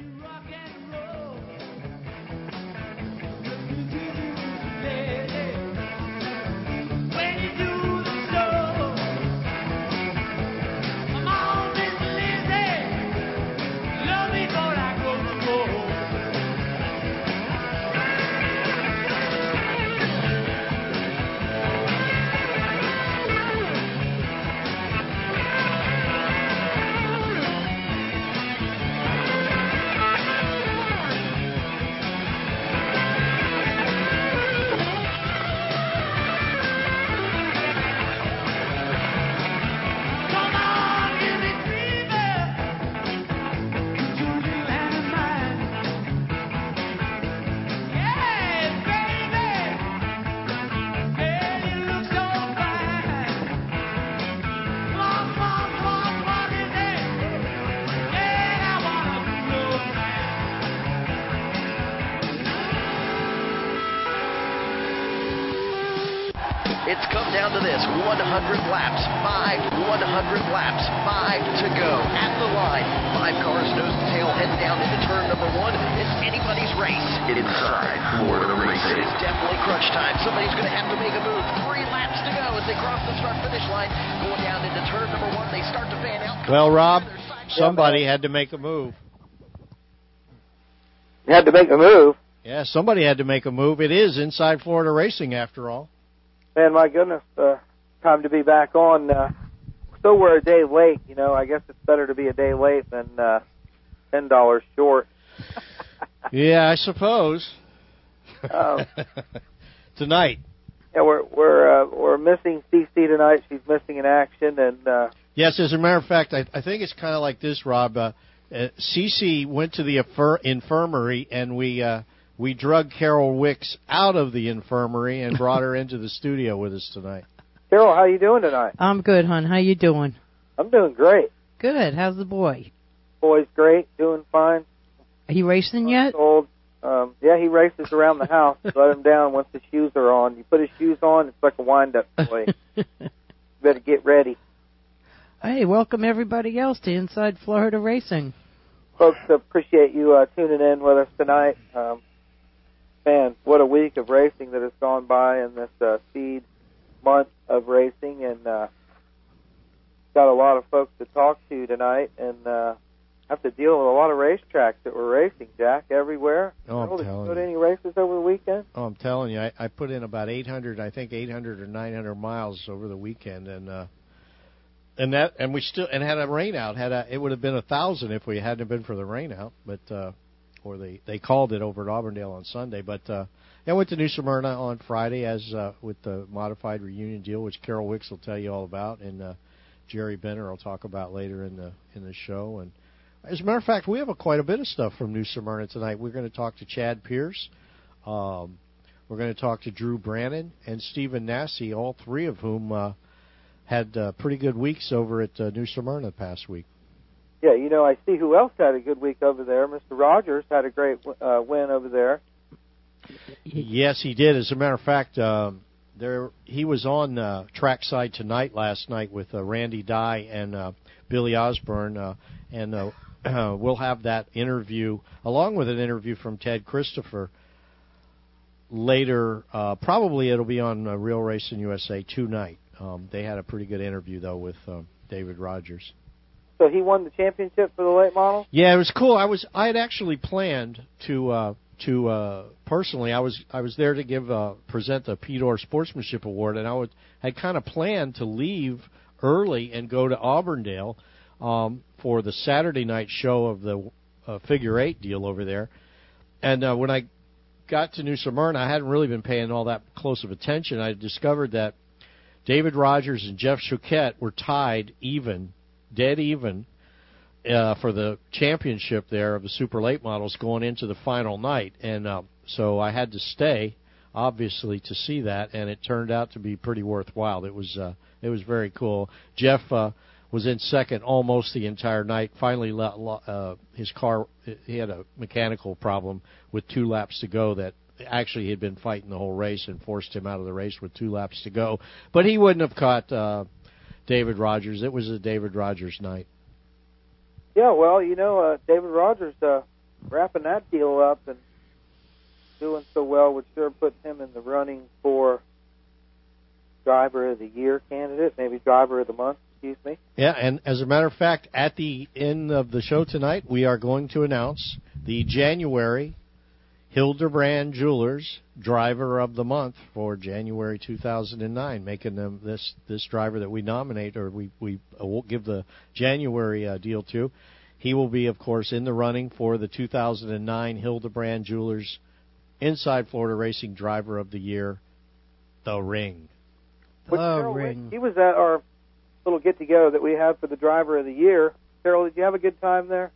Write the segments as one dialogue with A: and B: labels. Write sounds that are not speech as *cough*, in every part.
A: It's
B: somebody had to make a move.
C: You had to make a move.
B: Yeah, somebody had to make a move. It is inside Florida Racing, after all.
C: Man, my goodness, uh, time to be back on. Uh, still we're a day late, you know. I guess it's better to be a day late than uh, ten dollars short. *laughs* *laughs*
B: yeah, I suppose.
C: Um, *laughs*
B: tonight.
C: Yeah, we're we're uh, we're missing CC tonight. She's missing in action, and uh,
B: Yes, as a matter of fact, I, I think it's kind of like this, Rob. Uh, uh, Cece went to the infir- infirmary, and we uh, we drug Carol Wicks out of the infirmary and brought her into the studio with us tonight.
C: Carol, how you doing tonight?
D: I'm good, hon. How you doing?
C: I'm doing great.
D: Good. How's the boy?
C: Boy's great, doing fine.
D: Are He racing yet?
C: Old. Um, yeah, he races around the house. Let him down once his shoes are on. You put his shoes on, it's like a wind-up toy. *laughs* you better get ready.
D: Hey, welcome everybody else to Inside Florida Racing.
C: Folks, appreciate you uh, tuning in with us tonight. Um, man, what a week of racing that has gone by in this uh, speed month of racing, and uh, got a lot of folks to talk to tonight, and uh, have to deal with a lot of racetracks that were racing. Jack, everywhere.
B: Oh, I'm
C: Did you
B: telling
C: go to
B: you.
C: any races over the weekend?
B: Oh, I'm telling you, I, I put in about 800, I think 800 or 900 miles over the weekend, and uh, and that and we still and had a rain out. Had a it would have been a thousand if we hadn't been for the rain out, but uh, or they they called it over at Auburndale on Sunday. But uh, I went to New Smyrna on Friday as uh, with the modified reunion deal, which Carol Wicks will tell you all about, and uh, Jerry Benner will talk about later in the in the show. And as a matter of fact, we have a, quite a bit of stuff from New Smyrna tonight. We're going to talk to Chad Pierce. Um, we're going to talk to Drew Brannon and Stephen Nasse, all three of whom uh, had uh, pretty good weeks over at uh, New Smyrna the past week.
C: Yeah, you know, I see who else had a good week over there. Mr. Rogers had a great uh, win over there.
B: Yes, he did. As a matter of fact, um, there he was on uh, trackside tonight last night with uh, Randy Dye and uh, Billy Osborne, uh, and uh, *clears throat* we'll have that interview along with an interview from Ted Christopher later. Uh, probably it'll be on uh, Real Racing USA tonight. Um, they had a pretty good interview though with uh, David Rogers.
C: So he won the championship for the late model.
B: Yeah, it was cool. I was I had actually planned to uh to uh personally I was I was there to give uh present the Pete Orr Sportsmanship Award and I would had kind of planned to leave early and go to Auburndale um for the Saturday night show of the uh, figure 8 deal over there. And uh when I got to New Smyrna, I hadn't really been paying all that close of attention. I discovered that David Rogers and Jeff Choquette were tied even, dead even, uh, for the championship there of the super late models going into the final night, and uh, so I had to stay, obviously, to see that, and it turned out to be pretty worthwhile. It was uh, it was very cool. Jeff uh, was in second almost the entire night. Finally, uh, his car he had a mechanical problem with two laps to go that actually he had been fighting the whole race and forced him out of the race with two laps to go. But he wouldn't have caught uh, David Rogers. It was a David Rogers night.
C: Yeah, well, you know, uh, David Rogers uh, wrapping that deal up and doing so well would sure put him in the running for driver of the year candidate, maybe driver of the month. Excuse me.
B: Yeah, and as a matter of fact, at the end of the show tonight, we are going to announce the January Hildebrand Jewelers Driver of the Month for January 2009, making them this this driver that we nominate or we we uh, will give the January uh, deal to. He will be, of course, in the running for the 2009 Hildebrand Jewelers Inside Florida Racing Driver of the Year, the Ring.
C: Which,
D: Oh,
C: Carol,
D: ring.
C: He was at our little get together that we had for the driver of the year. Carol, did you have a good time there?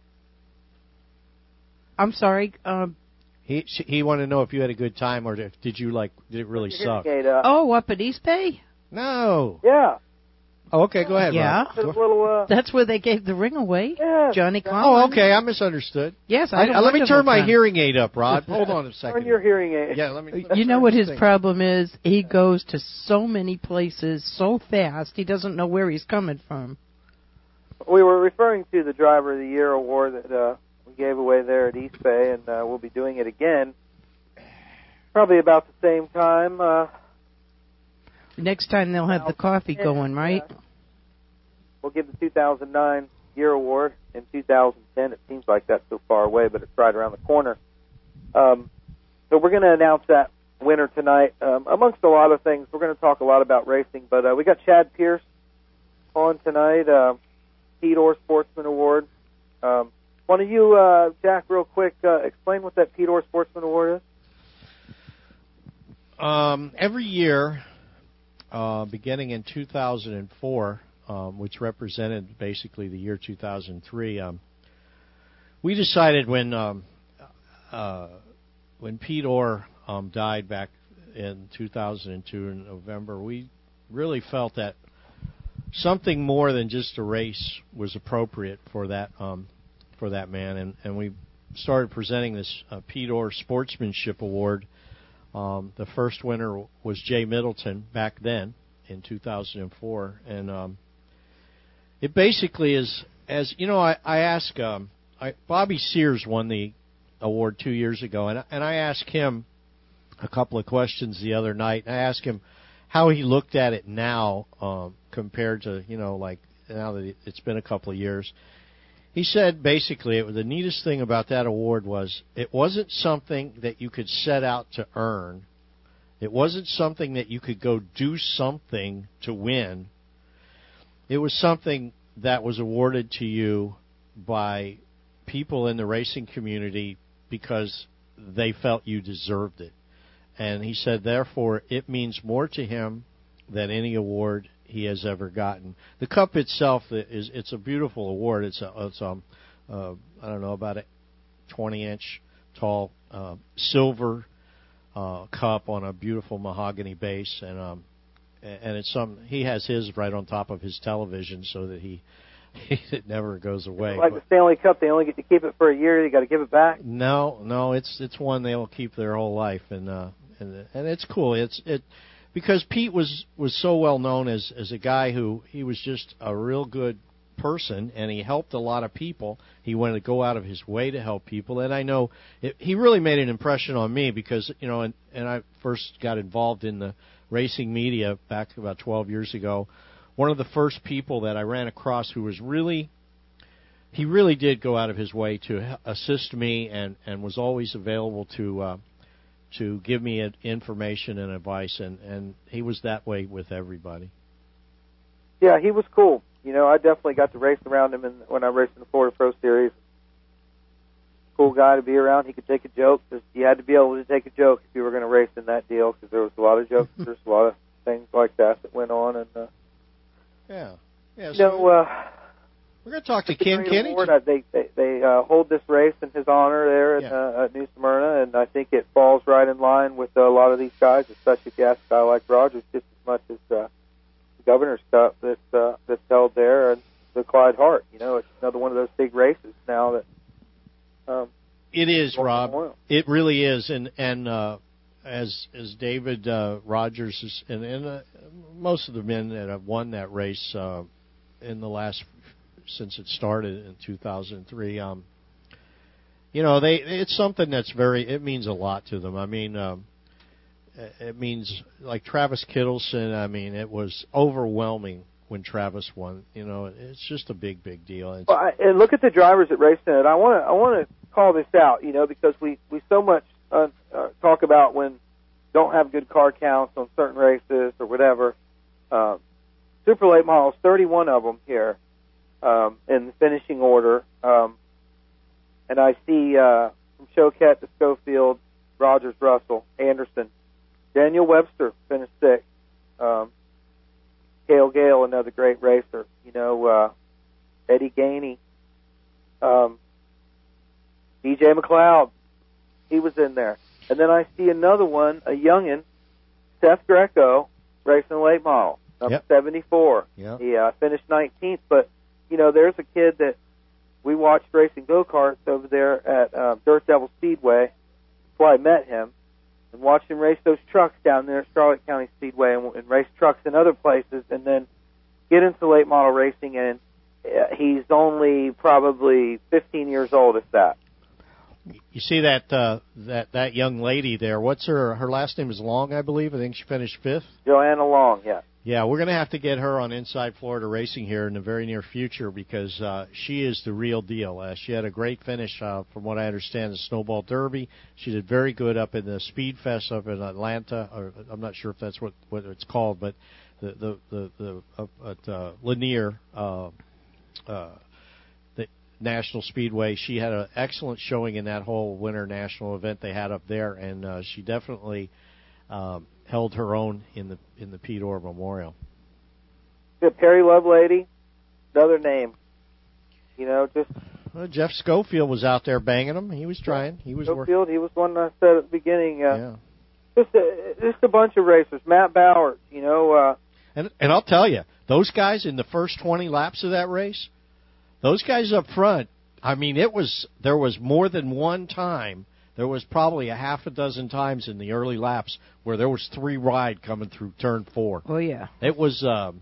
D: I'm sorry. Um,
B: He he wanted to know if you had a good time or if, did you like did it really suck?
C: Hearing aid, uh,
D: oh, up at East Bay.
B: No.
C: yeah.
B: Oh, okay, go ahead.
D: Yeah.
B: Rob.
C: Little uh,
D: That's where they gave the ring away.
C: yeah.
D: Johnny
B: Oh, okay. I misunderstood.
D: Yes, I
B: I,
D: had a
B: uh, let me turn my
D: time.
B: hearing aid up, Rod. *laughs* Hold on a second.
C: Turn
B: second.
C: your hearing aid.
B: yeah, let me.
D: You know what his
B: thing.
D: problem is? He goes to so many places so fast, he doesn't know where he's coming from.
C: We were referring to the driver of the year award that uh, we gave away there at East Bay, and uh, we'll be doing it again. Probably about the same time. Uh,
D: Next time they'll have the coffee going, right?
C: we'll give the 2009 year award in 2010. It seems like that's so far away, but it's right around the corner. Um, so we're going to announce that winner tonight. Um, amongst a lot of things, we're going to talk a lot about racing, but uh, we got Chad Pierce on tonight, uh, Orr Sportsman Award. Um, why don't you, uh, Jack, real quick, uh, explain what that Pete Orr Sportsman Award is?
B: Um, every year, uh, beginning in 2004, um, which represented basically the year 2003, um, we decided when um, uh, when Pete Orr um, died back in 2002 in November, we really felt that something more than just a race was appropriate for that um, for that man, and, and we started presenting this uh, Orr Sportsmanship Award. Um, the first winner was Jay Middleton back then in 2004, and um, it basically is as you know. I, I ask um, I, Bobby Sears won the award two years ago, and and I asked him a couple of questions the other night. I asked him how he looked at it now um, compared to you know like now that it's been a couple of years. He said basically it the neatest thing about that award was it wasn't something that you could set out to earn. It wasn't something that you could go do something to win. It was something that was awarded to you by people in the racing community because they felt you deserved it. And he said, therefore, it means more to him than any award he has ever gotten. The cup itself is it's a beautiful award. It's a it's um uh, I don't know about a 20 inch tall uh, silver uh, cup on a beautiful mahogany base, and um and it's some he has his right on top of his television so that he *laughs* it never goes away.
C: like
B: But-
C: the Stanley Cup, they only get to keep it for a year. They got to give it back.
B: no, no, it's it's one they'll keep their whole life, and uh, and and it's cool. It's it because Pete was was so well known as as a guy who he was just a real good person, and he helped a lot of people. He wanted to go out of his way to help people, and I know it, he really made an impression on me because you know, and and I first got involved in the racing media back about 12 years ago. One of the first people that I ran across who was really he really did go out of his way to assist me and and was always available to uh to give me information and advice and and he was that way with everybody
C: Yeah, he was cool. You know, I definitely got to race around him in, when I raced in the Florida Pro Series. Cool guy to be around. He could take a joke. Just, you had to be able to take a joke if you were going to race in that deal because there was a lot of jokes. *laughs* There's a lot of things like that that went on. And uh,
B: yeah yeah
C: you
B: so
C: know, uh,
B: we're going to talk to Ken Kenny
C: they they, they uh, hold this race in his honor there at,
B: Yeah.
C: uh, at New Smyrna, and I think it falls right in line with a lot of these guys, especially if you ask a guy like Rogers, just as much as uh, the Governor's Cup that's uh, that's held there, and the Clyde Hart. You know, it's another one of those big races now that. Um,
B: It is, Rob. It really is, and and uh, as as David uh, Rogers is, and, and uh, most of the men that have won that race uh, in the last since it started in 2003, um, you know, they it's something that's very it means a lot to them. I mean, um, it means like Travis Kittleson. I mean, it was overwhelming when Travis won. You know, it's just a big, big deal.
C: Well, I, and look at the drivers that raced in it. I want to I want to call this out, you know, because we we so much uh, uh, talk about when don't have good car counts on certain races or whatever. Um, super late models, 31 of them here um, in the finishing order, um, and I see uh, from Choquette to Schofield, Rogers, Russell, Anderson, Daniel Webster finished sixth. Um, Cale Gale, another great racer. You know, uh, Eddie Gainey, um, DJ McLeod, he was in there. And then I see another one, a youngin, Seth Greco, racing late model, number
B: Yep.
C: 74.
B: Yep.
C: He uh, finished 19th, but you know, there's a kid that we watched racing go karts over there at uh, Dirt Devil Speedway. Why I met him and watched him race those trucks down there at Charlotte County Speedway and, and race trucks in other places, and then get into late model racing. And uh, he's only probably 15 years old, if that.
B: you see that uh, that that young lady there. What's her her last name is Long, I believe. I think she finished fifth.
C: Johanna Long, yeah.
B: Yeah, we're going to have to get her on Inside Florida Racing here in the very near future because uh, she is the real deal. Uh, she had a great finish, uh, from what I understand, the Snowball Derby. She did very good up in the Speed Fest up in Atlanta. Or I'm not sure if that's what what it's called, but the the the, the up at uh, Lanier. Uh, uh, the National Speedway. She had an excellent showing in that whole winter national event they had up there, and uh, she definitely um, held her own in the in the Pete Orr Memorial.
C: The Perry Lovelady, another name. You know, just
B: Well, Jeff Schofield was out there banging them. He was trying. He was working.
C: Schofield. He was one I said at the beginning. Uh,
B: Yeah.
C: Just a, just a bunch of racers. Matt Bowers. You know, uh,
B: And and I'll tell you, those guys in the first 20 laps of that race, those guys up front, I mean, it was there was more than one time. There was probably a half a dozen times in the early laps where there was three ride coming through turn 4.
D: Oh yeah.
B: It was um,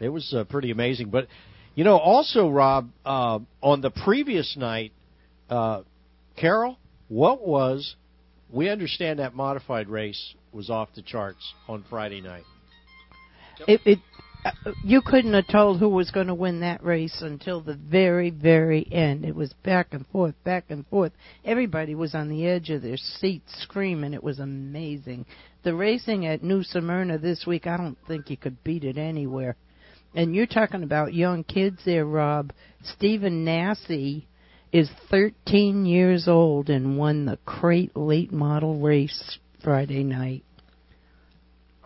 B: it was uh, pretty amazing. But you know, also Rob, uh, on the previous night, uh, Carol, what was? We understand that modified race was off the charts on Friday night.
D: It, it you couldn't have told who was going to win that race until the very, very end. It was back and forth, back and forth. Everybody was on the edge of their seats screaming. It was amazing. The racing at New Smyrna this week, I don't think you could beat it anywhere. And you're talking about young kids there, Rob. Stephen Nasse is 13 years old and won the crate late model race Friday night.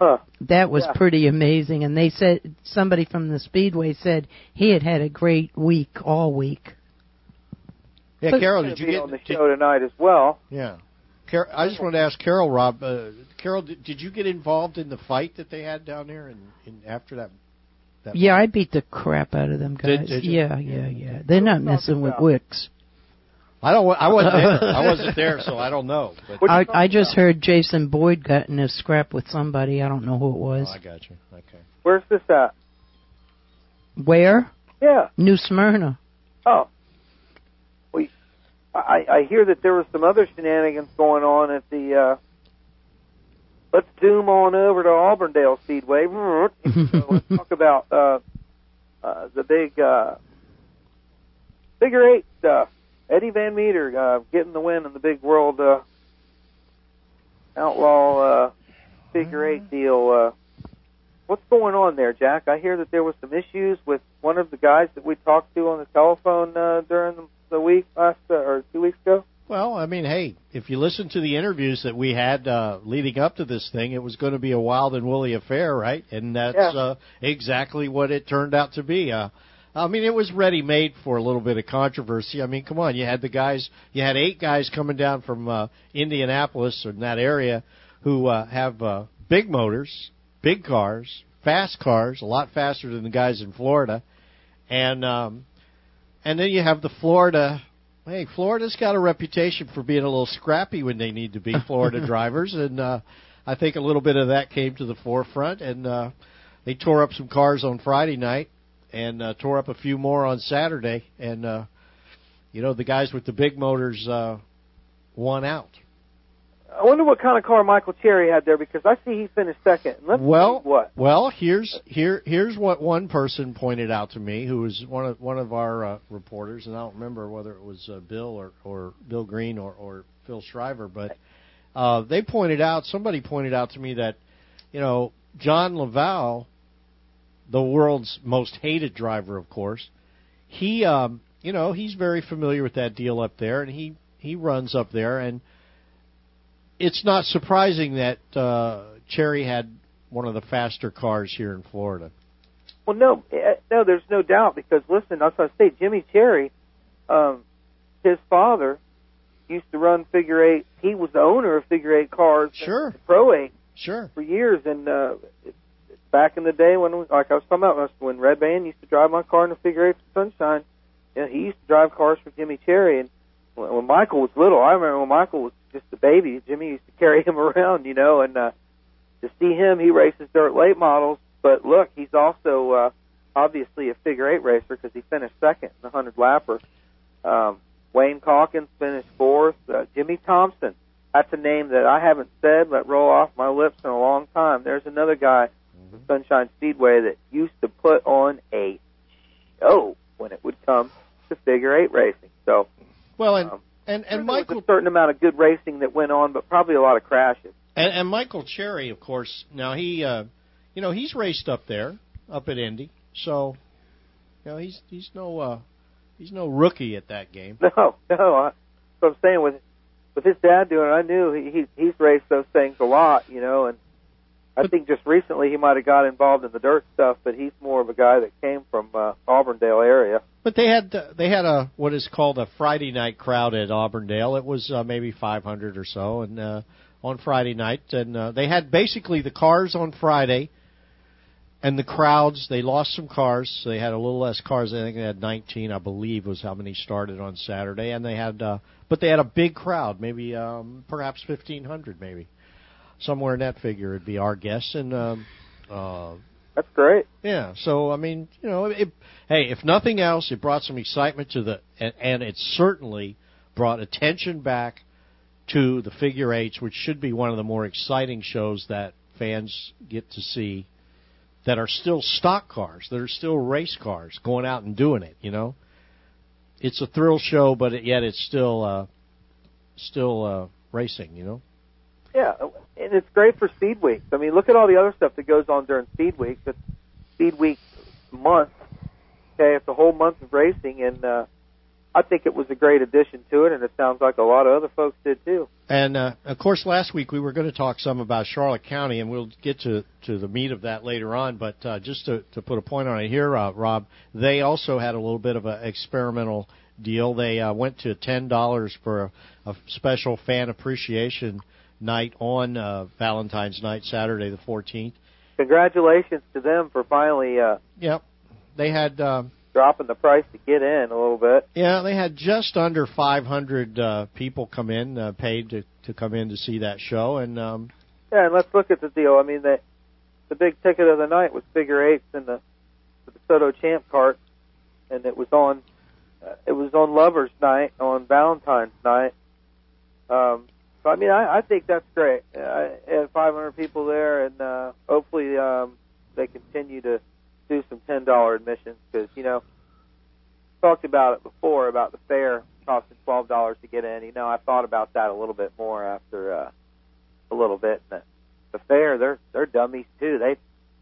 C: Huh?
D: That was
C: Yeah.
D: pretty amazing. And they said somebody from the speedway said he had had a great week all week.
B: Yeah,
D: But-
B: Carol, did you get?
C: on the
B: did-
C: show tonight as well?
B: yeah, Carol, I just wanted to ask Carol, Rob. Uh, Carol, did, did you get involved in the fight that they had down there, and, and after that? that
D: Yeah, I beat the crap out of them
B: Did-
D: guys.
B: did you?
D: yeah, yeah, yeah. They're not messing with? Wicks.
B: I don't. I wasn't there. *laughs* I wasn't there, so I don't know. But
C: What are you
D: I I just
C: about?
D: heard Jason Boyd got in a scrap with somebody. I don't know who it was.
B: oh, I got you. Okay.
C: Where's this at?
D: Where?
C: Yeah.
D: New Smyrna.
C: Oh. We, I, I hear that there was some other shenanigans going on at the. uh Let's zoom on over to Auburndale Speedway. *laughs* so let's talk about uh, uh, the big uh, figure eight stuff. Eddie Van Meter uh, getting the win in the big world uh, outlaw uh, figure eight deal. Uh, what's going on there, Jack? I hear that there was some issues with one of the guys that we talked to on the telephone uh, during the, the week last uh, or two weeks ago.
B: Well, I mean, hey, if you listen to the interviews that we had uh, leading up to this thing, it was going to be a wild and woolly affair, right? And that's
C: Yeah.
B: uh, exactly what it turned out to be. Uh, I mean, it was ready made for a little bit of controversy. I mean, come on, you had the guys, you had eight guys coming down from uh, Indianapolis or in that area who uh, have uh, big motors, big cars, fast cars, a lot faster than the guys in Florida, and um, and then you have the Florida. Hey, Florida's got a reputation for being a little scrappy when they need to be Florida *laughs* drivers, and uh, I think a little bit of that came to the forefront. And uh, they tore up some cars on Friday night, and uh, tore up a few more on Saturday. And uh, you know, the guys with the big motors uh, won out.
C: I wonder what kind of car Michael Cherry had there because I see he finished second. Let's
B: well,
C: see what?
B: Well, here's here here's what one person pointed out to me, who was one of one of our uh, reporters, and I don't remember whether it was uh, Bill or or Bill Green or or Phil Shriver, but uh, they pointed out somebody pointed out to me that you know John Laval, the world's most hated driver, of course, he um, you know he's very familiar with that deal up there, and he he runs up there and it's not surprising that uh, Cherry had one of the faster cars here in Florida.
C: Well, no, eh, no, there's no doubt because listen, I was going to say Jimmy Cherry, um, his father used to run figure eight. He was the owner of figure eight cars,
B: sure,
C: Pro eight,
B: sure,
C: for years. And uh, back in the day when, like I was talking about, when Red Band used to drive my car in the figure eight for Sunshine, you know, he used to drive cars for Jimmy Cherry. And when Michael was little, I remember when Michael was just a baby. Jimmy used to carry *laughs* him around, you know, and uh, to see him, he races dirt late models. But look, he's also uh, obviously a figure eight racer because he finished second in the hundred lapper. Um, Wayne Calkins finished fourth. Uh, Jimmy Thompson, that's a name that I haven't said, let roll off my lips in a long time. There's another guy, mm-hmm. Sunshine Speedway, that used to put on a show when it would come to figure eight racing. So,
B: well, and um, and and Michael,
C: a certain amount of good racing that went on, but probably a lot of crashes.
B: And, and Michael Cherry, of course, now he, uh, you know, he's raced up there, up at Indy, so, you know, he's he's no uh, he's no rookie at that game. *laughs*
C: No, no. I, so I'm saying with with his dad doing it, I knew he, he he's raced those things a lot, you know, and I think just recently he might have got involved in the dirt stuff, but he's more of a guy that came from uh, Auburndale area.
B: But they had they had a what is called a Friday night crowd at Auburndale. It was uh, maybe 500 or so, and uh, on Friday night, and uh, they had basically the cars on Friday, and the crowds. They lost some cars. So they had a little less cars. I think they had 19, I believe, was how many started on Saturday, and they had, uh, but they had a big crowd, maybe um, perhaps 1,500, maybe somewhere in that figure would be our guess. And um, uh,
C: that's great.
B: Yeah. So I mean, you know, it, hey, if nothing else, it brought some excitement to the, and, and it certainly brought attention back to the figure eights, which should be one of the more exciting shows that fans get to see. That are still stock cars, that are still race cars, going out and doing it. You know, it's a thrill show, but it, yet it's still uh, still uh, racing. You know.
C: Yeah, and it's great for Speed Week. I mean, look at all the other stuff that goes on during Speed Week. It's Speed Week month. Okay, it's a whole month of racing, and uh, I think it was a great addition to it, and it sounds like a lot of other folks did too.
B: And uh, of course, last week we were going to talk some about Charlotte County, and we'll get to to the meat of that later on. But uh, just to to put a point on it here, uh, Rob, they also had a little bit of an experimental deal. They uh, went to ten dollars for a, a special fan appreciation night on uh, Valentine's night, Saturday the 14th.
C: Congratulations to them for finally. Uh,
B: yep, they had. Uh,
C: dropping the price to get in a little bit.
B: Yeah, they had just under 500 uh, people come in, uh, paid to to come in to see that show, and um,
C: yeah, and let's look at the deal. I mean, the the big ticket of the night was figure eights in the the Soto Champ cart, and it was on uh, it was on Lovers Night on Valentine's night. Um, so I mean, I, I think that's great. I had 500 people there, and uh, hopefully um, they continue to do some ten dollar admissions because you know talked about it before about the fair costing twelve dollars to get in. You know, I thought about that a little bit more after uh, a little bit. The, the fair, they're they're dummies too. They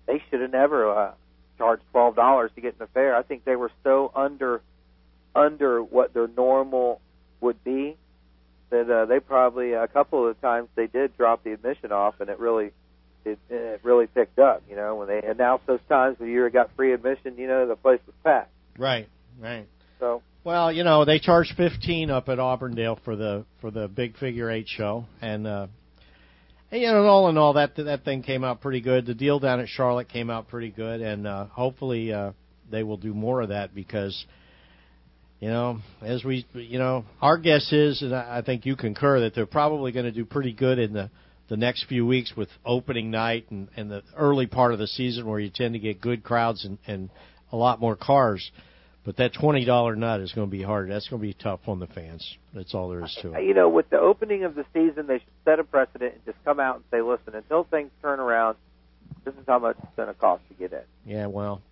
C: they should have never uh, charged twelve dollars to get in the fair. I think they were so under under what their normal would be that uh, they probably a couple of times they did drop the admission off, and it really it, it really picked up. You know, when they announced those times when you got free admission, you know, the place was packed.
B: Right, right.
C: So
B: well, you know, they charged fifteen up at Auburndale for the for the big figure eight show, and uh, and, you know, all in all, that that thing came out pretty good. The deal down at Charlotte came out pretty good, and uh, hopefully uh, they will do more of that because you know, as we, you know, our guess is, and I think you concur, that they're probably going to do pretty good in the the next few weeks with opening night and, and the early part of the season where you tend to get good crowds and, and a lot more cars. But that twenty dollar nut is going to be hard. That's going to be tough on the fans. That's all there is to it.
C: You know, with the opening of the season, they should set a precedent and just come out and say, "Listen, until things turn around, this is how much it's going to cost to get in."
B: Yeah, well,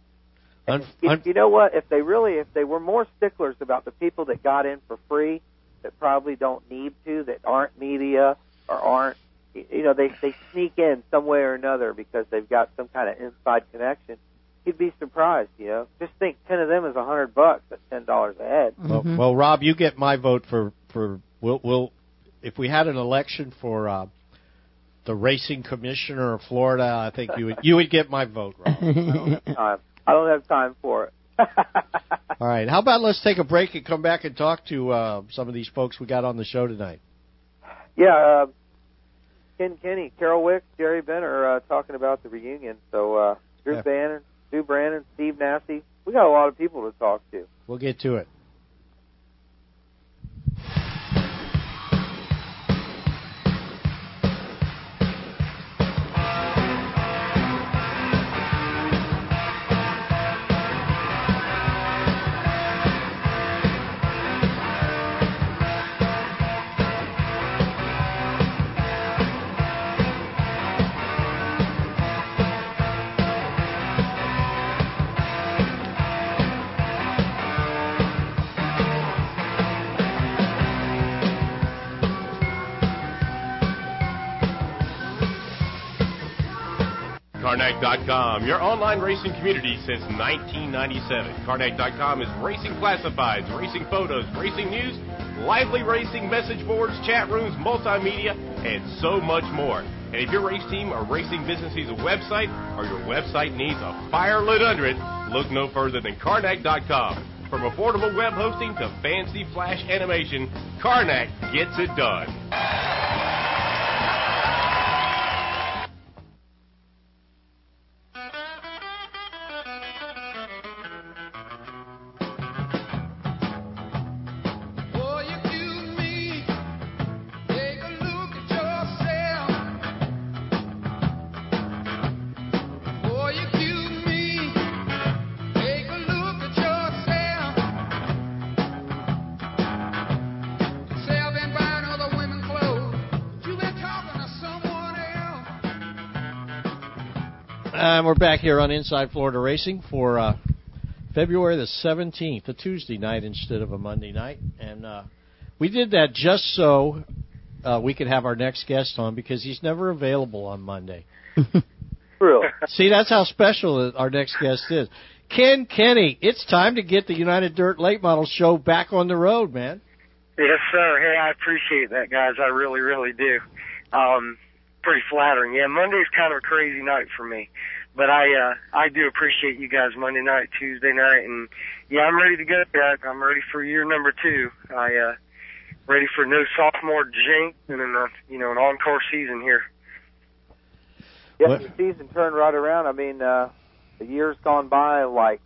C: And
B: un-
C: you,
B: un-
C: you know what? If they really, if they were more sticklers about the people that got in for free, that probably don't need to, that aren't media or aren't, you know, they they sneak in some way or another because they've got some kind of inside connection. You'd be surprised, you know. Just think, ten of them is a hundred bucks at ten dollars a head.
B: well,
D: Mhm.
B: well, Rob, you get my vote for for we'll we'll if we had an election for uh, the racing commissioner of Florida, I think you would you would get my vote, Rob. *laughs*
C: I don't have time for it. *laughs*
B: All right, how about let's take a break and come back and talk to uh, some of these folks we got on the show tonight.
C: Yeah, uh, Ken Kenny, Carol Wick, Jerry Benner are uh, talking about the reunion. So uh, Drew
B: Yeah.
C: Brannon, Stu Brandon, Steve Nasse. We got a lot of people to talk to.
B: We'll get to it.
E: Carnac.com, your online racing community since 1997. Carnac.com is racing classifieds, racing photos, racing news, lively racing message boards, chat rooms, multimedia, and so much more. And if your race team or racing business needs a website or your website needs a fire lit under it, look no further than Carnac.com. From affordable web hosting to fancy flash animation, Carnac gets it done.
B: We're back here on Inside Florida Racing for uh, February the 17th, a Tuesday night instead of a Monday night. And uh, we did that just so uh, we could have our next guest on because he's never available on Monday. *laughs*
C: True.
B: See, that's how special our next guest is. Ken Kenny, it's time to get the United Dirt Late Model Show back on the road, man.
F: Yes, sir. Hey, I appreciate that, guys. I really, really do. Um, pretty flattering. Yeah, Monday's kind of a crazy night for me, but I, uh, I do appreciate you guys Monday night, Tuesday night, and yeah, I'm ready to go. Jack. I'm ready for year number two. I, uh, ready for no sophomore jinx and then, uh, you know, an encore season here.
C: Yep,
B: What-
C: the season turned right around. I mean, uh, the year's gone by like,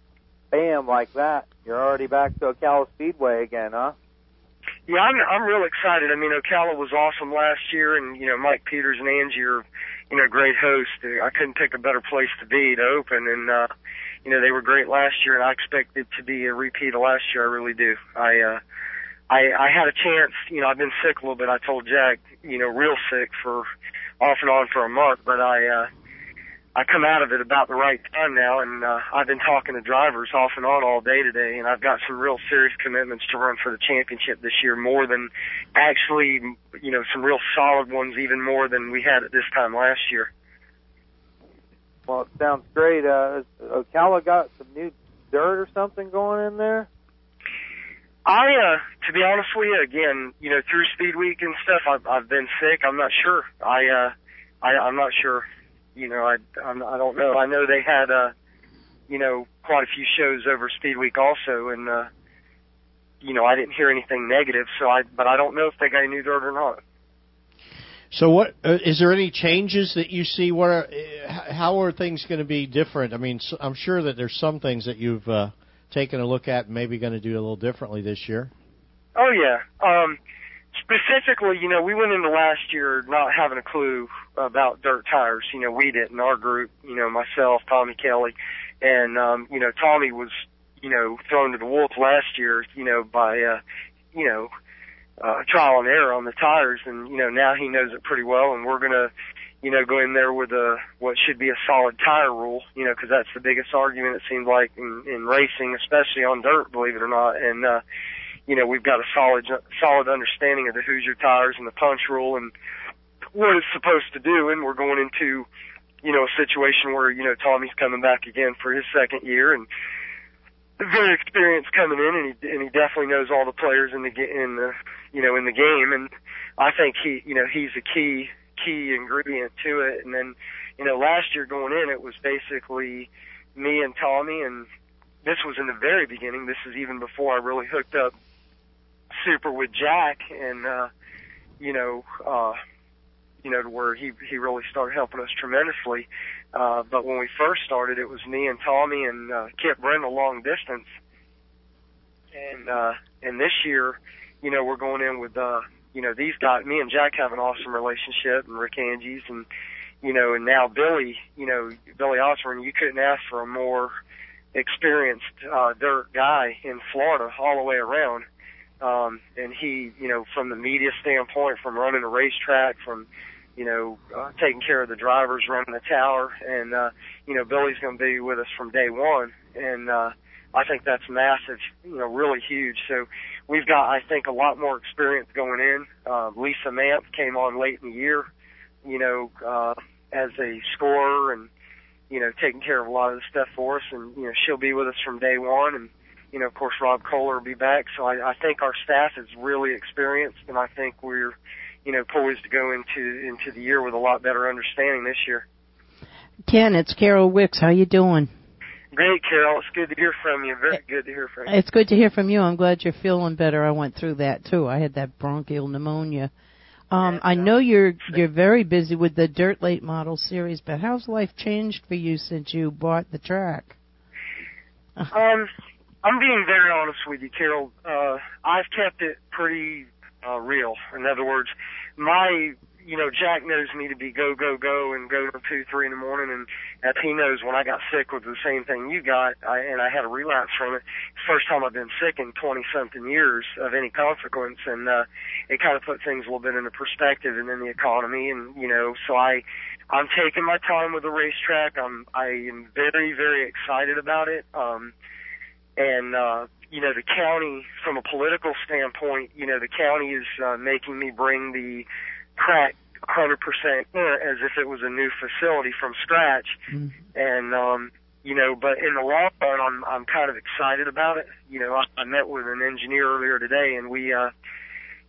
C: bam, like that. You're already back to Ocala Speedway again, huh?
F: Yeah, I'm I'm real excited. I mean, Ocala was awesome last year, and you know, Mike Peters and Angie are, you know, great hosts. I couldn't pick a better place to be to open, and uh, you know, they were great last year, and I expect it to be a repeat of last year. I really do. I uh, I I had a chance. You know, I've been sick a little bit. I told Jack, you know, real sick for off and on for a month, but I uh, I come out of it about the right time now, and uh, I've been talking to drivers off and on all day today, and I've got some real serious commitments to run for the championship this year, more than actually, you know, some real solid ones, even more than we had at this time last year.
C: Well, it sounds great. Uh, Ocala got some new dirt or something going in there?
F: I, uh, to be honest with you, again, you know, through Speed Week and stuff, I've, I've been sick. I'm not sure. I, uh, I, I'm not sure. You know, I, I'm, I don't know. I know they had, uh, you know, quite a few shows over Speed Week also, and, uh, you know, I didn't hear anything negative, so I, but I don't know if they got any dirt or not.
B: So, what uh, is there any changes that you see? What are, uh, how are things going to be different? I mean, I'm sure that there's some things that you've uh, taken a look at and maybe going to do a little differently this year.
F: Oh yeah. Um, specifically, you know, we went into last year not having a clue about dirt tires. You know, we didn't. Our group, you know, myself, Tommy Kelly, and um, you know, Tommy was, you know, thrown to the wolves last year, you know, by, uh, you know, uh, trial and error on the tires, and you know now he knows it pretty well, and we're gonna, you know, go in there with a what should be a solid tire rule, you know, because that's the biggest argument it seems like in, in racing, especially on dirt, believe it or not, and uh, you know we've got a solid solid understanding of the Hoosier tires and the punch rule and what it's supposed to do, and we're going into, you know, a situation where you know Tommy's coming back again for his second year, and very experienced coming in, and he and he definitely knows all the players in the in the you know in the game, and I think he you know he's a key key ingredient to it. And then you know last year going in, it was basically me and Tommy, and this was in the very beginning. This is even before I really hooked up super with Jack, and uh, you know. uh you know, where he he really started helping us tremendously. Uh, but when we first started, it was me and Tommy and uh, Kip Brindle long distance. And uh, and this year, you know, we're going in with uh, you know these guys. Me and Jack have an awesome relationship, and Rick Angies, and you know, and now Billy, you know, Billy Osborne. You couldn't ask for a more experienced uh, dirt guy in Florida all the way around. Um, and he, you know, from the media standpoint, from running a racetrack, from you know, uh, taking care of the drivers, running the tower, and uh, you know, Billy's going to be with us from day one, and uh, I think that's massive, you know, really huge. So we've got, I think, a lot more experience going in. Uh, Lisa Mant came on late in the year, you know, uh, as a scorer and you know, taking care of a lot of the stuff for us, and you know, she'll be with us from day one, and you know, of course, Rob Kohler will be back. So I, I think our staff is really experienced, and I think we're you know, poised to go into into the year with a lot better understanding this year.
D: Ken, it's Carol Wicks. How you doing?
F: Great, Carol. It's good to hear from you. Very good to hear from you.
D: It's good to hear from you. I'm glad you're feeling better. I went through that too. I had that bronchial pneumonia. Um, I know you're you're very busy with the Dirt Late Model series, but how's life changed for you since you bought the track?
F: Um, I'm being very honest with you, Carol. Uh, I've kept it pretty uh, real. In other words, my you know, Jack knows me to be go, go, go and go to two, three in the morning. And as he knows, when I got sick with the same thing you got, I, and I had a relapse from it, first time I've been sick in 20 something years of any consequence. And, uh, it kind of put things a little bit into perspective and then the economy. And, you know, so I, I'm taking my time with the racetrack. I'm, I am very, very excited about it. Um, and, uh, you know, the county, from a political standpoint, you know, the county is uh, making me bring the crack 100% as if it was a new facility from scratch.
D: Mm.
F: And, um, you know, but in the long run, I'm, I'm kind of excited about it. You know, I, I met with an engineer earlier today and we, uh,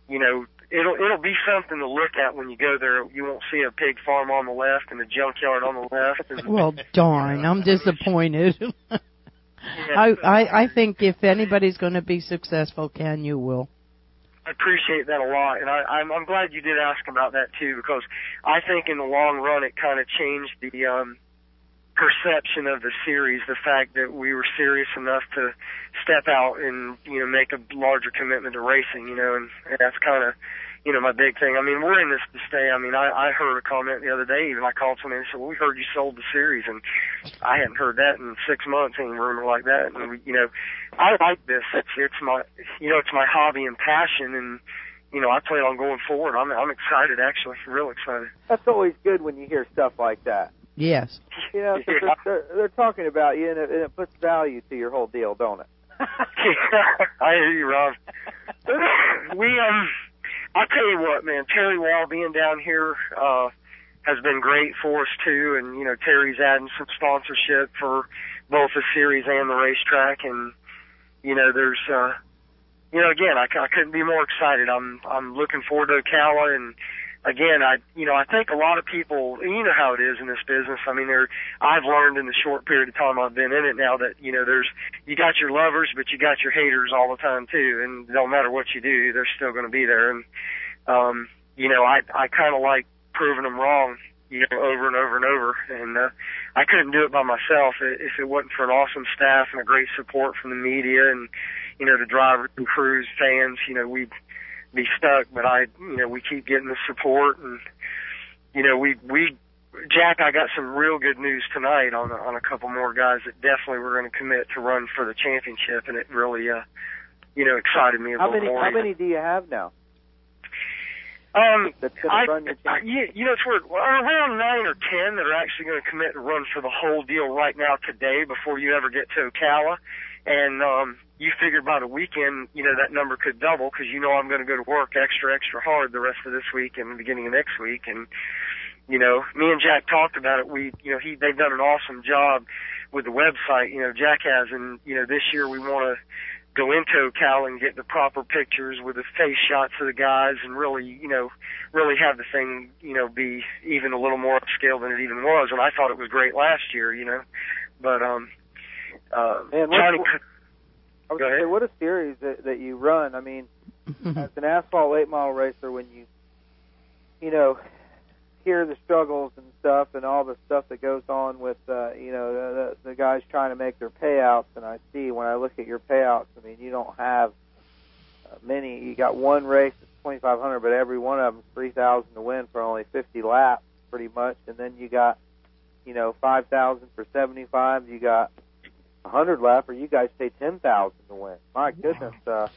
F: you know, it'll, it'll be something to look at when you go there. You won't see a pig farm on the left and a junkyard on the left. And,
D: Well, darn, I'm *laughs* disappointed. *laughs*
F: yeah,
D: I, I I think if anybody's going to be successful, Ken, you will.
F: I appreciate that a lot, and I, I'm, I'm glad you did ask about that too, because I think in the long run it kind of changed the um, perception of the series. The fact that we were serious enough to step out and you know make a larger commitment to racing, you know, and, and that's kind of you know my big thing. I mean, we're in this to stay. I mean, I, I heard a comment the other day, even I called somebody and said, "Well, we heard you sold the series," and I hadn't heard that in six months, any rumor like that. And you know, I like this. It's it's my you know it's my hobby and passion, and you know I plan on going forward. I'm I'm excited actually, real excited.
C: That's always good when you hear stuff like that.
D: Yes.
C: You know, *laughs*
F: Yeah.
C: they're, they're, they're talking about you, and it, and it puts value to your whole deal, don't it? *laughs*
F: I hear you, Rob. *laughs* we um, I'll tell you what, man. Terry Wall being down here uh has been great for us too, and you know Terry's adding some sponsorship for both the series and the racetrack, and you know there's uh, you know again I, I couldn't be more excited. I'm I'm looking forward to Ocala and again, I you know I think a lot of people you know how it is in this business. I mean, there I've learned in the short period of time I've been in it now that you know there's you got your lovers, but you got your haters all the time too, and no matter what you do, they're still going to be there. And um, you know, I I kind of like proving them wrong. You know, over and over and over, and uh, I couldn't do it by myself if it wasn't for an awesome staff and a great support from the media and you know the drivers and crews, fans. You know, we'd be stuck, but I, you know, we keep getting the support, and you know, we we Jack, I got some real good news tonight on on a couple more guys that definitely were going to commit to run for the championship, and it really, uh, you know, excited me a
C: How
F: little
C: many
F: more.
C: how many do you have now?
F: Um,
C: That's gonna
F: I,
C: run your
F: I, you, you know, it's weird. Well, around nine or ten that are actually going to commit to run for the whole deal right now today before you ever get to Ocala. And um, you figure about a weekend, you know, that number could double because you know I'm going to go to work extra, extra hard the rest of this week and the beginning of next week. And you know, me and Jack talked about it. We, you know, he they've done an awesome job with the website. You know, Jack has, and you know, this year we want to go into Ocala and get the proper pictures with the face shots of the guys and really, you know, really have the thing, you know, be even a little more upscale than it even was. And I thought it was great last year, you know, but um, uh,
C: Man, what-
F: Johnny.
C: what- I was
F: Go ahead.
C: say, what a series that, that you run. I mean, *laughs* as an asphalt late model racer, when you, you know, hear the struggles and stuff and all the stuff that goes on with, uh, you know, the, the, the guys trying to make their payouts, and I see when I look at your payouts, I mean, you don't have uh, many. You got one race that's twenty five hundred, but every one of them three thousand to win for only fifty laps, pretty much, and then you got, you know, five thousand for seventy five. You got a hundred lap, or you guys pay ten thousand to win. My goodness, uh, if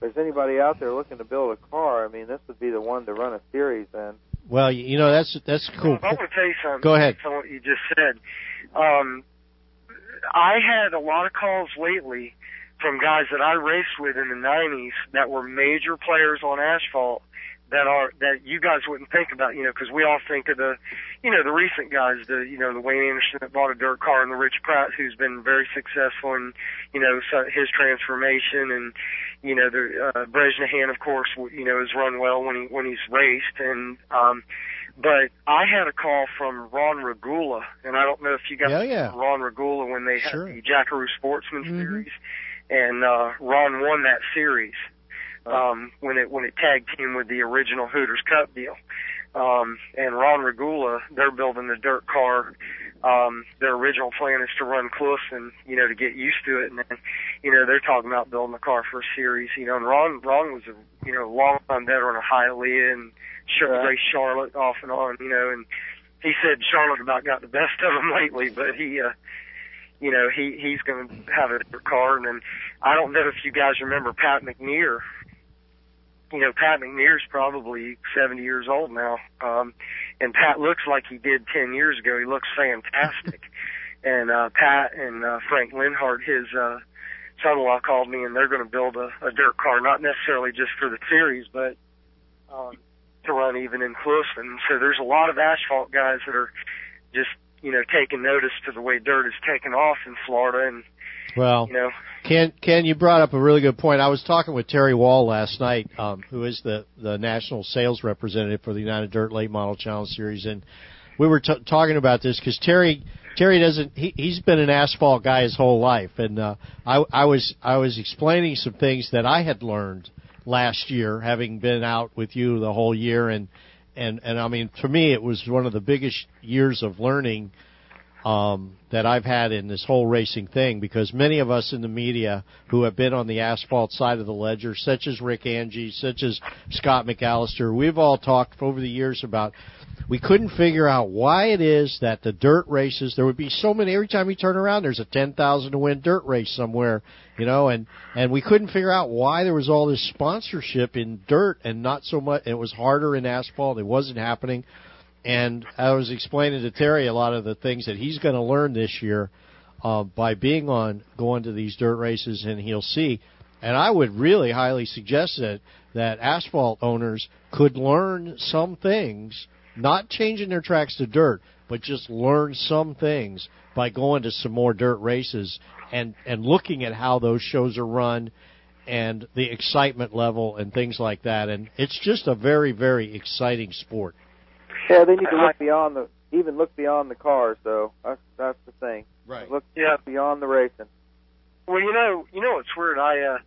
C: there's anybody out there looking to build a car, I mean, this would be the one to run a series in.
B: Well, you you know that's that's cool.
F: I want to tell you something.
B: Go ahead.
F: On what you just said. Um, I had a lot of calls lately from guys that I raced with in the '90s that were major players on asphalt that are that you guys wouldn't think about, you know, because we all think of the, you know, the recent guys, the you know the Wayne Anderson that bought a dirt car and the Rich Pratt who's been very successful in, you know, so his transformation and, you know, the uh, Brezhnehan of course, you know, has run well when he when he's raced and. um but I had a call from Ron Regula, and I don't know if you got
B: Yeah, yeah.
F: Ron Regula when they had
B: Sure.
F: the Jackaroo Sportsman
D: Mhm.
F: series, and uh, Ron won that series um, when it when it tag team with the original Hooters Cup deal. Um, and Ron Regula, they're building the dirt car. Um, their original plan is to run Clifton, you know, to get used to it, and then, you know, they're talking about building a car for a series. You know, and Ron Ron was a you know long time veteran of Hialeah and sure
C: Right.
F: raced Charlotte off and on, you know, and he said Charlotte about got the best of him *laughs* lately, but he, uh, you know, he he's going to have a different car, and then I don't know if you guys remember Pat McNear. You know, Pat McNear's probably 70 years old now, um, and Pat looks like he did 10 years ago. He looks fantastic, *laughs* and uh, Pat and uh, Frank Linhart, his uh, son-in-law, called me, and they're going to build a, a dirt car, not necessarily just for the series, but um, to run even in Clifton. So there's a lot of asphalt guys that are just you know taking notice to the way dirt is taking off in Florida, and
B: Well,
F: you know
B: Ken, Ken, you brought up a really good point. I was talking with Terry Wall last night, um, who is the the national sales representative for the United Dirt Late Model Challenge Series, and we were t- talking about this because Terry Terry doesn't he he's been an asphalt guy his whole life, and uh, I I was I was explaining some things that I had learned last year, having been out with you the whole year, and and and I mean for me it was one of the biggest years of learning um, that I've had in this whole racing thing because many of us in the media who have been on the asphalt side of the ledger, such as Rick Angie, such as Scott McAllister, we've all talked over the years about we couldn't figure out why it is that the dirt races there would be so many every time you turn around there's a ten thousand to win dirt race somewhere you know and and we couldn't figure out why there was all this sponsorship in dirt and not so much it was harder in asphalt it wasn't happening and I was explaining to Terry a lot of the things that he's going to learn this year uh, by being on going to these dirt races, and he'll see. And I would really highly suggest that that asphalt owners could learn some things, not changing their tracks to dirt, but just learn some things by going to some more dirt races and and looking at how those shows are run and the excitement level and things like that. And it's just a very very exciting sport.
C: Yeah, they need to look beyond the even look beyond the cars though. That's that's the thing.
B: Right.
C: Look
F: Yeah.
C: beyond the racing.
F: Well, you know, you know, it's weird. I, uh,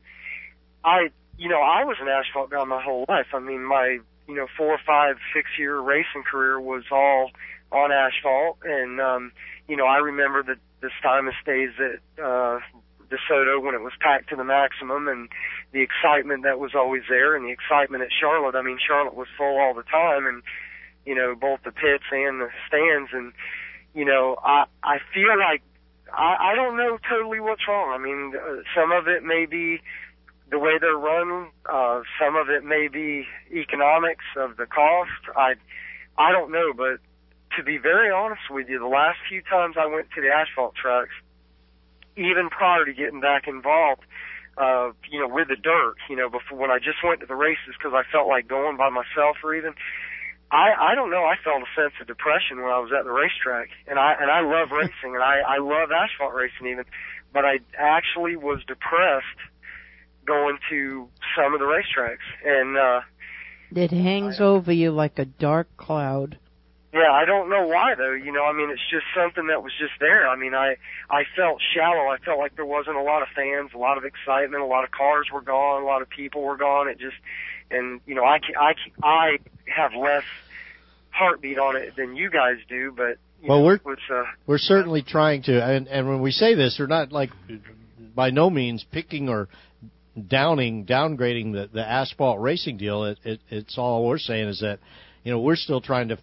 F: I, you know, I was an asphalt guy my whole life. I mean, my, you know, four, five, six year racing career was all on asphalt, and um, you know, I remember the the Stuyvesant days at uh, DeSoto when it was packed to the maximum, and the excitement that was always there, and the excitement at Charlotte. I mean, Charlotte was full all the time, and you know, both the pits and the stands. And, you know, I, I feel like, I, I don't know totally what's wrong. I mean, uh, some of it may be the way they're run, uh, some of it may be economics of the cost. I, I don't know, but to be very honest with you, the last few times I went to the asphalt tracks, even prior to getting back involved, uh, you know, with the dirt, you know, before when I just went to the races because I felt like going by myself or even, I I don't know, I felt a sense of depression when I was at the racetrack, and I and I love racing and I I love asphalt racing even, but I actually was depressed going to some of the racetracks and. uh
D: It hangs over you like a dark cloud.
F: Yeah, I don't know why though. You know, I mean, it's just something that was just there. I mean, I I felt shallow. I felt like there wasn't a lot of fans, a lot of excitement, a lot of cars were gone, a lot of people were gone. It just, and you know, I I I have less heartbeat on it than you guys do, but you
B: Well,
F: know,
B: we're-
F: it uh,
B: We're certainly trying to, and and when we say this, we're not like by no means picking or downing, downgrading the the asphalt racing deal. It, it it's all we're saying is that you know we're still trying to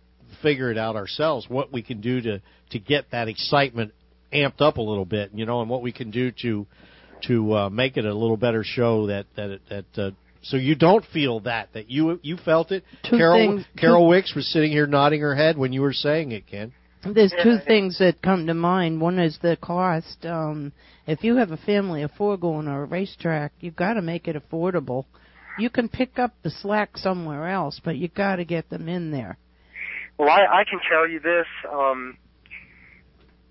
B: figure it out ourselves what we can do to to get that excitement amped up a little bit, you know, and what we can do to to uh, make it a little better show that that that. Uh, so you don't feel that that you you felt it.
D: Two
B: Carol
D: things-
B: Carol Wicks was sitting here nodding her head when you were saying it, Ken.
D: There's two things that come to mind. One is the cost. Um, if you have a family of four going to a racetrack, you've got to make it affordable. You can pick up the slack somewhere else, but you got to get them in there.
F: Well, I, I can tell you this. Um,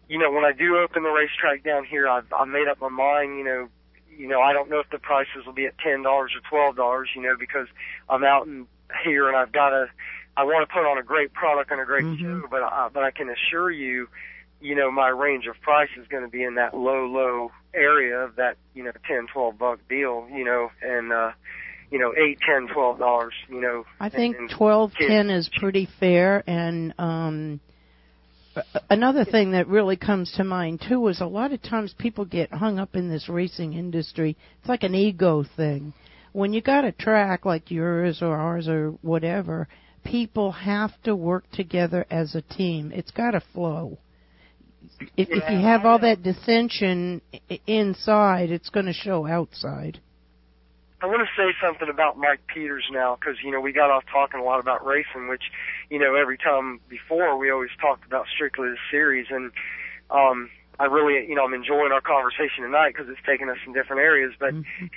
F: you know, when I do open the racetrack down here, I've, I've made up my mind. You know, you know, I don't know if the prices will be at ten dollars or twelve dollars. You know, because I'm out in here and I've got to. I want to put on a great product and a great
D: Mhm.
F: show, but I, but I can assure you, you know, my range of price is going to be in that low, low area of that, you know, ten, twelve buck deal. You know, and uh, you know, eight, ten, twelve dollars. You know,
D: I think
F: and, and
D: twelve
F: kids-
D: ten is pretty fair. And um, another thing that really comes to mind too is a lot of times people get hung up in this racing industry. It's like an ego thing. When you got a track like yours or ours or whatever, people have to work together as a team. It's got to flow. If, if you have all that dissension inside, it's going to show outside.
F: I want to say something about Mike Peters now because you know we got off talking a lot about racing, which you know every time before we always talked about strictly the series, and um, I really you know I'm enjoying our conversation tonight because it's taking us in different areas. But
D: Mhm.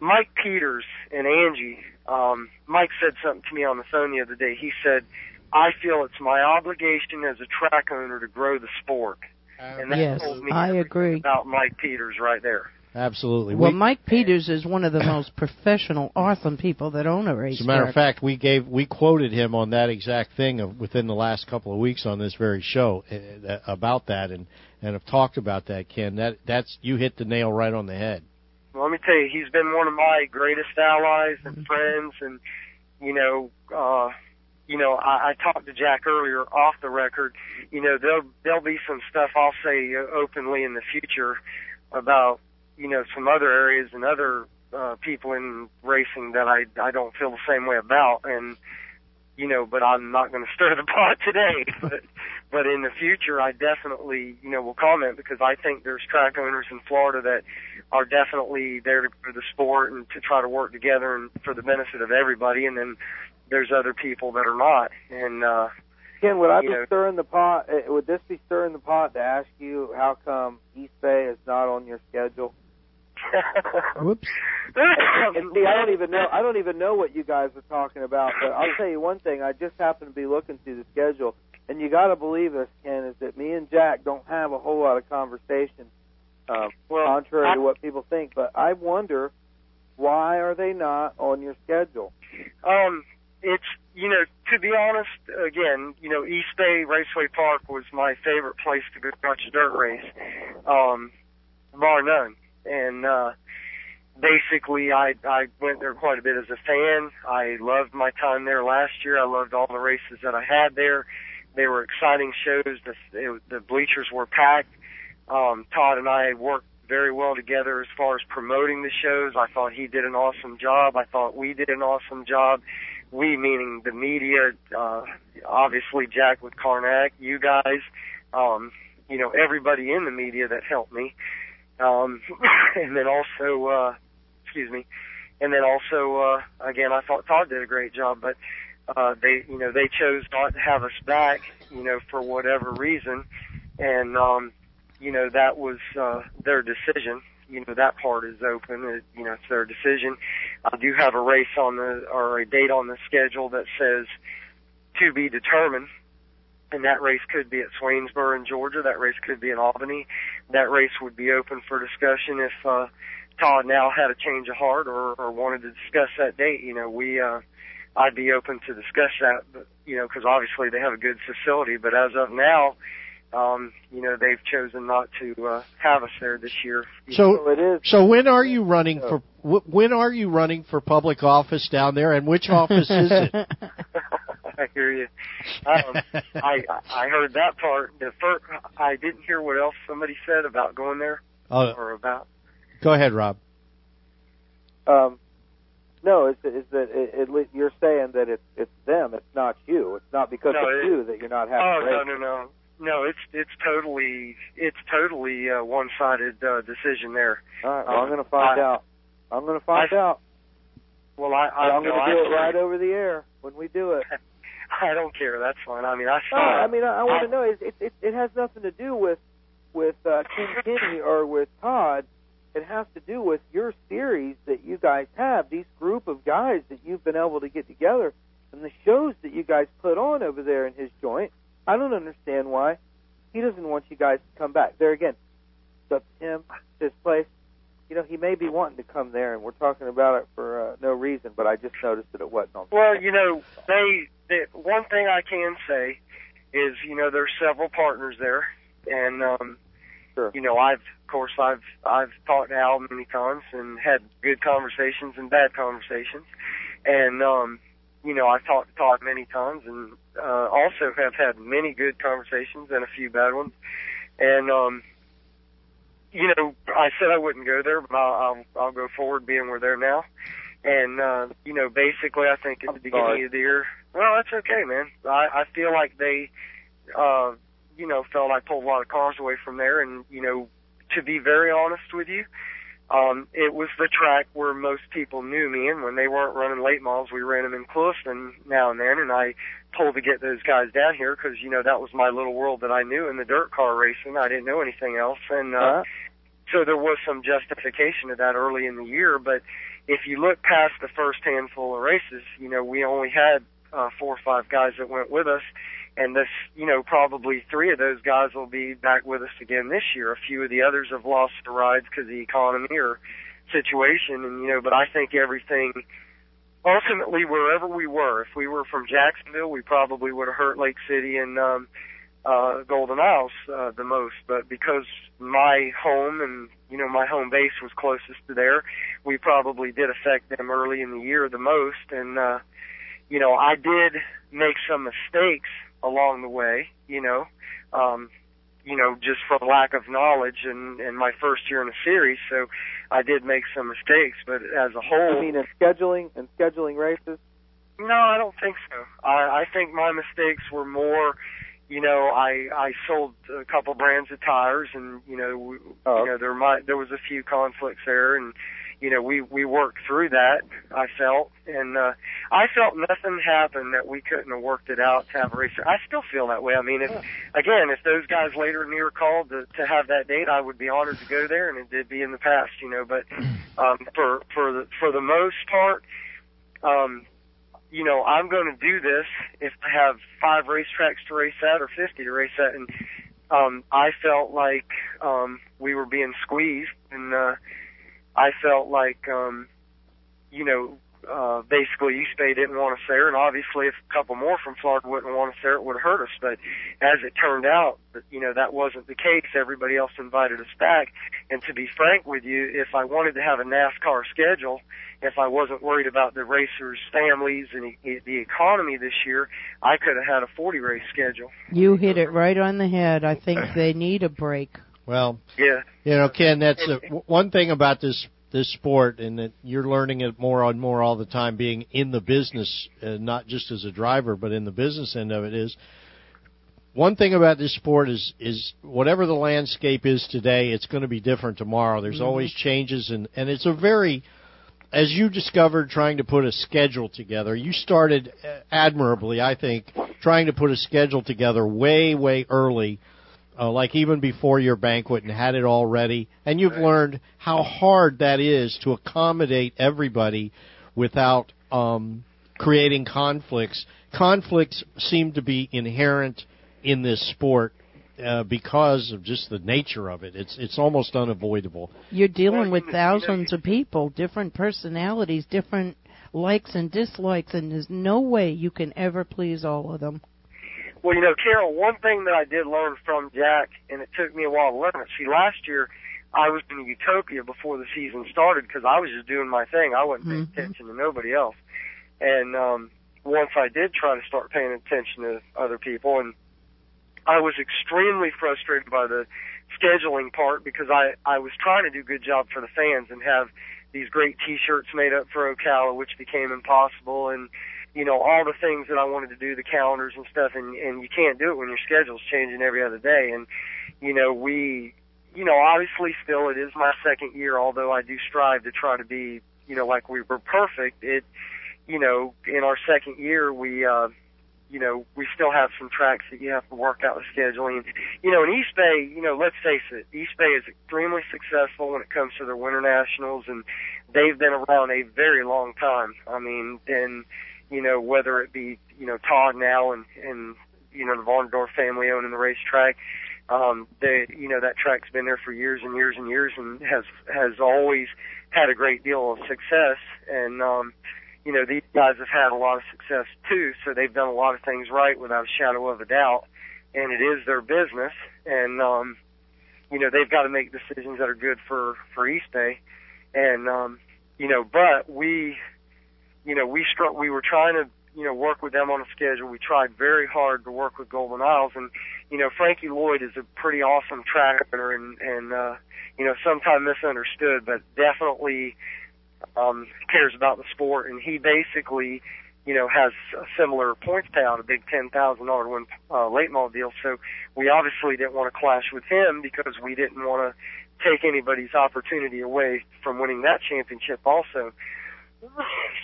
F: Mike Peters and Angie, um, Mike said something to me on the phone the other day. He said, "I feel it's my obligation as a track owner to grow the sport," and that
D: Yes,
F: told me
D: I agree.
F: about Mike Peters right there.
B: Absolutely.
D: Well,
B: We-
D: Mike Peters is one of the most professional, awesome people that own a racetrack.
B: As a matter of fact, we gave we quoted him on that exact thing of, within the last couple of weeks on this very show uh, about that, and and have talked about that. Ken, that that's you hit the nail right on the head.
F: Well, let me tell you, he's been one of my greatest allies and friends, and you know, uh, you know, I, I talked to Jack earlier off the record. You know, there'll there'll be some stuff I'll say uh, openly in the future about you know some other areas and other uh, people in racing that I I don't feel the same way about, and you know, but I'm not going *laughs* to stir the pot today. *laughs* But but in the future, I definitely you know will comment because I think there's track owners in Florida that are definitely there to for the sport and to try to work together and for the benefit of everybody. And then there's other people that are not. And uh,
C: Ken, would I be
F: know-
C: stirring the pot? uh, Would this be stirring the pot to ask you how come East Bay is not on your schedule?
D: Whoops.
C: And see, I don't even know. I don't even know what you guys are talking about. But I'll tell you one thing. I just happened to be looking through the schedule, and you got to believe us, Ken, is that me and Jack don't have a whole lot of conversation, uh,
F: Well,
C: contrary
F: I-
C: to what people think. But I wonder why are they not on your schedule?
F: Um, it's you know to be honest, again, you know East Bay Raceway Park was my favorite place to go watch a dirt race, um, bar none. And uh, basically, I I went there quite a bit as a fan. I loved my time there last year. I loved all the races that I had there. They were exciting shows. The it, the bleachers were packed. Um, Todd and I worked very well together as far as promoting the shows. I thought he did an awesome job. I thought we did an awesome job. we meaning the media, uh, obviously Jack with Carnac, you guys, um, you know, everybody in the media that helped me. Um, *laughs* and then also, uh, excuse me, and then also, uh, again, I thought Todd did a great job, but, uh, they, you know, they chose not to have us back, you know, for whatever reason. And, um, you know, that was, uh, their decision. You know, that part is open. It, you know, it's their decision. I do have a race on the, or a date on the schedule that says to be determined and that race could be at Swainsboro in Georgia. That race could be in Albany. That race would be open for discussion if uh, Todd now had a change of heart or, or wanted to discuss that date. You know, we uh, I'd be open to discuss that, but, you know, because obviously they have a good facility. But as of now, um, you know, they've chosen not to uh, have us there this year.
B: So,
C: So it is.
B: so when are you running for? When are you running for public office down there, and which office is it? *laughs*
F: I hear you. Um, *laughs* I I heard that part. The first, I didn't hear what else somebody said about going there
B: Oh,
F: or about.
B: go ahead, Rob.
C: Um, no, it's, it's that it, it, you're saying that it's it's them, it's not you. It's not because
F: No,
C: of
F: it-
C: you that you're not having
F: Oh no no no no! It's it's totally it's totally uh, one-sided uh, decision there.
C: All right, well, I'm
F: Um,
C: going to find
F: I-
C: out. I'm going to find
F: I-
C: out.
F: Well, I I,
C: I'm
F: no,
C: going to do it right over the air when we do it. *laughs* *laughs*
F: I don't care. That's fine. I mean, I saw.
C: I mean, I, I want to know. It, it it it has nothing to do with with uh, *laughs* Ken Kinney or with Todd. It has to do with your series that you guys have. These group of guys that you've been able to get together, and the shows that you guys put on over there in his joint. I don't understand why he doesn't want you guys to come back. There again, it's up to him, it's his place. You know, he may be wanting to come there, and we're talking about it for uh, no reason. But I just noticed that it wasn't on.
F: Well, you know, they, they one thing I can say is, you know, there's several partners there, and um,
C: Sure.
F: you know, I've, of course, I've I've talked to Al many times and had good conversations and bad conversations, and um, you know, I've talked to Todd many times, and uh, also have had many good conversations and a few bad ones, and um, you know, I said I wouldn't go there, but I'll I'll, I'll go forward being where we're there now. And uh, you know, basically, I think at the beginning
C: sorry.
F: of the year, well, that's okay, man. I, I feel like they, uh, you know, felt I pulled a lot of cars away from there, and you know, to be very honest with you, um, it was the track where most people knew me, and when they weren't running late models, we ran them in Clewiston now and then, and I told to get those guys down here because you know that was my little world that I knew in the dirt car racing. I didn't know anything else, and uh,
C: Uh,
F: so there was some justification to that early in the year. But if you look past the first handful of races, you know, we only had uh, four or five guys that went with us. And this, you know, probably three of those guys will be back with us again this year. A few of the others have lost the rides because of the economy or situation. And, you know, but I think everything, ultimately, wherever we were, if we were from Jacksonville, we probably would have hurt Lake City and, um, uh, Golden Isles, uh, the most. But because my home and, you know, my home base was closest to there, we probably did affect them early in the year the most. And, uh, you know, I did make some mistakes along the way, you know, um, you know, just from lack of knowledge and, and my first year in a series. So I did make some mistakes, but as a whole,
C: I mean, in scheduling and scheduling races.
F: no, I don't think so. I, I think my mistakes were more, you know, I I sold a couple brands of tires, and you know, we,
C: Oh.
F: you know, there might there was a few conflicts there, and you know, we we worked through that. I felt, and uh, I felt nothing happened that we couldn't have worked it out to have a race. I still feel that way. I mean, if again, if those guys later in the year called to, to have that date, I would be honored to go there, and it did be in the past, you know. But *clears throat* um, for for the for the most part, um, you know, I'm going to do this if I have five racetracks to race at or 50 to race at. And, um, I felt like, um, we were being squeezed and, uh, I felt like, um, you know, uh, basically Bay didn't want us there, and obviously if a couple more from Florida wouldn't want us there, it would hurt us. But as it turned out, you know, that wasn't the case. Everybody else invited us back. And to be frank with you, if I wanted to have a NASCAR schedule, if I wasn't worried about the racers' families and the economy this year, I could have had a 40 race schedule.
D: You hit it right on the head. I think they need a break.
B: Well,
F: Yeah.
B: you know, Ken, that's a, w- one thing about this this sport, and that you're learning it more and more all the time, being in the business, uh, not just as a driver, but in the business end of it, is one thing about this sport is is whatever the landscape is today, it's going to be different tomorrow. There's
D: Mhm.
B: always changes, and and it's a very as you discovered trying to put a schedule together, you started uh, admirably, I think, trying to put a schedule together way, way early, uh, like even before your banquet, and had it all ready. And you've learned how hard that is to accommodate everybody without um, creating conflicts. Conflicts seem to be inherent in this sport. Uh, because of just the nature of it, it's it's almost unavoidable.
D: You're dealing
F: Well,
D: with
F: you know-
D: thousands of people, different personalities, different likes and dislikes, and there's no way you can ever please all of them.
F: Well, you know, Carol, one thing that I did learn from Jack, and it took me a while to learn it. See, last year I was in Utopia before the season started because I was just doing my thing. I wasn't paying
D: Mhm.
F: attention to nobody else. And um, once I did try to start paying attention to other people, and I was extremely frustrated by the scheduling part because I I was trying to do a good job for the fans and have these great T-shirts made up for Ocala, which became impossible, and you know all the things that I wanted to do, the calendars and stuff, and and you can't do it when your schedule's changing every other day. And you know we, you know, obviously still it is my second year, although I do strive to try to be, you know, like we were perfect. It, you know, in our second year we. uh you know, we still have some tracks that you have to work out with scheduling. You know, in East Bay, you know, let's face it, East Bay is extremely successful when it comes to their winter nationals, and they've been around a very long time. I mean, and you know, whether it be you know Todd now and and you know the Varnadore family owning the racetrack, um, they you know that track's been there for years and years and years, and has has always had a great deal of success, and um, you know, these guys have had a lot of success too, so they've done a lot of things right without a shadow of a doubt. And it is their business, and um, you know, they've got to make decisions that are good for for East Bay. And um, you know, but we, we struck. We were trying to, you know, work with them on a schedule. We tried very hard to work with Golden Isles, and you know, Frankie Lloyd is a pretty awesome track owner, and and uh, you know, sometimes misunderstood, but definitely um, cares about the sport, and he basically, you know, has a similar points payout, a big ten thousand dollar win uh, late model deal. So we obviously didn't want to clash with him because we didn't want to take anybody's opportunity away from winning that championship. Also,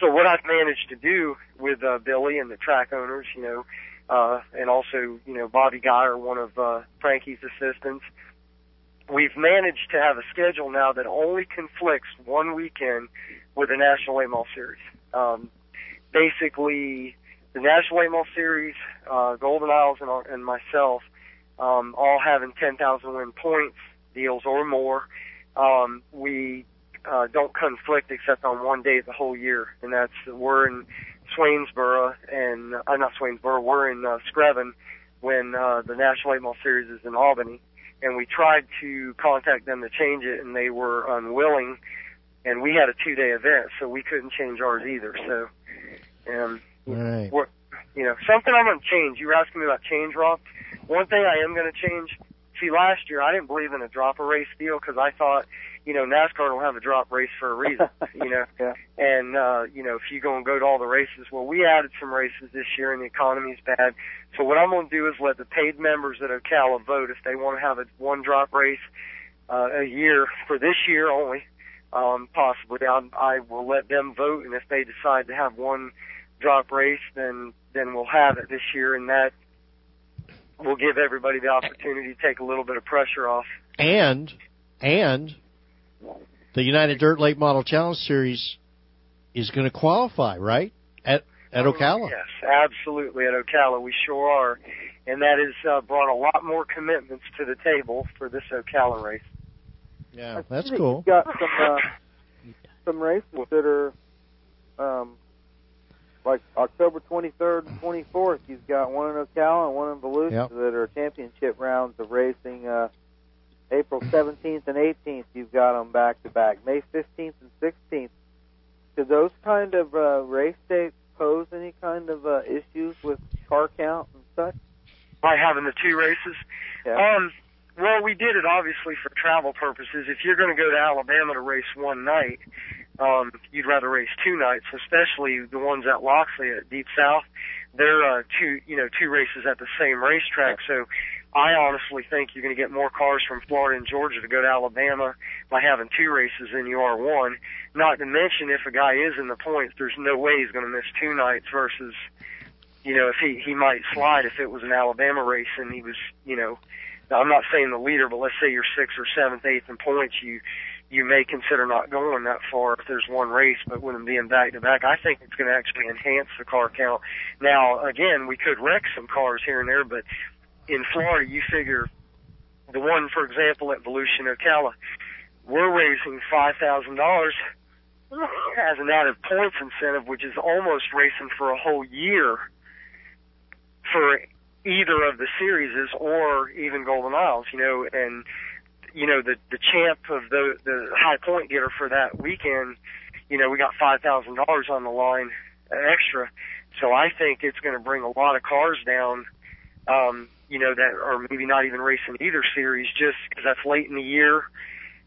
F: so what I've managed to do with uh, Billy and the track owners, you know, uh, and also you know Bobby Geyer, one of uh, Frankie's assistants we've managed to have a schedule now that only conflicts one weekend with the National Model Series. Um, basically, the National Model Series, uh, Golden Isles, and, and myself, um, all having 10,000 win points deals or more. Um, we uh, don't conflict except on one day of the whole year, and that's we're in Swainsboro and uh, not Swainsboro, we're in uh, Screven when uh, the National Late Model Series is in Albany and we tried to contact them to change it, and they were unwilling. And we had a two-day event, so we couldn't change ours either. So, um,
B: Right.
F: what you know, something I'm going to change. You were asking me about change, Rob. One thing I am going to change. See, last year I didn't believe in a drop a race deal because I thought, you know, NASCAR don't have a drop race for a reason. *laughs* you know,
C: Yeah.
F: and uh, you know, if you go and go to all the races, well, we added some races this year, and the economy's bad. So what I'm going to do is let the paid members at Ocala vote if they want to have a one drop race uh, a year for this year only. Um, possibly, I, I will let them vote, and if they decide to have one drop race, then then we'll have it this year, and that will give everybody the opportunity to take a little bit of pressure off.
B: And and the United Dirt Late Model Challenge Series is going to qualify, right? At at Ocala.
F: Yes, absolutely. At Ocala, we sure are, and that has uh, brought a lot more commitments to the table for this Ocala race.
B: Yeah, that's
C: see that
B: cool.
C: Got some uh, some races that are um, like October 23rd and 24th. You've got one in Ocala and one in Volusia
B: Yep.
C: that are championship rounds of racing. Uh, April 17th and 18th, you've got them back to back. May 15th and 16th. Do those kind of uh, race dates pose any kind of uh, issues with car count and such?
F: By having the two races,
C: Yeah.
F: Um, Well, we did it obviously for travel purposes. If you're going to go to Alabama to race one night, um, you'd rather race two nights, especially the ones at Loxley at Deep South. They're uh, two, you know, two races at the same racetrack. So, I honestly think you're going to get more cars from Florida and Georgia to go to Alabama by having two races than you are one. Not to mention, if a guy is in the points, there's no way he's going to miss two nights versus, you know, if he he might slide if it was an Alabama race and he was, you know, I'm not saying the leader, but let's say you're sixth or seventh, eighth in points, you you may consider not going that far if there's one race, but with them being back to back, I think it's going to actually enhance the car count. Now, again, we could wreck some cars here and there, but in Florida, you figure the one, for example, at Volusia Ocala, we're raising five thousand dollars as an added points incentive, which is almost racing for a whole year for either of the series or even Golden Isles, you know, and you know the the champ of the the high point getter for that weekend, you know, we got five thousand dollars on the line extra, so I think it's going to bring a lot of cars down. Um, you know that are maybe not even racing either series just because that's late in the year.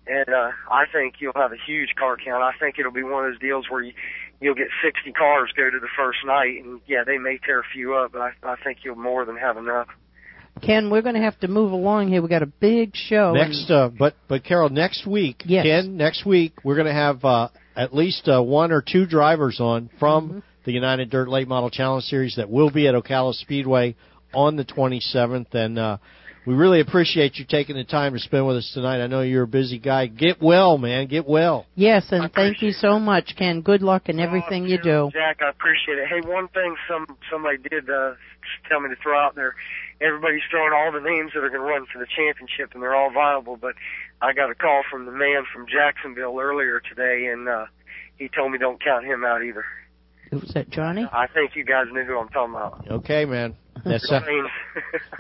F: And uh, I think you'll have a huge car count. I think it'll be one of those deals where you, you'll get 60 cars go to the first night, and yeah, they may tear a few up, but I, I think you'll more than have enough.
D: Ken, we're going to have to move along here. We got a big show.
B: Next, uh, but but Carol, next week,
D: Yes.
B: Ken, next week we're going to have uh, at least uh, one or two drivers on from
D: Mm-hmm.
B: the United Dirt Late Model Challenge Series that will be at Ocala Speedway on the 27th, and uh, we really appreciate you taking the time to spend with us tonight. I know you're a busy guy. Get well, man. Get well.
D: yes, and thank you so much, Ken. Good luck in everything you do.
F: Jack, I appreciate it. Hey, one thing some somebody did uh, tell me to throw out there. Everybody's throwing all the names that are going to run for the championship, and they're all viable. But I got a call from the man from Jacksonville earlier today, and uh, he told me don't count him out either.
D: Was that Johnny?
F: I think you guys knew who I'm talking about.
B: Okay, man. *laughs* That's uh,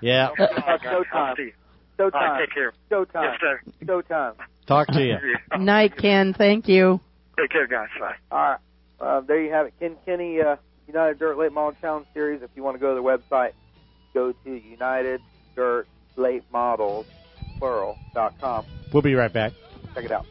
B: yeah. *laughs*
C: Uh,
F: I'll
C: showtime.
F: see you. All right,
C: Showtime.
F: take care.
C: Showtime.
F: Yes, sir.
C: Showtime.
B: Talk to you. *laughs*
D: Night, Ken. Thank you.
F: Take care, guys. Bye.
C: All right. Uh, there you have it. Ken Kenny, uh, United Dirt Late Model Challenge Series. If you want to go to the website, go to United Dirt Late Models, plural, dot com.
B: We'll be right back.
C: Check it out.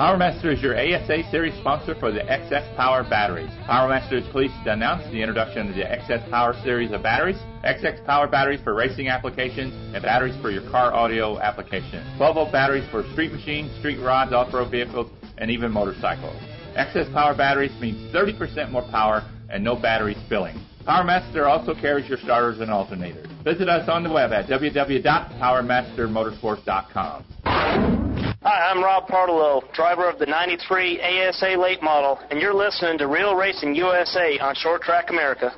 G: PowerMaster is your ASA series sponsor for the XS Power batteries. PowerMaster is pleased to announce the introduction of the XS Power series of batteries, XX Power batteries for racing applications, and batteries for your car audio application. 12 volt batteries for street machines, street rods, off-road vehicles, and even motorcycles. XS Power batteries means 30% more power and no battery spilling. PowerMaster also carries your starters and alternators. Visit us on the web at www.powermastermotorsports.com.
H: Hi, I'm Rob Partillo, driver of the 93 ASA late model, and you're listening to Real Racing USA on Short Track America.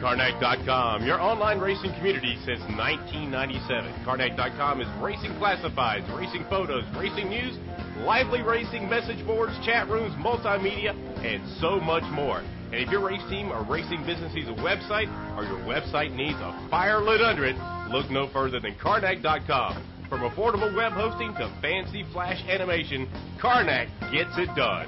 E: Carnac.com, your online racing community since 1997. Carnac.com is racing classifieds, racing photos, racing news, lively racing message boards, chat rooms, multimedia, and so much more. And if your race team or racing business needs a website or your website needs a fire lit under it, look no further than Carnac.com. From affordable web hosting to fancy flash animation, Carnac gets it done.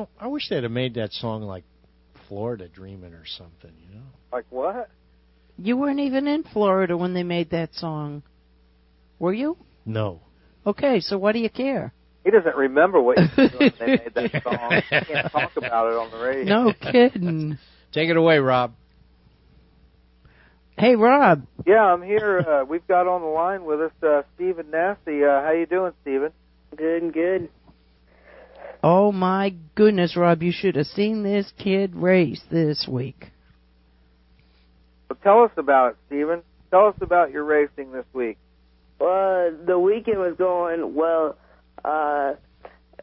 B: Know, I wish they'd have made that song like Florida Dreamin' or something, you know?
C: Like what?
D: You weren't even in Florida when they made that song. Were you?
B: No.
D: Okay, so what do you care?
C: He doesn't remember what he was doing when they made that *laughs* song. He can't talk about it on the radio.
D: No kidding. *laughs*
B: Take it away, Rob.
D: Hey, Rob.
C: Yeah, I'm here. Uh, we've got on the line with us uh, Stephen Nasse. Uh, how you doing, Stephen?
I: Good and good.
D: Oh my goodness, Rob, you should have seen this kid race this week.
C: Well, tell us about it, Stephen. Tell us about your racing this week.
I: Well, the weekend was going well. Uh,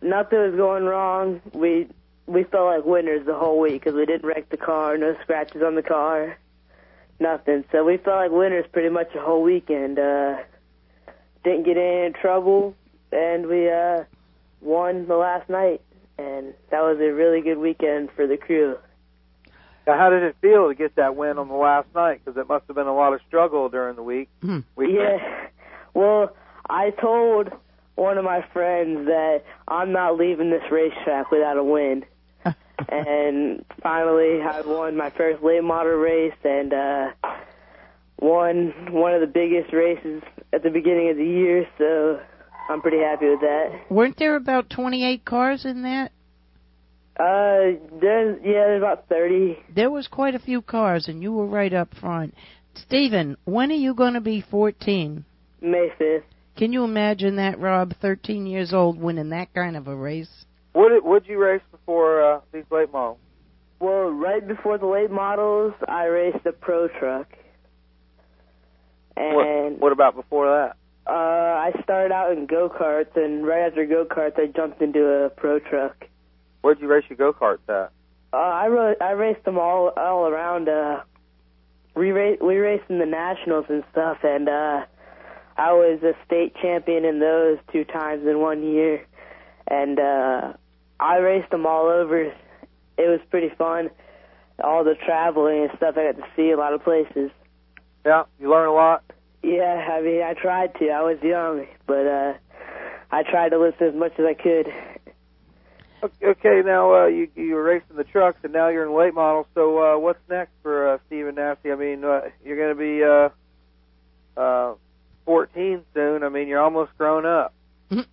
I: nothing was going wrong. We we felt like winners the whole week because we didn't wreck the car, no scratches on the car, nothing. So we felt like winners pretty much the whole weekend. Uh, didn't get in any trouble, and we uh, won the last night, and that was a really good weekend for the crew.
C: Now, how did it feel to get that win on the last night? Because it must have been a lot of struggle during the week.
D: Hmm.
C: weekend.
I: Yeah. *laughs* Well, I told one of my friends that I'm not leaving this racetrack without a win. *laughs* and finally, I won my first late model race and uh, won one of the biggest races at the beginning of the year. So I'm pretty happy with that.
D: Weren't there about 28 cars in that?
I: Uh, there's yeah, there's about 30.
D: There was quite a few cars, and you were right up front. Stephen, when are you going to be 14?
I: May 5th.
D: Can you imagine that, Rob? 13 years old, winning that kind of a race?
C: What did would you race before uh, these late models?
I: Well, right before the late models, I raced a pro truck. And
C: What, what about before that?
I: Uh, I started out in go karts, and right after go karts, I jumped into a pro truck.
C: Where'd you race your go karts at?
I: Uh, I ro- I raced them all all around. Uh, we ra- we raced in the nationals and stuff, and uh, I was a state champion in those two times in one year, and uh, I raced them all over. It was pretty fun. All the traveling and stuff, I got to see a lot of places.
C: Yeah, you learn a lot.
I: Yeah, I mean, I tried to. I was young, but uh, I tried to listen as much as I could.
C: Okay, now uh, you you were racing the trucks, and now you're in late models. So uh, what's next for uh, Stephen Nasse? I mean, uh, you're going to be uh, uh, 14 soon. I mean, you're almost grown up. *laughs* *laughs*
I: yeah,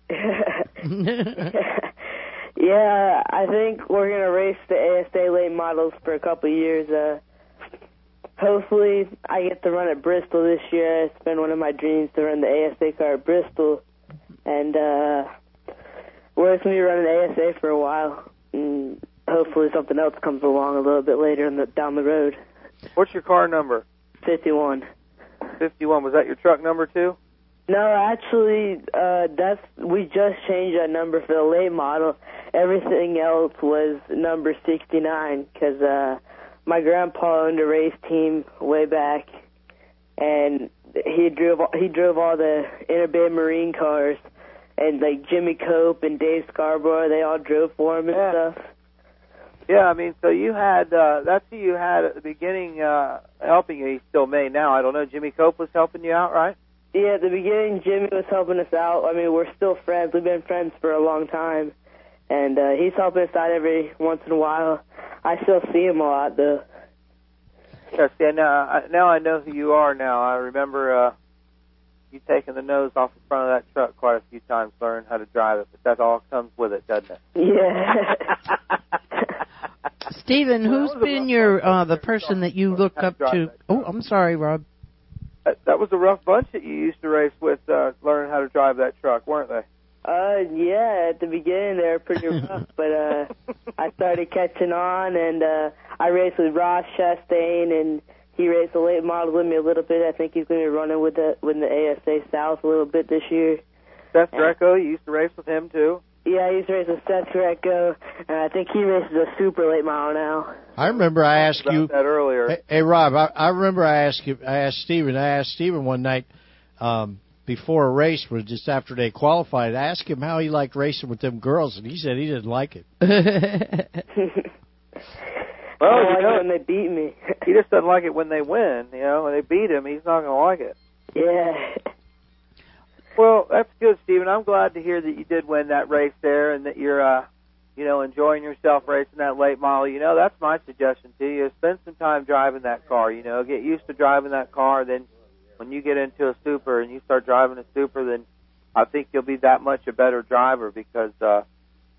I: I think we're gonna race the ASA late models for a couple of years. Uh, hopefully, I get to run at Bristol this year. It's been one of my dreams to run the ASA car at Bristol, and uh, we're gonna be running ASA for a while. And hopefully, something else comes along a little bit later in the, down the road.
C: What's your car number?
I: Fifty-one.
C: 51. Was that your truck number too?
I: No, actually, uh, that's we just changed that number for the late model. Everything else was number 69 because uh, my grandpa owned a race team way back, and he drove he drove all the Inter Bay Marine cars, and like Jimmy Cope and Dave Scarborough, they all drove for him and
C: Yeah.
I: stuff.
C: Yeah, I mean, so you had uh, that's who you had at the beginning uh, helping you. He still may now. I don't know. Jimmy Cope was helping you out, right?
I: Yeah, at the beginning, Jimmy was helping us out. I mean, we're still friends. We've been friends for a long time, and uh, he's helping us out every once in a while. I still see him a lot, though.
C: Yes. Yeah. Now, I, now I know who you are. Now I remember uh, you taking the nose off the front of that truck quite a few times, learning how to drive it. But that all comes with it, doesn't it?
I: Yeah. *laughs*
D: Stephen,
C: Well,
D: who's
C: that
D: been your uh, the person that you look up to? Oh. I'm sorry, Rob.
C: That, that was a rough bunch that you used to race with, uh, learning how to drive that truck, weren't they?
I: Uh, yeah. At the beginning, they were pretty *laughs* rough, but uh, I started catching on, and uh, I raced with Ross Chastain, and he raced the late model with me a little bit. I think he's going to be running with the with the ASA South a little bit this year.
C: Seth Greco, you used to race with him too.
I: Yeah, he's racing Seth Greco, and I think he races a super late model now.
B: I remember I asked
C: About
B: you.
C: that earlier.
B: Hey, hey Rob, I, I remember I asked you. I asked Steven. I asked Steven one night um, before a race, was just after they qualified. I asked him how he liked racing with them girls, and he said he didn't like it. *laughs* *laughs*
C: Well,
I: I
C: you know-
I: it when they beat me.
C: He just doesn't like it when they win. You know, when they beat him, he's not going to like it.
I: yeah.
C: Well, that's good, Stephen. I'm glad to hear that you did win that race there, and that you're, uh, you know, enjoying yourself racing that late model. You know, that's my suggestion to you. Spend some time driving that car. You know, get used to driving that car. Then, when you get into a super and you start driving a super, then I think you'll be that much a better driver because uh,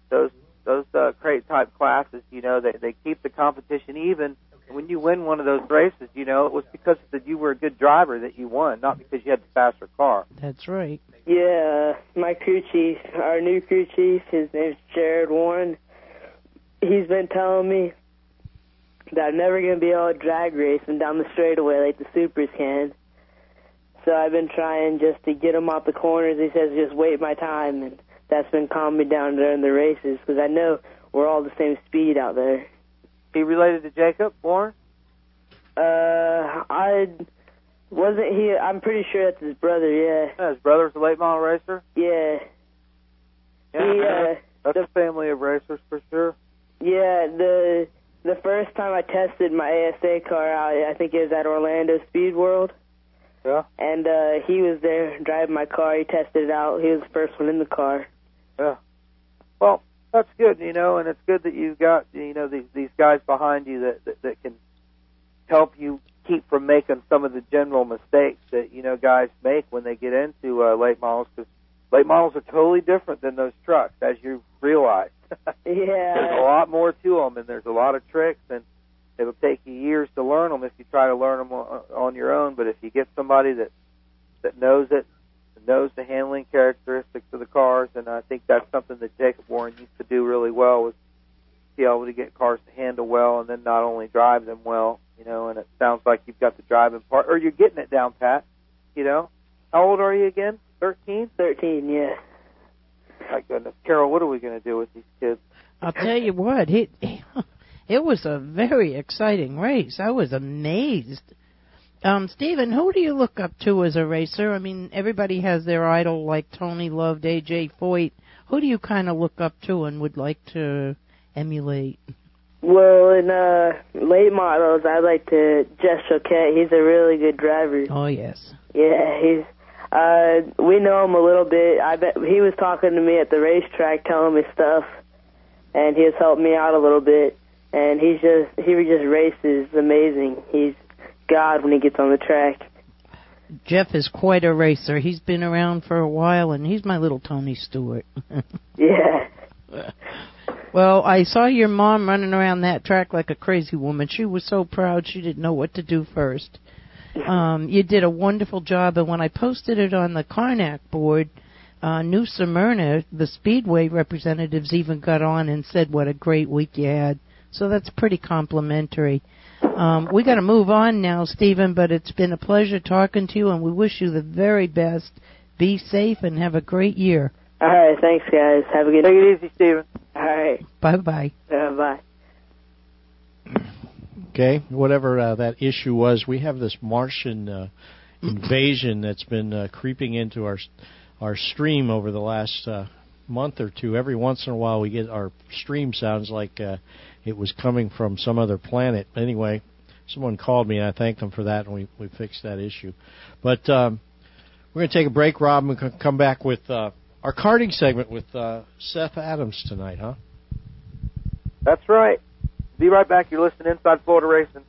C: those those uh, crate type classes, you know, they they keep the competition even when you win one of those races, you know it was because that you were a good driver that you won, not because you had the faster car.
D: That's right.
I: Yeah, my crew chief, our new crew chief, his name's Jared Warren. He's been telling me that I'm never going to be able to drag race and down the straightaway like the supers can. So I've been trying just to get him off the corners. He says just wait my time, and that's been calming me down during the races because I know we're all the same speed out there.
C: He related to Jacob Warren?
I: Uh, I wasn't he. I'm pretty sure that's his brother. Yeah.
C: Yeah, his brother's a late model racer.
I: Yeah.
C: Yeah,
I: He, uh, *laughs*
C: that's a family of racers for sure.
I: Yeah, the the first time I tested my ASA car out, I think it was at Orlando Speed World.
C: Yeah.
I: And uh he was there driving my car. He tested it out. He was the first one in the car.
C: Yeah. Well, that's good, you know, and it's good that you've got you know these these guys behind you that that, that can help you keep from making some of the general mistakes that you know guys make when they get into uh, late models because late models are totally different than those trucks, as you realize. *laughs* Yeah. There's a lot more to them, and there's a lot of tricks, and it'll take you years to learn them if you try to learn them on, on your own. But if you get somebody that that knows it, knows the handling characteristics of the cars, and I think that's something that Jacob Warren used to do really well was be able to get cars to handle well, and then not only drive them well, you know. And it sounds like you've got the driving part, or you're getting it down pat, you know. How old are you again? Thirteen.
I: Thirteen. Yeah.
C: My goodness, Carol, what are we going to do with these kids?
D: I'll tell you what, it it was a very exciting race. I was amazed. Um, Stephen, who do you look up to as a racer? I mean, everybody has their idol like Tony loved AJ Foyt. Who do you kind of look up to and would like to emulate?
I: Well, in uh late models, I like to Jeff Choquette. He's a really good driver.
D: Oh yes.
I: Yeah, he's. Uh, we know him a little bit. I bet he was talking to me at the racetrack, telling me stuff, and he has helped me out a little bit. And he's just he just races amazing. He's God when he gets on the track.
D: Jeff is quite a racer. He's been around for a while, and he's my little Tony Stewart. *laughs*
I: Yeah.
D: Well, I saw your mom running around that track like a crazy woman. She was so proud she didn't know what to do first. *laughs* Um, you did a wonderful job, and when I posted it on the Carnac board, uh, New Smyrna, the Speedway representatives even got on and said what a great week you had. So that's pretty complimentary. Um, we got to move on now, Stephen, but it's been a pleasure talking to you, and we wish you the very best. Be safe and have a great year.
I: All right, thanks guys. Have a good.
C: Take it easy, Steven.
I: All right.
D: Bye bye.
I: Uh, bye.
B: Okay, whatever uh, that issue was, we have this Martian uh, invasion that's been uh, creeping into our our stream over the last uh, month or two. Every once in a while, we get our stream sounds like uh, it was coming from some other planet. Anyway, someone called me, and I thanked them for that, and we we fixed that issue. But um, we're going to take a break, Rob, and we can come back with uh, our carding segment with uh, Seth Adams tonight, huh?
C: That's right. Be right back. You're listening to Inside Florida Racing.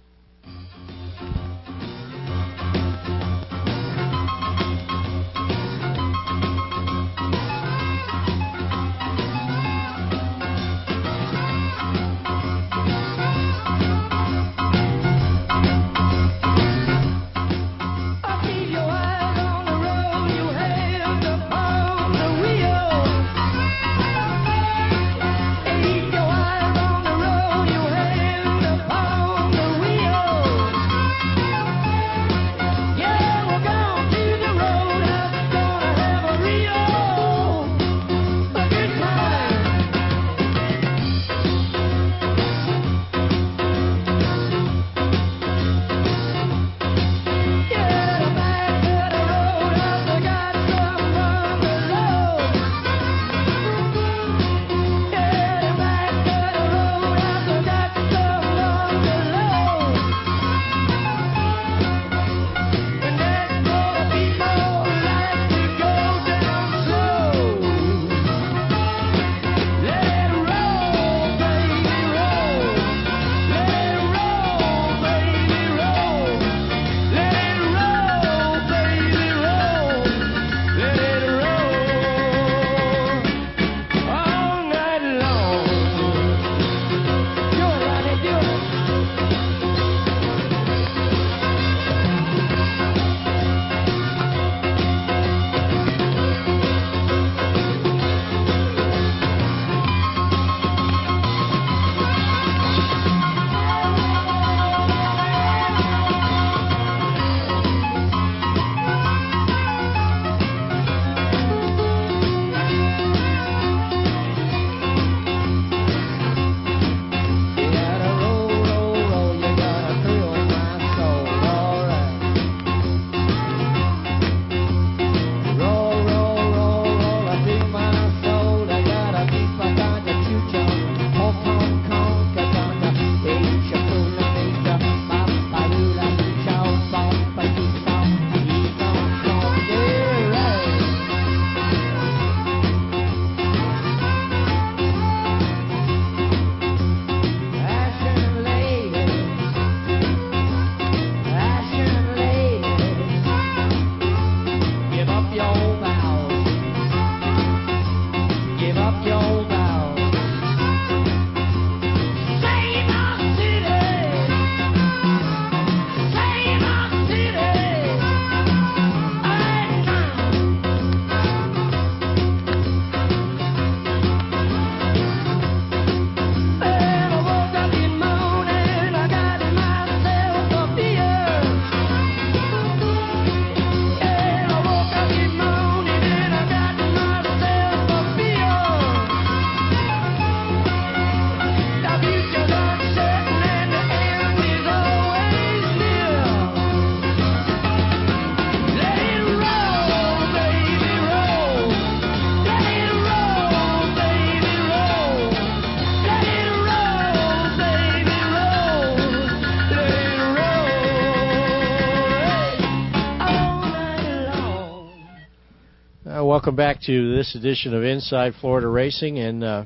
B: Uh, welcome back to this edition of Inside Florida Racing, and uh,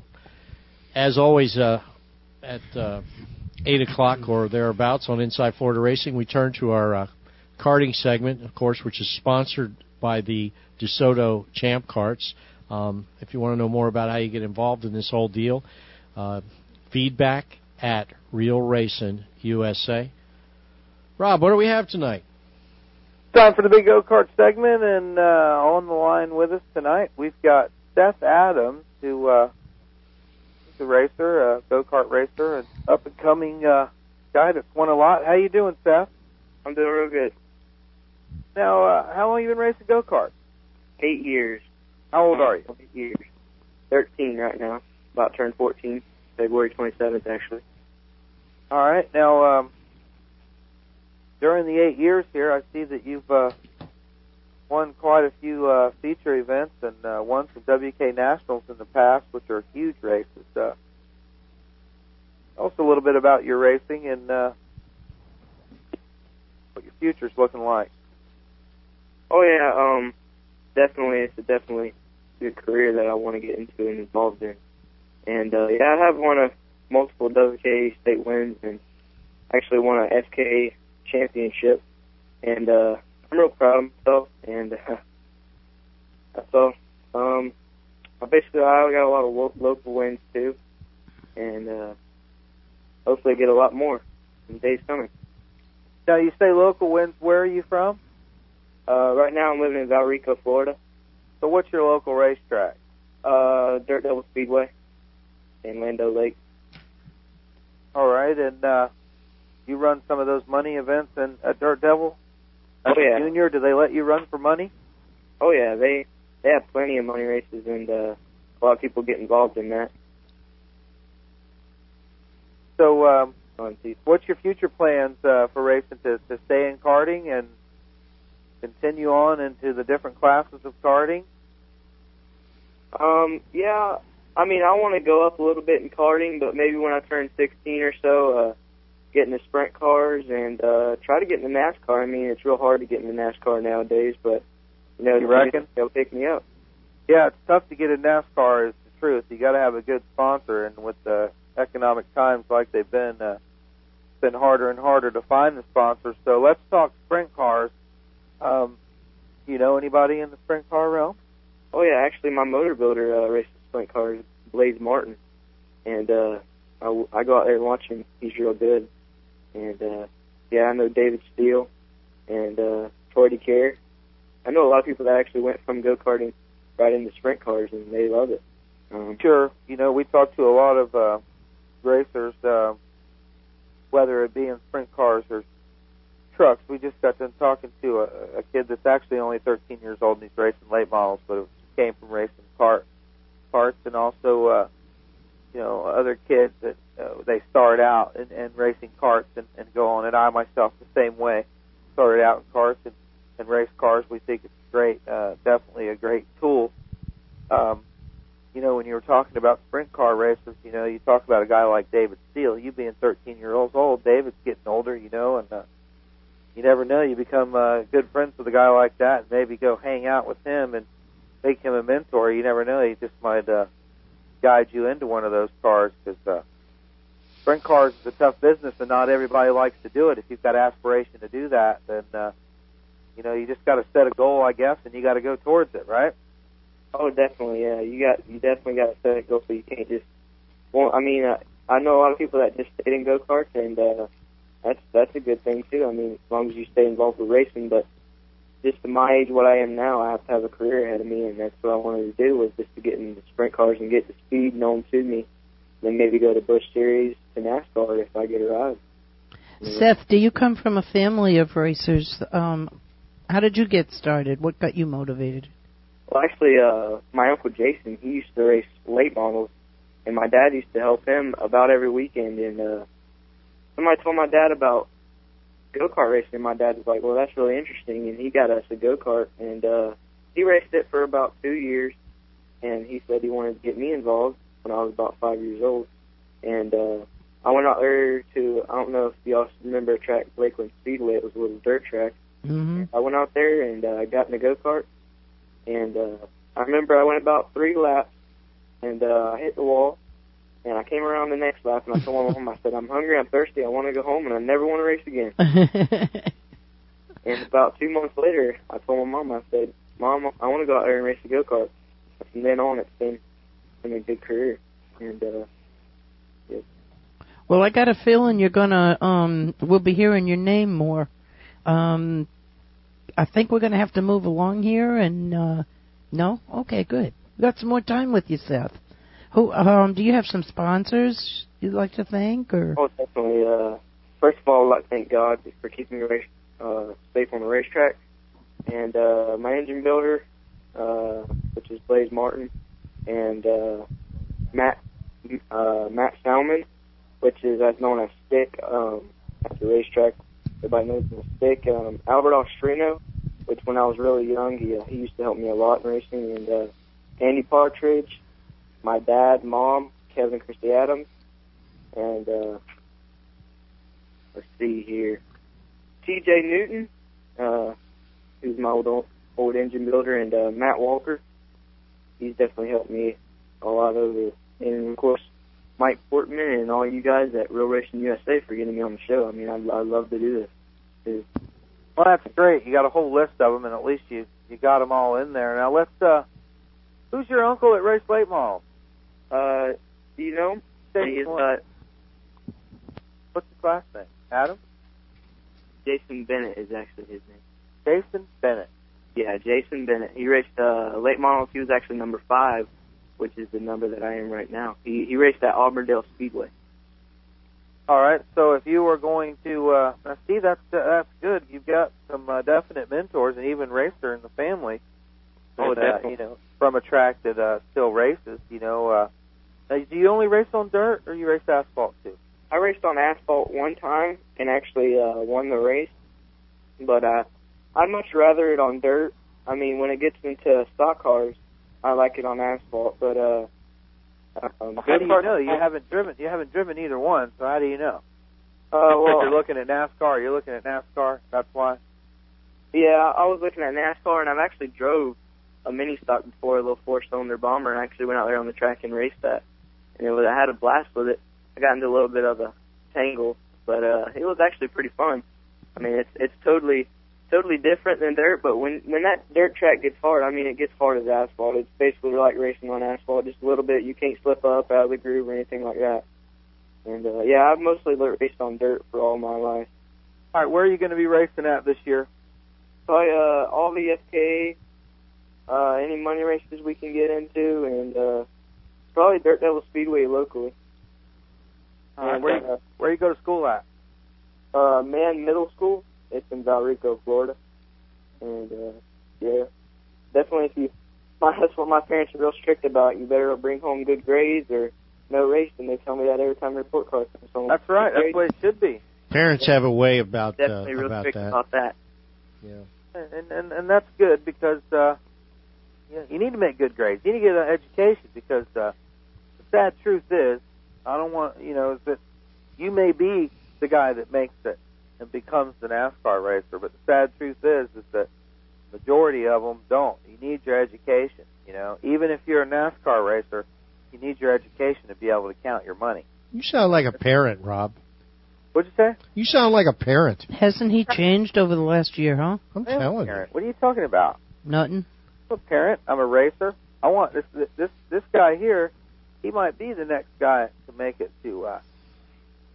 B: as always, uh, at uh, eight o'clock or thereabouts on Inside Florida Racing, we turn to our uh, karting segment, of course, which is sponsored by the DeSoto Champ Carts. Um, if you want to know more about how you get involved in this whole deal, uh, feedback at Real Racing USA. Rob, what do we have tonight?
C: Time for the big go kart segment, and uh, on the line with us tonight, we've got Seth Adams, who uh, is a racer, a go kart racer, an up and coming uh, guy that's won a lot. How you doing, Seth?
I: I'm doing real good.
C: Now, uh, how long you been racing go karts?
I: Eight years.
C: How old are you?
I: Eight years. Thirteen right now. About turned fourteen. February twenty seventh, actually.
C: All right. Now, um, during the eight years here, I see that you've uh, won quite a few uh, feature events and uh, won some WK Nationals in the past, which are huge races. Uh, tell us a little bit about your racing and uh, what your future's looking like.
I: Oh yeah, um, definitely, it's a definitely good career that I want to get into and involved in. And uh, yeah, I have won a multiple WK state wins and actually won a FK championship. And uh, I'm real proud of myself. And uh, *laughs* all. Um, I basically I got a lot of lo- local wins too, and uh, hopefully get a lot more in the days coming.
C: Now, you say local wins. Where are you from?
I: Uh, right now I'm living in Valrico, Florida.
C: So, what's your local racetrack?
I: Uh, Dirt Devil Speedway in Lando Lake.
C: All right, and uh, you run some of those money events in at Dirt Devil. As
I: Oh, yeah.
C: junior, do they let you run for money?
I: Oh yeah, they they have plenty of money races, and uh, a lot of people get involved in that.
C: So, um, what's your future plans uh, for racing? To, to stay in karting and continue on into the different classes of karting?
I: Um, yeah, I mean, I want to go up a little bit in karting, but maybe when I turn 16 or so, uh, get into sprint cars and uh, try to get into NASCAR. I mean, it's real hard to get into NASCAR nowadays, but you know,
C: You reckon?
I: they'll pick me up.
C: Yeah, it's tough to get in NASCAR. Is the truth. You got to have a good sponsor, and with the economic times like they've been, uh, it's been harder and harder to find the sponsors. So let's talk sprint cars. Um, you know anybody in the sprint car realm?
I: Oh yeah, actually, my motor builder uh, races sprint cars, Blaze Martin, and uh, I, I go out there and watch him. He's real good, and uh, yeah, I know David Steele and uh, Troy DeCaire. I know a lot of people that actually went from go karting right into sprint cars, and they love it. Um,
C: Sure. You know, we talked to a lot of uh, racers, uh, whether it be in sprint cars or trucks. We just got done talking to a, a kid that's actually only 13 years old and he's racing late models, but it came from racing cart carts and also, uh, you know, other kids that uh, they start out in, in racing carts and, and go on. And I myself the same way started out in carts and, and race cars. We think it's great, uh, definitely a great tool. Um, you know, when you were talking about sprint car races, you know, you talk about a guy like David Steele. You being 13 years old, David's getting older, you know, and uh, you never know. You become uh, good friends with a guy like that, and maybe go hang out with him and make him a mentor. You never know. He just might uh, guide you into one of those cars because uh, sprint cars is a tough business, and not everybody likes to do it. If you've got aspiration to do that, then uh, you know you just got to set a goal, I guess, and you got to go towards it, right?
I: Oh, definitely. Yeah, you got you definitely got to set a goal. So you can't just. Well, I mean, uh, I know a lot of people that just stay in go karts, and uh, that's that's a good thing too. I mean, as long as you stay involved with racing, but just at my age, what I am now, I have to have a career ahead of me, and that's what I wanted to do was just to get into sprint cars and get the speed known to me, then maybe go to Busch Series to NASCAR if I get a ride.
D: Seth, do you come from a family of racers? Um, how did you get started? What got you motivated?
I: Well, actually, uh, my uncle Jason, he used to race late models, and my dad used to help him about every weekend. And uh, somebody told my dad about go kart racing, and my dad was like, "Well, that's really interesting." And he got us a go kart, and uh, he raced it for about two years. And he said he wanted to get me involved when I was about five years old. And uh, I went out there to I don't know if y'all remember a track Lakeland Speedway. It was a little dirt track.
D: Mm-hmm.
I: I went out there and uh, got in a go kart, and uh, I remember I went about three laps, and uh, I hit the wall, and I came around the next lap, and I told my mom, I said, I'm hungry, I'm thirsty, I want to go home, and I never want to race again. *laughs* and about two months later, I told my mom, I said, Mom, I want to go out there and race a go kart. From then on, it's been been a good career, and uh,
D: Well, I got a feeling you're gonna um we'll be hearing your name more. Um I think we're gonna have to move along here and uh no? Okay, good. We got some more time with you, Seth. Who um do you have some sponsors you'd like to thank or
I: Oh, definitely. Uh, first of all, I'd like to thank God for keeping me race, uh, safe on the racetrack, and uh, my engine builder, uh, which is Blaze Martin, and uh, Matt uh, Matt Salmon, which is as known as Stick um, at the racetrack. Everybody knows him as Stick. Um, Albert Ostrino, which when I was really young, he uh, he used to help me a lot in racing, and uh, Andy Partridge, my dad, mom, Kevin and Christy Adams, and uh, let's see here, T.J. Newton, uh, who's my old old engine builder, and uh, Matt Walker. He's definitely helped me a lot over, and of course Mike Portman and all you guys at Real Racing USA for getting me on the show. I mean, I, I love to do this. Too.
C: Well, that's great. You got a whole list of them, and at least you you got them all in there. Now let's. uh Who's your uncle at Race Late Mall?
I: Uh, do you know?
C: One.
I: uh,
C: What's his last name? Adam.
I: Jason Bennett is actually his name.
C: Jason Bennett.
I: Yeah, Jason Bennett. He raced uh, late models. He was actually number five, which is the number that I am right now. He he raced at Auburndale Speedway.
C: All right. So if you were going to, uh, now see, that's that's good. You've got some uh, definite mentors and even racer in the family.
I: Oh,
C: that, uh,
I: definitely.
C: you know, from a track that uh, still races. You know, uh, now, do you only race on dirt or you race asphalt too?
I: I raced on asphalt one time and actually uh, won the race, but uh, I'd much rather it on dirt. I mean, when it gets into stock cars, I like it on asphalt. But uh, um,
C: How do you know? You haven't driven. You haven't driven either one. So how do you know?
I: Uh, well,
C: you're looking at NASCAR. You're looking at NASCAR. That's why.
I: Yeah, I was looking at NASCAR, and I've actually drove a mini stock before, a little four-cylinder bomber, and I actually went out there on the track and raced that. And it was, I had a blast with it. I got into a little bit of a tangle, but uh, it was actually pretty fun. I mean, it's it's totally totally different than dirt, but when when that dirt track gets hard, I mean, it gets hard as asphalt. It's basically like racing on asphalt, just a little bit. You can't slip up out of the groove or anything like that. And uh, yeah, I've mostly raced on dirt for all my life.
C: All right. Where are you going to be racing at this year?
I: Probably uh, all the FKA, uh, any money races we can get into, and uh, probably Dirt Devil Speedway locally.
C: All right,
I: And,
C: where you, where you go to school at?
I: uh, uh, Mann Middle School. It's in Valrico, Florida. And uh, yeah, definitely if you, *laughs* my, that's what my parents are real strict about. You better bring home good grades or no race, and they tell me that every time the report card comes home.
C: That's right. That's
I: Grades,
C: the way it should be.
B: Parents have a way about uh,
I: real
B: about
I: strict
B: that.
I: about that.
B: Yeah.
C: and and and that's good because uh you, know, you need to make good grades. You need to get an education because uh the sad truth is I don't want you know is that you may be the guy that makes it and becomes the NASCAR racer, but the sad truth is is that the majority of them don't. You need your education. You know, even if you're a NASCAR racer, you need your education to be able to count your money.
B: You sound like a parent, Rob.
C: What'd you say?
B: You sound like a parent.
D: hasn't he changed over the last year, huh?
B: I'm
C: I am
B: telling you.
C: What are you talking about?
D: Nothing.
C: I'm a parent. I'm a racer. I want this this this guy here. He might be the next guy to make it to, uh,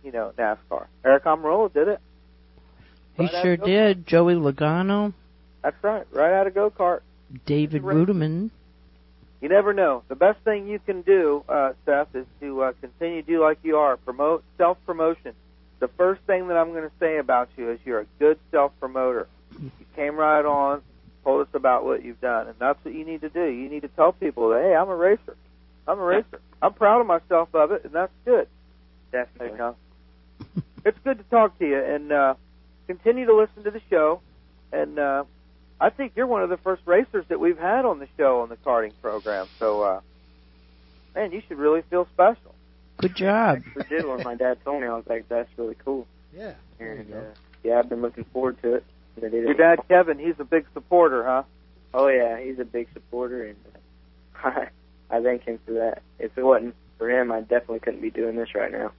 C: you know, NASCAR. Aric Almirola did it.
D: He
C: Right
D: sure did. Joey Logano,
C: That's right. Right out of go kart.
D: David. Reutimann.
C: You never know. The best thing you can do, uh, Seth, is to uh, continue to do like you are. Promote self promotion. The first thing that I'm going to say about you is you're a good self promoter. You came right on, told us about what you've done, and that's what you need to do. You need to tell people that hey, I'm a racer. I'm a racer. I'm proud of myself of it, and that's good.
I: Definitely.
C: You know, it's good to talk to you, and uh, continue to listen to the show. And uh, I think you're one of the first racers that we've had on the show on the karting program. So, uh, man, you should really feel special.
D: Good job.
I: I did when my dad told me. I was like, that's really cool.
B: Yeah.
I: And uh, yeah, I've been looking forward to it. And I did it.
C: Your dad, Kevin, he's a big supporter, huh?
I: Oh yeah, he's a big supporter, and uh, *laughs* I, I thank him for that. If it wasn't for him, I definitely couldn't be doing this right now.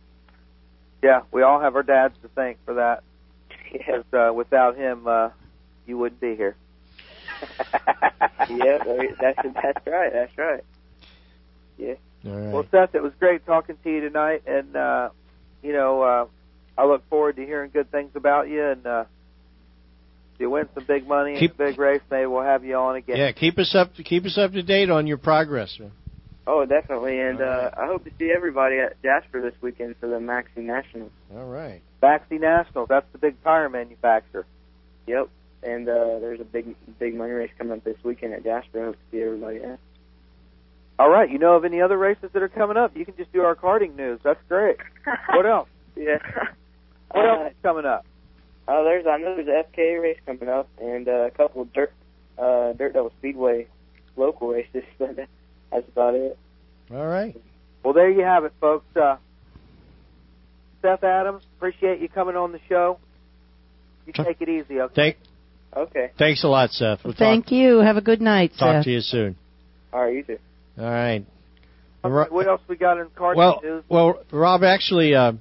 C: Yeah, we all have our dads to thank for that. Because uh, without him, uh, you wouldn't be here.
I: yeah, that's that's right. That's right. Yeah.
B: All right.
C: Well, Seth, it was great talking to you tonight, and uh, you know, uh, I look forward to hearing good things about you. And uh, if you win some big money in a big race, maybe we'll have you on again.
B: yeah, keep us up keep us up to date on your progress. Man.
I: Oh, definitely. And uh, I hope to see everybody at Jasper this weekend for the Maxi Nationals.
B: All right.
C: Baxi Nationals, that's the big tire manufacturer.
I: Yep. And uh, there's a big big money race coming up this weekend at Jasper. I hope to see everybody at.
C: All right, you know of any other races that are coming up? You can just do our karting news. That's great. *laughs* what else?
I: Yeah.
C: What
I: Uh,
C: else is coming up?
I: Oh, there's I know there's an FKA race coming up and uh, a couple of dirt uh, Dirt Devil speedway local races, but *laughs* that's about it.
B: All right.
C: Well, there you have it, folks. Uh, Seth Adams, appreciate you coming on the show. You take it easy, okay?
B: Thank
I: Okay.
B: thanks a lot, Seth. We'll
D: Thank you. Have a good night,
B: talk, talk
D: Seth.
B: to you soon.
I: All right, you too.
B: All right.
C: Okay, what else we got in karting
B: Well,
C: news?
B: well, Rob, actually, uh,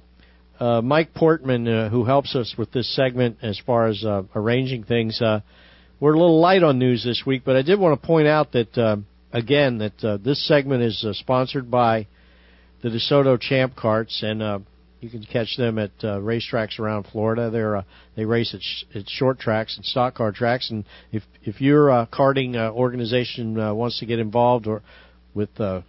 B: uh, Mike Portman, uh, who helps us with this segment as far as uh, arranging things, uh, we're a little light on news this week, but I did want to point out that uh, again that uh, this segment is uh, sponsored by the DeSoto Champ Carts, and uh, you can catch them at uh, racetracks around Florida. They're uh, they race at, sh- at short tracks and stock car tracks, and if if your uh, karting uh, organization uh, wants to get involved or with uh,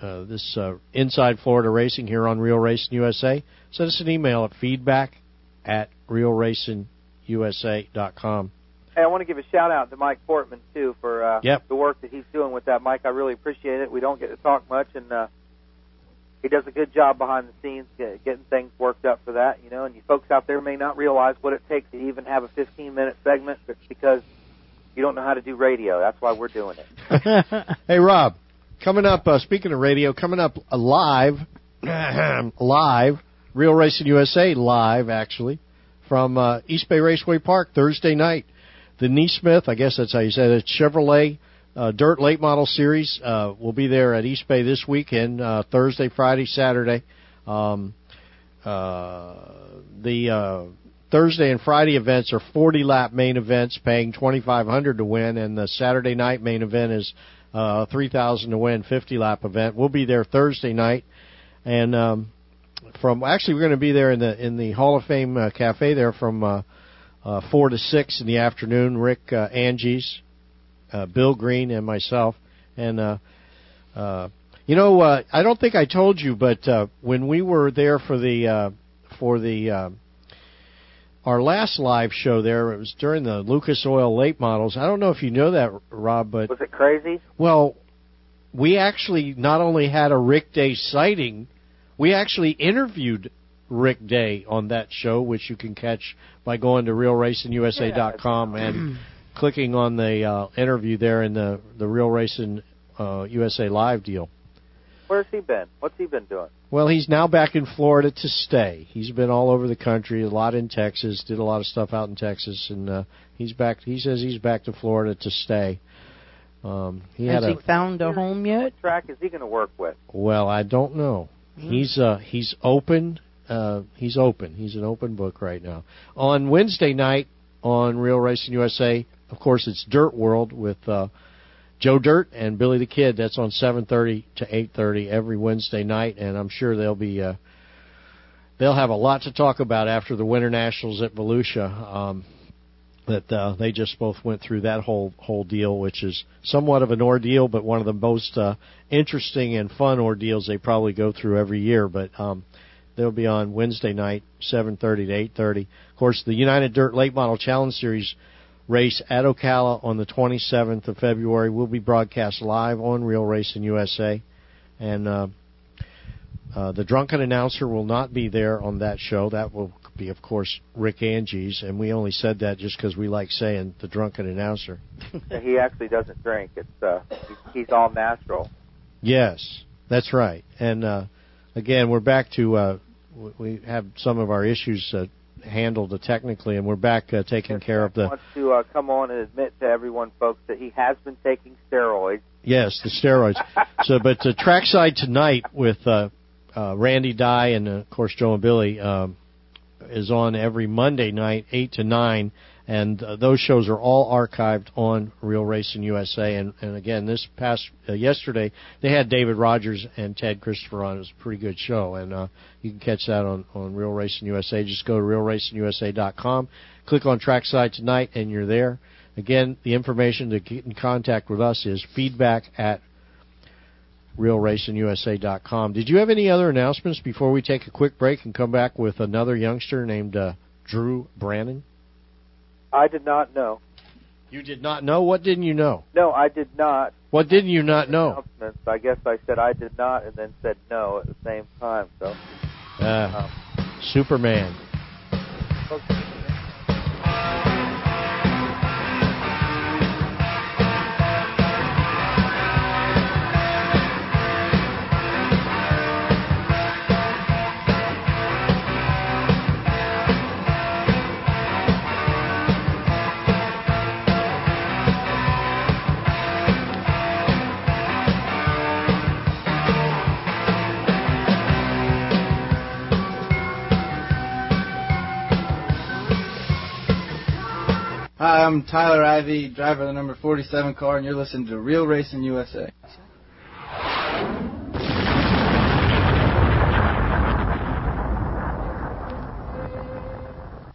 B: uh, this uh, Inside Florida Racing here on Real Racing USA, send us an email at feedback at realracingusa.com.
C: Hey, I want to give a shout out to Mike Portman too for uh,
B: Yep.
C: the work that he's doing with that. Mike, I really appreciate it. We don't get to talk much, and uh, he does a good job behind the scenes getting things worked up for that. You know, and you folks out there may not realize what it takes to even have a 15 minute segment, but because you don't know how to do radio. That's why we're doing it. *laughs*
B: hey, Rob, coming up, uh, speaking of radio, coming up uh, live, *clears throat* live, Real Racing USA live, actually, from uh, East Bay Raceway Park Thursday night. The Neesmith, I guess that's how you said it, Chevrolet uh, Dirt Late Model Series uh, will be there at East Bay this weekend, uh, Thursday, Friday, Saturday. Um, uh, the uh, Thursday and Friday events are 40 lap main events, paying 2,500 to win, and the Saturday night main event is uh, 3,000 to win, 50 lap event. We'll be there Thursday night, and um, from actually we're going to be there in the in the Hall of Fame cafe there from uh, uh, four to six in the afternoon. Rick uh, Angie's, uh, Bill Green, and myself, and uh, uh, you know uh, I don't think I told you, but uh, when we were there for the uh, for the uh, our last live show there, it was during the Lucas Oil late models. I don't know if you know that, Rob, but
C: Was it crazy?
B: well, we actually not only had a Rick Day sighting, we actually interviewed Rick Day on that show, which you can catch by going to RealRacingUSA.com and clicking on the uh, interview there in the the Real Racing uh, USA Live deal.
C: Where's he been? What's he been doing?
B: Well, he's now back in Florida to stay. He's been all over the country, a lot in Texas, did a lot of stuff out in Texas, and uh, he's back. He says he's back to Florida to stay. Um, he
D: Has
B: had
D: he
B: a
D: found a home yet?
C: What track is he going to work with?
B: well, I don't know.
D: Hmm.
B: He's uh he's open. Uh, he's open. He's an open book right now. On Wednesday night on Real Racing USA, of course, it's Dirt World with uh, Joe Dirt and Billy the Kid. That's on 7:30 to 8:30 every Wednesday night, and I'm sure they'll be uh, they'll have a lot to talk about after the Winter Nationals at Volusia. Um, that uh, they just both went through that whole whole deal, which is somewhat of an ordeal, but one of the most uh, interesting and fun ordeals they probably go through every year. But um, they'll be on Wednesday night, 7:30 to 8:30. Of course, the United Dirt Late Model Challenge Series race at Ocala on the 27th of February will be broadcast live on Real Racing USA, and uh, uh, the drunken announcer will not be there on that show. That will be, of course, Rick Angie's, and we only said that just because we like saying the drunken announcer.
C: he actually doesn't drink. It's uh, he's, all natural.
B: Yes, that's right. And uh, again, we're back to uh, we have some of our issues uh, handled uh, technically, and we're back uh, taking care of the
C: wants to uh, come on and admit to everyone, folks, that he has been taking steroids.
B: yes the steroids. *laughs* so, but uh, trackside tonight with uh, uh, Randy Dye and uh, of course Joe and Billy um, is on every Monday night, eight to nine, and uh, those shows are all archived on Real Racing USA. And, and again, this past uh, yesterday they had David Rogers and Ted Christopher on. It was a pretty good show, and uh, you can catch that on on Real Racing USA. Just go to realracingusa.com, click on Trackside tonight, and you're there. Again, the information to get in contact with us is feedback at realracingusa.com. Did you have any other announcements before we take a quick break and come back with another youngster named uh, Drew Brannon?
C: I did not know.
B: You did not know? What didn't you know?
C: No, I did not.
B: What didn't you not know?
C: Announcements. I guess I said I did not, and then said no at the same time. So,
B: Uh, Superman.
J: Hi, I'm Tyler Ivy, driver of the number 47 car, and you're listening to Real Racing USA.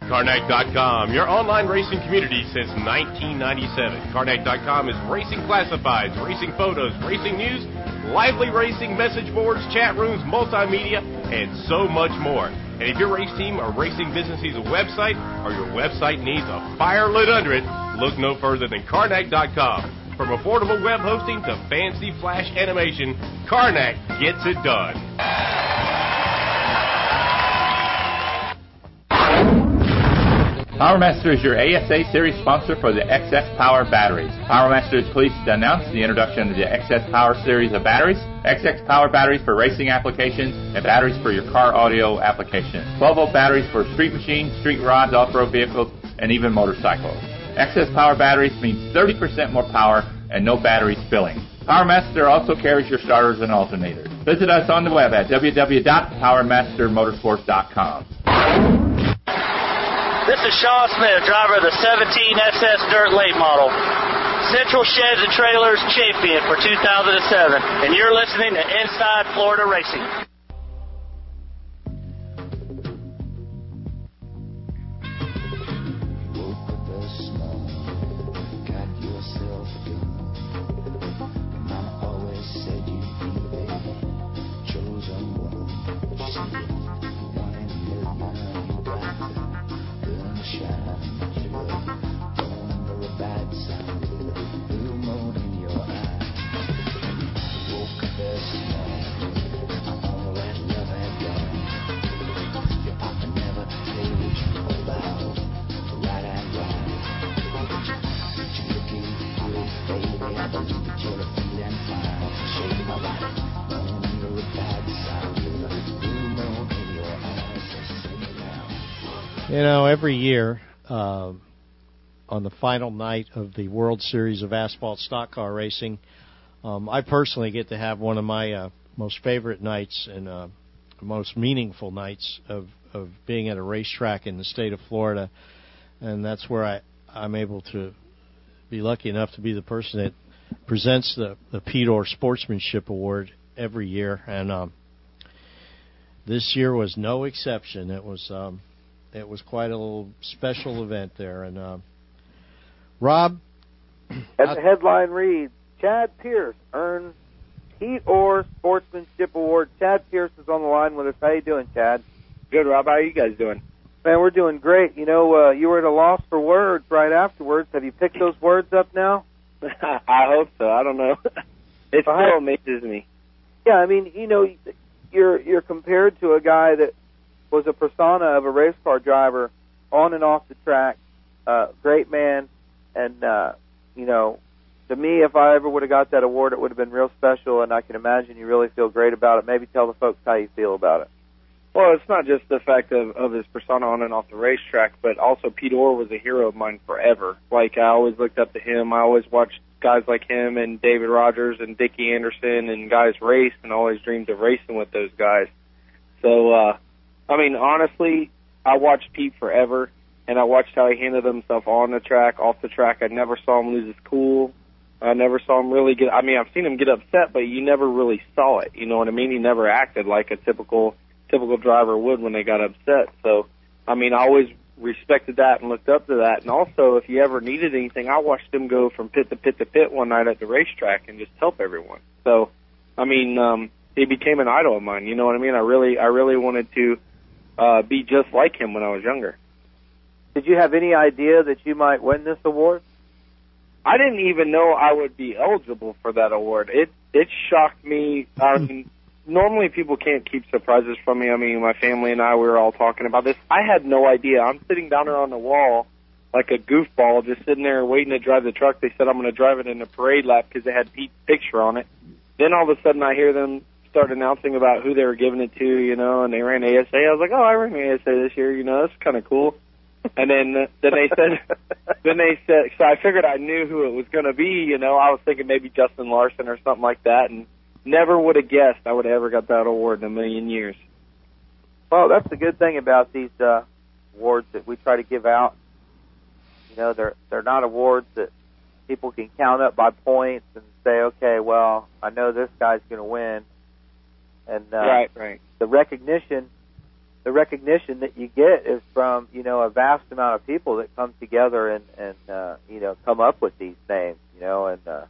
E: Carnac.com, your online racing community since 1997. Carnac.com is racing classifieds, racing photos, racing news, lively racing message boards, chat rooms, multimedia, and so much more. And if your race team or racing business needs a website or your website needs a fire lit under it, look no further than Carnac.com. From affordable web hosting to fancy flash animation, Karnak gets it done.
G: PowerMaster is your ASA series sponsor for the XS Power batteries. PowerMaster is pleased to announce the introduction of the XS Power series of batteries. XS Power batteries for racing applications and batteries for your car audio application. 12 volt batteries for street machines, street rods, off-road vehicles, and even motorcycles. XS Power batteries means 30% more power and no battery spilling. PowerMaster also carries your starters and alternators. Visit us on the web at www.powermastermotorsports.com.
H: This is Sean Smith, driver of the 17 SS Dirt Late model. Central Sheds and Trailers champion for 2007. And you're listening to Inside Florida Racing.
B: You know, every year um, on the final night of the World Series of Asphalt Stock Car Racing, um, I personally get to have one of my uh, most favorite nights and uh, most meaningful nights of, of being at a racetrack in the state of Florida, and that's where I I'm able to be lucky enough to be the person that presents the the Pete Sportsmanship Award every year, and um, this year was no exception. It was um, it was quite a little special event there, and uh, Rob,
C: And the headline reads: Chad Pierce earns Pete Orr Sportsmanship Award. Chad Pierce is on the line with us. How you doing, Chad?
K: Good, Rob. How are you guys doing?
C: Man, we're doing great. You know, uh, you were at a loss for words right afterwards. Have you picked those words up now? *laughs*
K: I hope so. I don't know. it
C: Well,
K: still amazes me.
C: Yeah, I mean, you know, you're you're compared to a guy that was a persona of a race car driver on and off the track. Uh, great man, and uh, you know, to me, if I ever would have got that award, it would have been real special. And I can imagine you really feel great about it. Maybe tell the folks how you feel about it.
K: Well, it's not just the fact of, of his persona on and off the racetrack, but also Pete Orr was a hero of mine forever. Like I always looked up to him. I always watched guys like him and David Rogers and Dickie Anderson and guys race and always dreamed of racing with those guys. So, uh, I mean, honestly, I watched Pete forever and I watched how he handled himself on the track, off the track. I never saw him lose his cool. I never saw him really get, I mean, I've seen him get upset, but you never really saw it. You know what I mean? He never acted like a typical, typical driver would when they got upset. So, I mean, I always respected that and looked up to that. And also, if you ever needed anything, I watched him go from pit to pit to pit one night at the racetrack and just help everyone. So, I mean, um, he became an idol of mine. You know what I mean? I really, I really wanted to uh, be just like him when I was younger.
C: Did you have any idea that you might win this award?
K: I didn't even know I would be eligible for that award. It it shocked me. I *laughs* mean, normally people can't keep surprises from me. I mean, my family and I we were all talking about this. I had no idea. I'm sitting down there on the wall like a goofball, just sitting there waiting to drive the truck. They said I'm going to drive it in a parade lap because it had Pete's picture on it. Then all of a sudden I hear them start announcing about who they were giving it to, you know, and they ran ASA. I was like, oh, I ran ASA this year, you know, that's kind of cool. And then then they said, *laughs* then they said, so I figured I knew who it was going to be, you know. I was thinking maybe Justin Larson or something like that, and never would have guessed I would have ever got that award in a million years.
C: Well, that's the good thing about these uh, awards that we try to give out. You know, they're they're not awards that people can count up by points and say, okay, well, I know this guy's going to win, and uh,
K: right, right.
C: the recognition the recognition that you get is from you know a vast amount of people that come together and and uh, you know come up with these names you know and uh,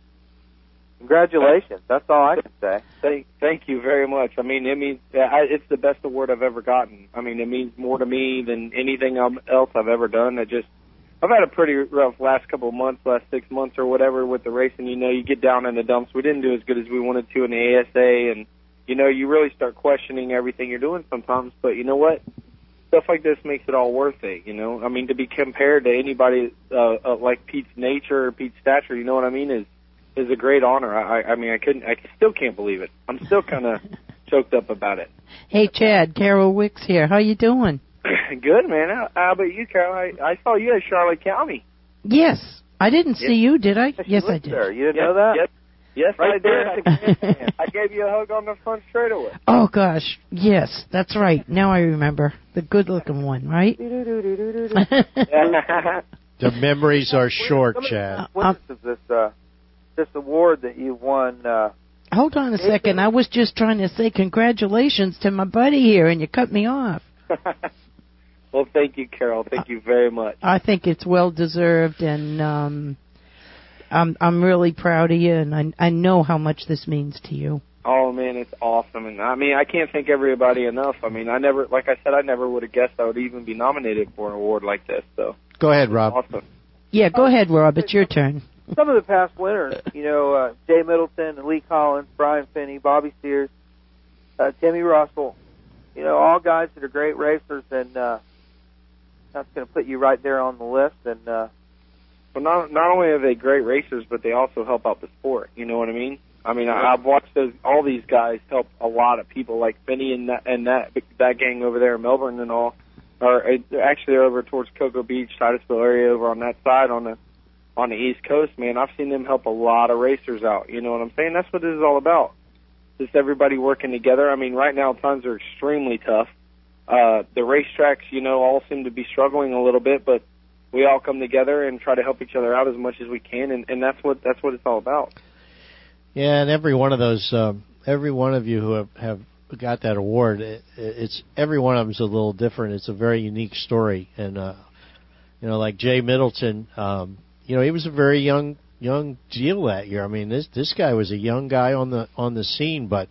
C: congratulations that's all I can say
K: Thank, thank you very much. I mean, it means I, it's the best award I've ever gotten. I mean, it means more to me than anything else I've ever done. It just, I've had a pretty rough last couple of months, last six months or whatever with the racing. You know, you get down in the dumps. We didn't do as good as we wanted to in the ASA, and you know, you really start questioning everything you're doing sometimes. But you know what? Stuff like this makes it all worth it. You know, I mean, to be compared to anybody uh, uh, like Pete's nature or Pete's stature, you know what I mean, is is a great honor. I, I mean, I couldn't, I still can't believe it. I'm still kind of *laughs* choked up about it.
D: Hey, Chad, Carol Wicks here. How you doing? *laughs*
K: Good man. How, how about you, Carol? I, I saw you at Charlotte County.
D: Yes. I didn't see you, did I? Yes, I did.
C: there. You didn't
K: Yes,
C: know that?
K: Yes, yes
C: Right
K: I
C: there
K: did. I, I gave you a hug on the front straightaway.
D: Oh gosh, yes, that's right. Now I remember the good-looking one, right? *laughs*
B: The memories are short, Chad.
C: What is this uh, this award that you won? Uh,
D: Hold on a second. I was just trying to say congratulations to my buddy here, and you cut me off. *laughs*
K: well, thank you, Carol. Thank you very much.
D: I think it's well deserved, and um, I'm I'm really proud of you, and I I know how much this means to you.
K: Oh man, it's awesome, and I mean, I can't thank everybody enough. I mean, I never, like I said, I never would have guessed I would even be nominated for an award like this. So
B: Go ahead, Rob.
K: awesome.
D: Yeah, go ahead, Rob. It's your turn.
C: some of the past winners, you know, uh, Jay Middleton and Lee Collins, Brian Finney, Bobby Sears, uh, Timmy Russell, you know, all guys that are great racers, and uh, that's going to put you right there on the list. And uh,
K: Well, not not only are they great racers, but they also help out the sport. You know what I mean? I mean, I, I've watched those all these guys help a lot of people, like Benny and that and that that gang over there in Melbourne and all. Or uh, actually, they're over towards Cocoa Beach, Titusville area, over on that side on the on the East Coast. Man, I've seen them help a lot of racers out. You know what I'm saying? That's what this is all about. Just everybody working together. I mean, right now times are extremely tough. Uh, the racetracks, you know, all seem to be struggling a little bit, but we all come together and try to help each other out as much as we can, and, and that's what that's what it's all about.
B: Yeah, and every one of those, um, every one of you who have, have got that award, it, it's every one of them's a little different. It's a very unique story, and uh, you know, like Jay Middleton, um, you know, he was a very young young deal that year. I mean, this this guy was a young guy on the on the scene, but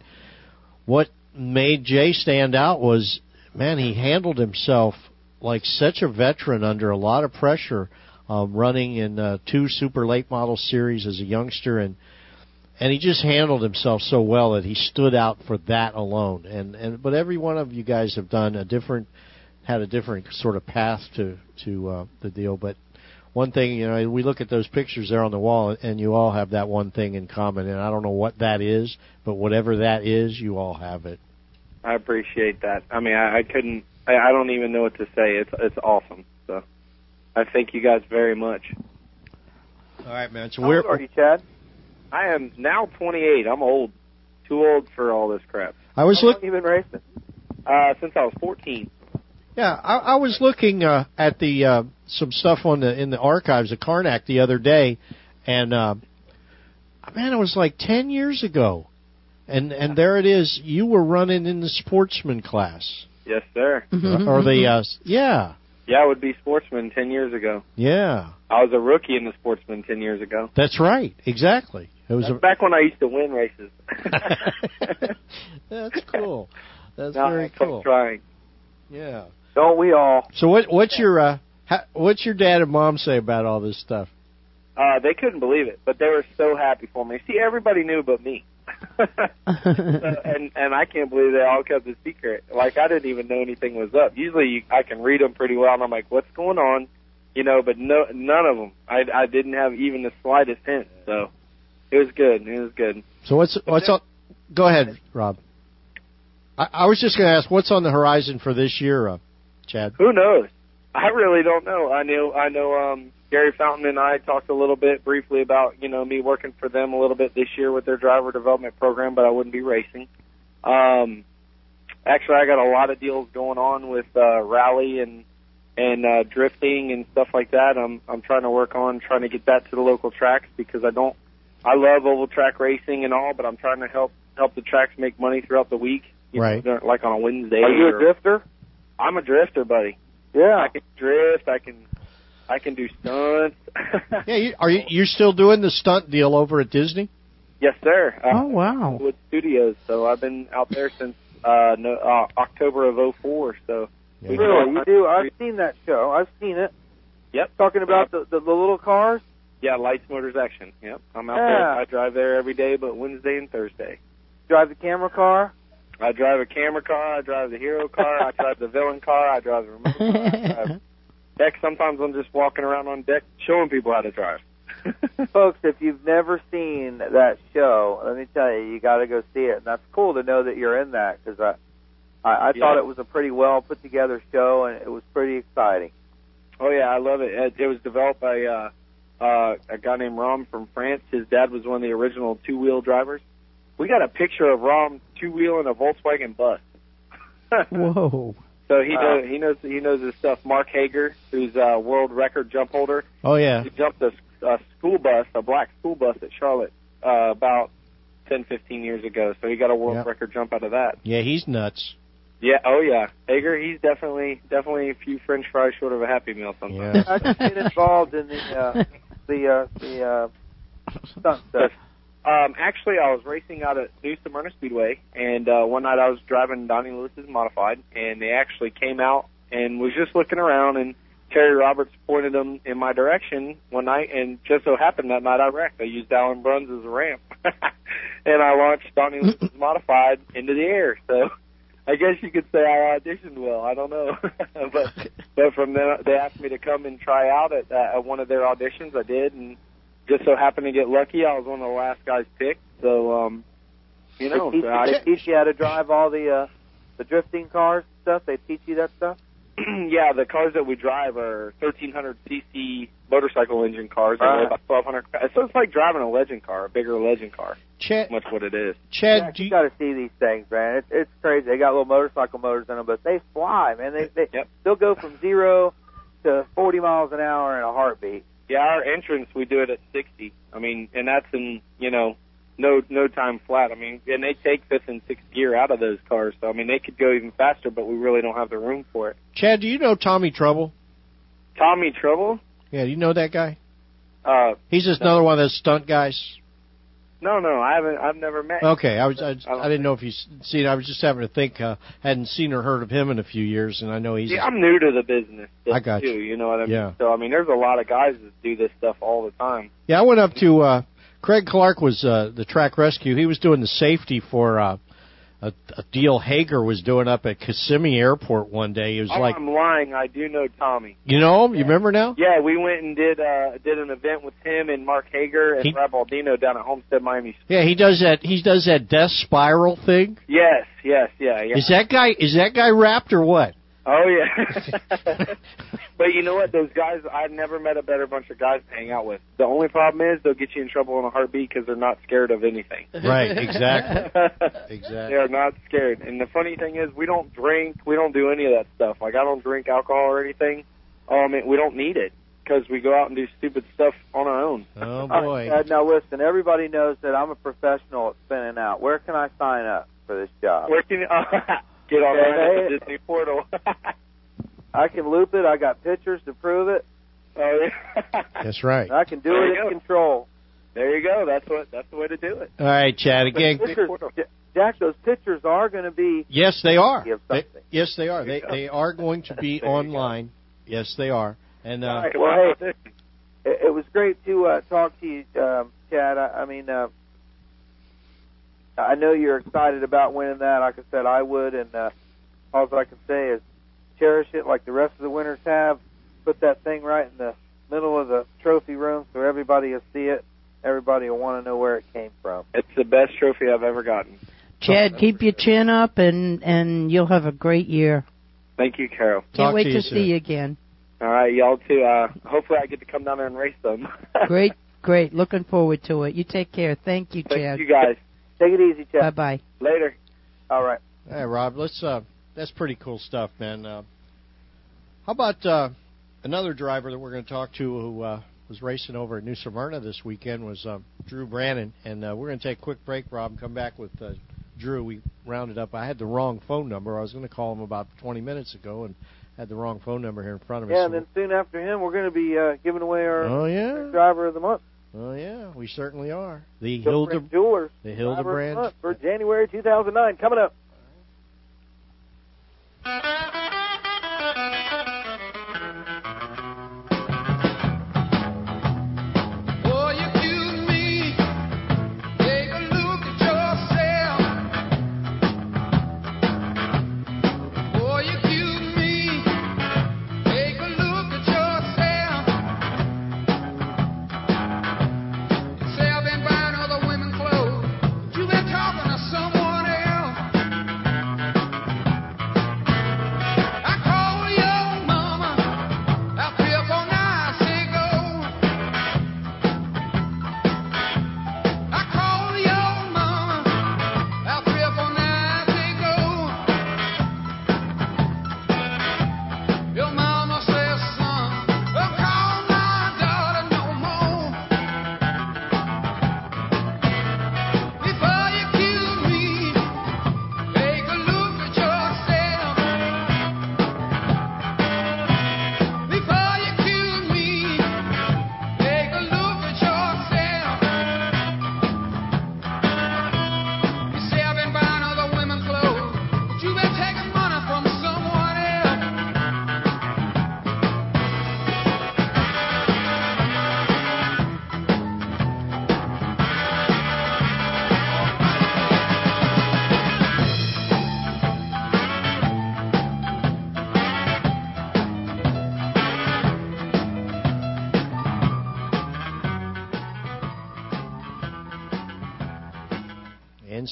B: what made Jay stand out was, man, he handled himself like such a veteran under a lot of pressure, um, running in uh, two super late model series as a youngster and and he just handled himself so well that he stood out for that alone. And and but every one of you guys have done a different, had a different sort of path to to uh, the deal. But one thing, you know, we look at those pictures there on the wall, and you all have that one thing in common. And I don't know what that is, but whatever that is, you all have it.
K: I appreciate that. I mean, I, I couldn't. I, I don't even know what to say. It's it's awesome. So, I thank you guys very much.
B: All right, man. So
K: How
B: we're
K: old are you, Chad? I am now 28. I'm old. Too old for all this crap.
B: I was
K: How long
B: look-
K: you racing? Uh, since I was 14.
B: Yeah, I, I was looking uh, at the uh, some stuff on the in the archives of Carnac the other day, and uh, man, it was like ten years ago, and and there it is. You were running in the sportsman class,
K: Yes, sir.
B: or the uh, yeah,
K: Yeah, I would be sportsman 10 years ago.
B: yeah.
K: I was a rookie in the sportsman 10 years ago.
B: That's right, exactly. It was a,
K: back when I used to win races. *laughs*
B: that's cool. That's
K: Now
B: very cool.
K: Trying.
B: Yeah.
C: Don't we all?
B: So what what's your uh, ha, what's your dad and mom say about all this stuff?
K: Uh, they couldn't believe it, but they were so happy for me. See, everybody knew but me. *laughs* and and I can't believe they all kept it secret. Like I didn't even know anything was up. Usually you, I can read them pretty well, and I'm like, "What's going on?" You know, but no, none of them. I I didn't have even the slightest hint. So it was good. It was good.
B: So what's what's on? Go ahead, Rob. I, I was just going to ask, what's on the horizon for this year, uh, Chad?
K: Who knows? I really don't know. I know I know um Gary Fountain and I talked a little bit briefly about, you know, me working for them a little bit this year with their driver development program, but I wouldn't be racing. Um actually I got a lot of deals going on with uh rally and and uh drifting and stuff like that. I'm I'm trying to work on trying to get that to the local tracks because I don't I love oval track racing and all, but I'm trying to help help the tracks make money throughout the week. You
B: Right.
K: Know, like on a Wednesday.
C: Are you a drifter?
K: I'm a drifter, buddy.
C: Yeah.
K: I can drift. I can, I can do stunts. *laughs*
B: Yeah, you, are you you still doing the stunt deal over at Disney?
K: yes, sir. Uh,
D: Oh wow.
K: With Studios. So I've been out there since uh, no, uh October of '04. So we
C: Really? You do? I've seen that show. I've seen it.
K: Yep.
C: Talking about the, the the little cars.
K: Yeah, Lights Motors Action. Yep. I'm out
C: Yeah.
K: there. I drive there every day, but Wednesday and Thursday.
C: Drive the camera car.
K: I drive a camera car. I drive the hero car. I drive the villain car. I drive the remote car. *laughs* I deck. Sometimes I'm just walking around on deck showing people how to drive. *laughs*
C: Folks, if you've never seen that show, let me tell you, you got to go see it. And that's cool to know that you're in that because I, I, I
K: Yeah.
C: thought it was a pretty well put together show and it was pretty exciting.
K: Oh yeah, I love it. It, it was developed by uh, uh, a guy named Rom from France. His dad was one of the original two wheel drivers. We got a picture of Rom two wheeling a Volkswagen bus. *laughs*
D: Whoa.
K: So he
C: Wow.
K: knows he knows he knows his stuff. Mark Hager, who's a world record jump holder,
B: Oh yeah.
K: he jumped a, a school bus, a black school bus at Charlotte uh, about ten, fifteen years ago. So he got a world
B: Yep.
K: record jump out of that.
B: Yeah, he's nuts.
K: Yeah, oh yeah, Hager. He's definitely definitely a few French fries short of a Happy Meal sometimes.
B: Yeah.
C: I just get involved in the uh, the uh, the uh, stunt stuff.
K: Um, actually, I was racing out at New Smyrna Speedway, and uh, one night I was driving Donnie Lewis's modified, and they actually came out and was just looking around, and Terry Roberts pointed them in my direction one night, and just so happened that night I wrecked. I used Alan Bruns as a ramp, *laughs* and I launched Donnie Lewis's modified into the air. So I guess you could say I auditioned well. I don't know, *laughs* but but from then they asked me to come and try out at, at one of their auditions. I did, and just so happened to get lucky. I was one of the last guys picked. So um, you know,
C: they, teach,
K: so I,
C: they teach you how to drive all the uh, the drifting cars and stuff. They teach you that stuff. *clears throat*
K: yeah, the cars that we drive are 1300 cc motorcycle engine cars. They weigh about 1200. So it's like driving a legend car, a bigger legend car.
B: Chad,
K: Much what it is.
B: Chad,
C: yeah, you
B: you,
C: got to see these things, man. It's it's crazy. They got little motorcycle motors in them, but they fly, man. They they
K: Yep.
C: they'll go from zero to 40 miles an hour in a heartbeat.
K: Yeah, our entrance we do it at 60. I mean, and that's in you know no no time flat. I mean, and they take fifth and sixth gear out of those cars. So I mean, they could go even faster, but we really don't have the room for it.
B: Chad, do you know Tommy Trouble?
K: Tommy Trouble?
B: Yeah, do you know that guy?
K: Uh,
B: He's just another one of those stunt guys.
K: No, no, I haven't. I've never met.
B: Okay, I was I, I didn't know if you seen. I was just having to think. Uh, hadn't seen or heard of him in a few years, and I know he's.
K: Yeah, I'm new to the business.
B: I got
K: too,
B: you.
K: You know what I mean?
B: Yeah.
K: So I mean, there's a lot of guys that do this stuff all the time.
B: Yeah, I went up to uh Craig Clark was uh the track rescue. He was doing the safety for uh a, a deal Hager was doing up at Kissimmee Airport one day. It was
K: oh,
B: like,
K: I'm lying. I do know Tommy.
B: you know him? You remember now?
K: Yeah, we went and did uh did an event with him and Mark Hager and
B: He-
K: Rob Baldino down at Homestead, Miami.
B: Yeah, he does that. He does that death spiral thing.
K: Yes, yes, yeah, yeah.
B: Is that guy? Is that guy wrapped or what?
K: Oh yeah. *laughs* but you know what? Those guys, I've never met a better bunch of guys to hang out with. The only problem is they'll get you in trouble in a heartbeat because they're not scared of anything. *laughs*
B: Right, exactly. *laughs* exactly.
K: They are not scared. And the funny thing is, we don't drink. We don't do any of that stuff. Like I don't drink alcohol or anything. Um, it- we don't need it because we go out and do stupid stuff on our own.
B: Oh
C: All right, Chad, now listen, everybody knows that I'm a professional at spinning out. Where can I sign up for this job?
K: Where can you, get on
C: Okay.
K: the Disney portal? *laughs*
C: I can loop it. I got pictures to prove it.
K: Oh yeah. *laughs*
B: That's right.
C: I can do
K: There
C: it in
K: go.
C: control.
K: There you go. That's what. That's the way to do it.
B: All right, Chad. Again,
C: pictures, Jack, those pictures are going to be.
B: yes, they are. They, yes, they are. They they are going to be *laughs* online. Yes, they are. And uh,
C: All right, well, hey, it, it was great to uh, talk to you, um, Chad. I, I mean, uh, I know you're excited about winning that. Like I said, I would, and uh, all that I can say is cherish it like the rest of the winners have. Put that thing right in the middle of the trophy room so everybody will see it. Everybody will want to know where it came from.
K: It's the best trophy I've ever gotten.
D: Chad, keep your chin up, and and you'll have a great year.
K: Thank you, Carol.
D: Can't wait to, see you again.
K: All right, y'all too. Uh, hopefully, I get to come down there and race them. *laughs*
D: Great, great. Looking forward to it. You take care. Thank you,
K: Thank
D: Chad.
K: you guys.
C: Take it easy, Chad.
D: Bye bye.
K: Later.
C: All right.
B: Hey, Rob, let's. Uh, that's pretty cool stuff, man. Uh, how about uh, another driver that we're going to talk to who uh, was racing over at New Smyrna this weekend was uh, Drew Brannon, and uh, we're going to take a quick break, Rob, and come back with uh, Drew. We rounded up. I had the wrong phone number. I was going to call him about 20 minutes ago, and had the wrong phone number here in front of us.
C: Yeah, and then soon after him, we're going to be uh, giving away our
B: Oh, yeah.
C: driver of the month.
B: Oh yeah, we certainly are. The
C: Hilda
B: Hilda
C: Jewelers.
B: the
C: driver of the
B: Hildebrand.
C: for January 2009 coming up.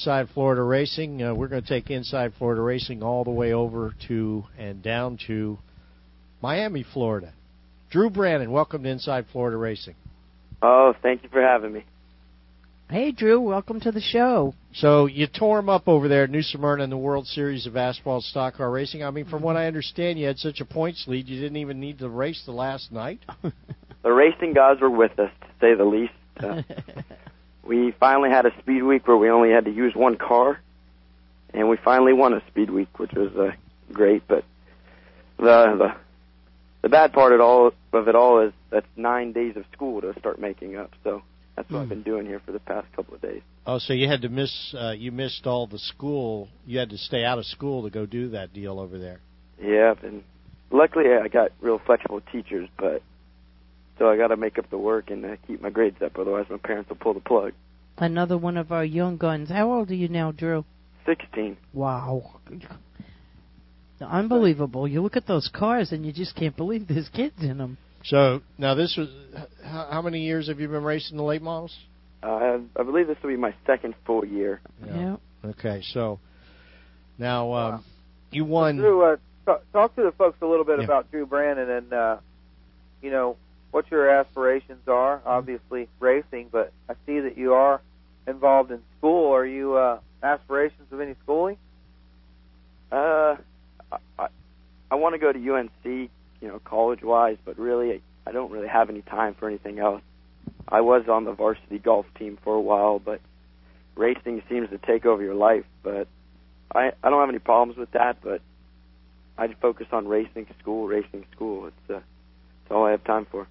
B: Inside Florida Racing. Uh, we're going to take Inside Florida Racing all the way over to and down to Miami, Florida. Drew Brannon, welcome to Inside Florida Racing.
L: Oh, thank you for having me.
D: Hey, Drew. Welcome to the show.
B: So you tore him up over there at New Smyrna in the World Series of Asphalt Stock Car Racing. I mean, from what I understand, you had such a points lead, you didn't even need to race the last night. *laughs*
L: The racing gods were with us, to say the least. *laughs* Uh, we finally had a speed week where we only had to use one car, and we finally won a speed week, which was uh, great. But the the the bad part of all of it all is that's nine days of school to start making up. So that's what I've been doing here for the past couple of days.
B: Oh, so you had to miss uh, you missed all the school. You had to stay out of school to go do that deal over there.
L: Yeah, and luckily I got real flexible teachers, but so I got to make up the work and uh, keep my grades up. Otherwise, my parents will pull the plug.
D: Another one of our young guns. How old are you now, Drew?
L: 16.
D: Wow. Unbelievable. You look at those cars and you just can't believe there's kids in them.
B: So now this was how, how many years have you been racing the late models?
L: Uh, I believe this will be my second full year.
D: Yeah.
B: Okay, so now um, you won.
C: Drew, uh, talk, talk to the folks a little bit
B: Yeah.
C: about Drew Brannon and uh, you know what your aspirations are. Obviously racing, but I see that you are involved in school. Are you uh, aspirations of any schooling?
L: Uh, I, I, I want to go to UNC, you know, college wise, but really, I don't really have any time for anything else. I was on the varsity golf team for a while, but racing seems to take over your life. But I, I don't have any problems with that. But I just focus on racing, school, racing, school. It's uh, it's all I have time for.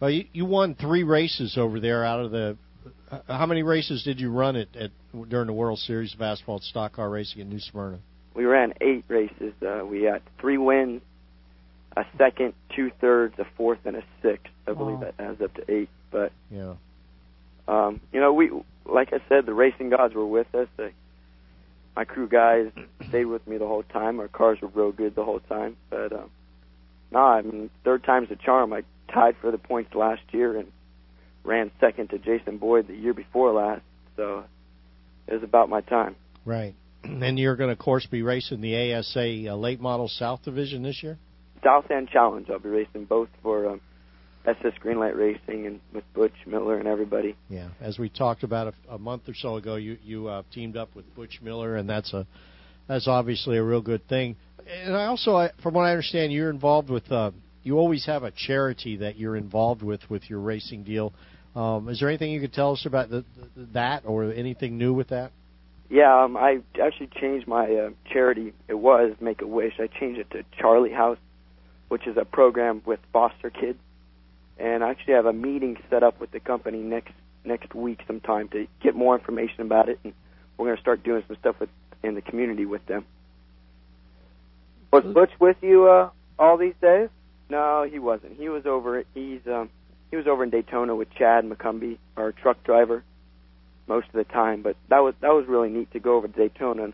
B: Well, you, you won three races over there out of the. Uh, how many races did you run at, at during the World Series of Asphalt Stock Car Racing at New Smyrna?
L: We ran eight races. Uh, we had three wins, a second, two thirds, a fourth, and a sixth. I believe
B: Wow.
L: that adds up to eight. But
B: Yeah.
L: um, you know, we like I said, the racing gods were with us. They, my crew guys stayed with me the whole time. Our cars were real good the whole time. But um, nah, I mean, third time's the charm. I tied for the points last year and ran second to Jason Boyd the year before last. So it was about my time.
B: Right. *clears throat* And you're going to, of course, be racing the ASA uh, Late Model South Division this year.
L: South End Challenge. I'll be racing both for um, SS Greenlight Racing and with Butch Miller and everybody.
B: Yeah, as we talked about a, a month or so ago, you you uh, teamed up with Butch Miller, and that's a that's obviously a real good thing. And I also, I, from what I understand, you're involved with. Uh, you always have a charity that you're involved with with your racing deal. Um, is there anything you could tell us about the, the, that, or anything new with that?
L: Yeah, um, I actually changed my uh, charity. It was Make a Wish. I changed it to Charlie House, which is a program with foster kids. And I actually have a meeting set up with the company next next week sometime to get more information about it. And we're going to start doing some stuff with in the community with them.
C: Was Butch with you uh, all these days?
L: No, he wasn't. He was over. He's um, he was over in Daytona with Chad McCumbee, our truck driver, most of the time. But that was that was really neat to go over to Daytona and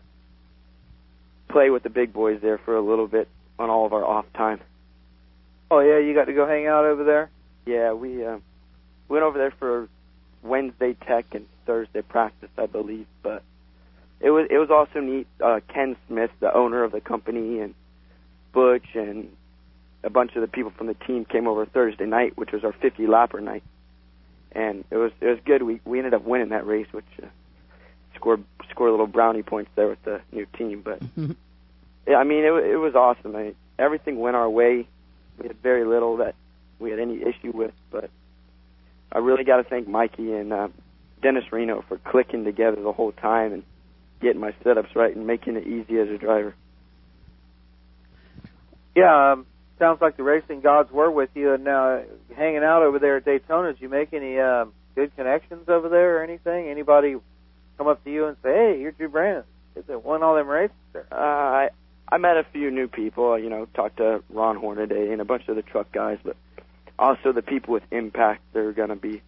L: play with the big boys there for a little bit on all of our off time.
C: Oh yeah, you got to go hang out over there.
L: Yeah, we uh, went over there for Wednesday tech and Thursday practice, I believe. But it was it was also neat. Uh, Ken Smith, the owner of the company, and Butch and a bunch of the people from the team came over Thursday night, which was our 50 lapper night, and it was it was good. We we ended up winning that race, which uh, scored scored little brownie points there with the new team. But yeah, I mean it it was awesome. I mean, everything went our way. We had very little that we had any issue with, but I really got to thank Mikey and uh, Dennis Reno for clicking together the whole time and getting my setups right and making it easy as a driver.
C: Yeah, um, sounds like the racing gods were with you, and now hanging out over there at Daytona. Did you make any um, good connections over there or anything? Anybody come up to you and say, "Hey, you're Drew Brannon, that won all them races"?
L: Uh, I I met a few new people. You know, talked to Ron Hornaday and a bunch of the truck guys, but also the people with Impact. They're gonna be